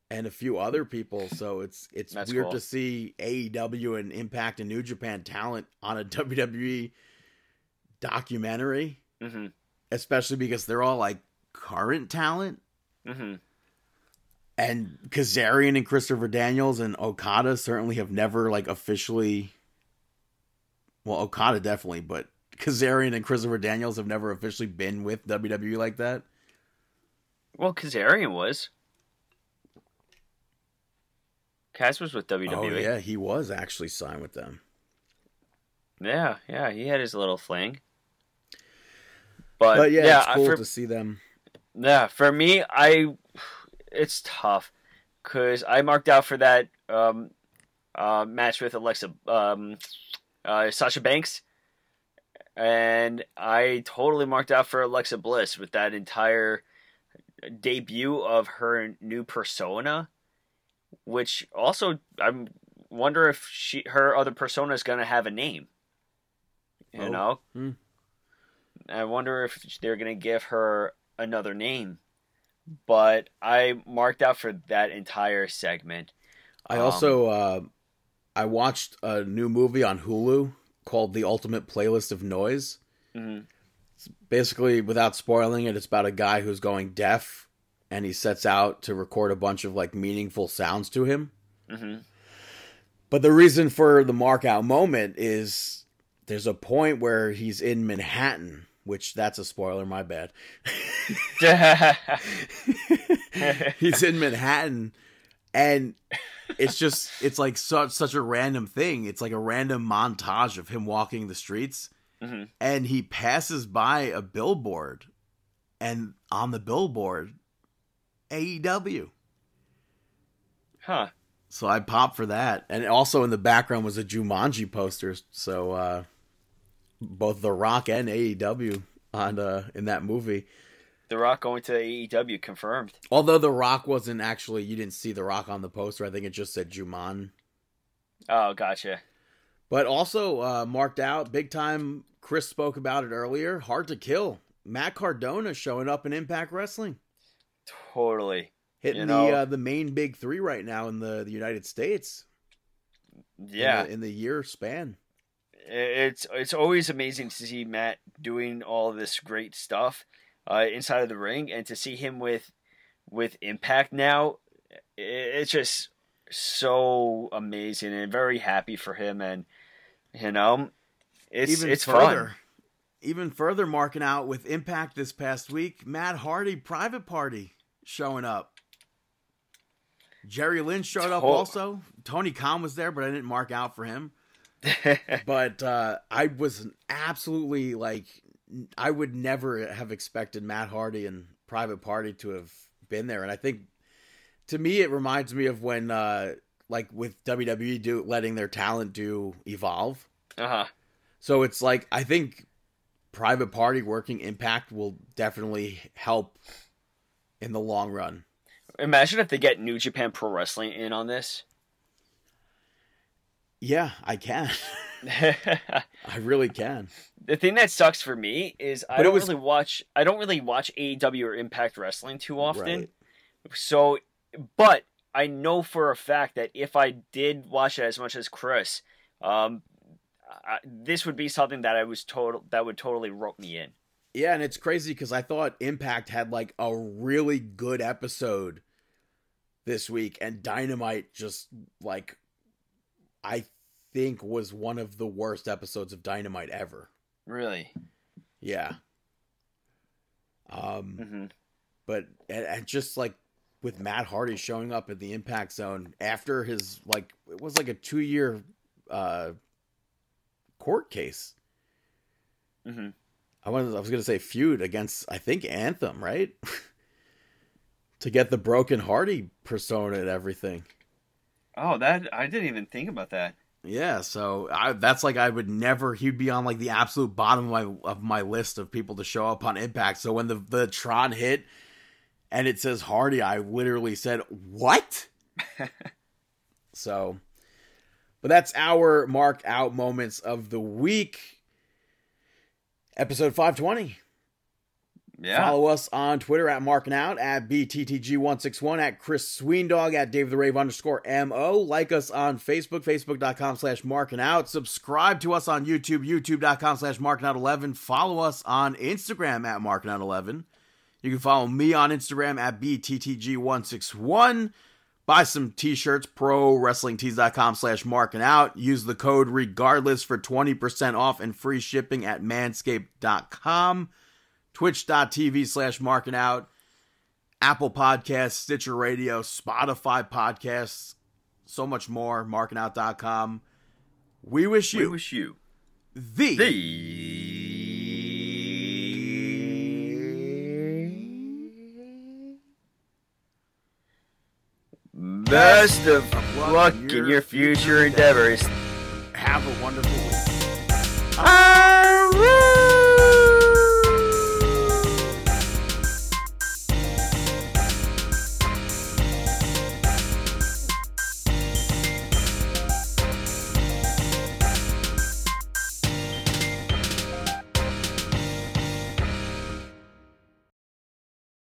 and a few other people. So it's it's That's weird cool. to see AEW and Impact and New Japan talent on a <laughs> WWE documentary, hmm especially because they're all like current talent. hmm and Kazarian and Christopher Daniels and Okada certainly have never like officially well Okada definitely but Kazarian and Christopher Daniels have never officially been with WWE like that. Well, Kazarian was. Kaz was with WWE. Oh yeah, he was actually signed with them. yeah, yeah, he had his little fling. But, But yeah, yeah, it's cool for, to see them. Yeah, for me, I it's tough because I marked out for that um, uh, match with Alexa um, uh, Sasha Banks, and I totally marked out for Alexa Bliss with that entire debut of her new persona, which also I'm wonder if she her other persona is gonna have a name. You Oh, know, hmm. I wonder if they're gonna give her another name. But I marked out for that entire segment. I Um, also uh I watched a new movie on Hulu called The Ultimate Playlist of Noise. mhm. basically without spoiling it it's about a guy who's going deaf and he sets out to record a bunch of like meaningful sounds to him Mhm. but the reason for the mark out moment is there's a point where he's in manhattan which that's a spoiler my bad <laughs> <laughs> he's in manhattan and it's just it's like such such a random thing it's like a random montage of him walking the streets Mhm. and he passes by a billboard and on the billboard AEW huh. so I popped for that and also in the background was a Jumanji poster so uh both The Rock and AEW on uh in that movie The Rock going to AEW confirmed. although The Rock wasn't actually you didn't see The Rock on the poster I think it just said Juman Oh, gotcha. But also uh, marked out big time. Chris spoke about it earlier. Hard to kill. Matt Cardona showing up in Impact Wrestling, Totally. hitting You know- the uh, the main big three right now in the, the United States. in Yeah. the, in the year span. It's it's always amazing to see Matt doing all this great stuff uh, inside of the ring, and to see him with with Impact now, it's just so amazing and very happy for him. And you know, it's even it's further, fun. even further marking out with Impact this past week. Matt Hardy Private Party showing up. Jerry Lynn showed up also. Tony Khan was there, but I didn't mark out for him. <laughs> but uh, I was absolutely like, I would never have expected Matt Hardy and Private Party to have been there. And I think to me, it reminds me of when, uh, like with WWE do letting their talent do evolve. uh huh. So it's like I think Private Party working Impact will definitely help in the long run. Imagine if they get New Japan Pro Wrestling in on this. Yeah, I can. <laughs> <laughs> I really can. the thing that sucks for me is I But don't was- really watch I don't really watch AEW or Impact Wrestling too often. Right. So but I know for a fact that if I did watch it as much as Chris, um I, this would be something that I was total that would totally rope me in. Yeah, and it's crazy because I thought Impact had like a really good episode this week, and Dynamite just like I think was one of the worst episodes of Dynamite ever. Really. Yeah. Um, hmm but and, and just like with Matt Hardy showing up in the Impact Zone after his like it was like a two year uh court case. hmm I was I was gonna say feud against I think Anthem, right? <laughs> to get the broken Hardy persona and everything. Oh, that I didn't even think about that. Yeah, so I, that's like I would never. He'd be on like the absolute bottom of my of my list of people to show up on Impact. So when the the Tron hit and it says Hardy, I literally said what? <laughs> so, but that's our mark out moments of the week. Episode five twenty. Yeah. Follow us on Twitter at Marking Out, at BTTG161, at Chris Sweendog, at Dave the Rave underscore MO. Like us on Facebook, Facebook.com slash Marking Out. Subscribe to us on YouTube, YouTube.com slash Marking Out 11. Follow us on Instagram at Marking Out 11. You can follow me on Instagram at BTTG161. Buy some t-shirts, pro wrestlingtees.com slash marking out. Use the code regardless for 20% off and free shipping at manscaped.com twitch.tv slash marking out apple podcasts stitcher radio spotify podcasts so much more markingout.com we wish We you wish you the, best of luck in your future endeavors. have a wonderful week!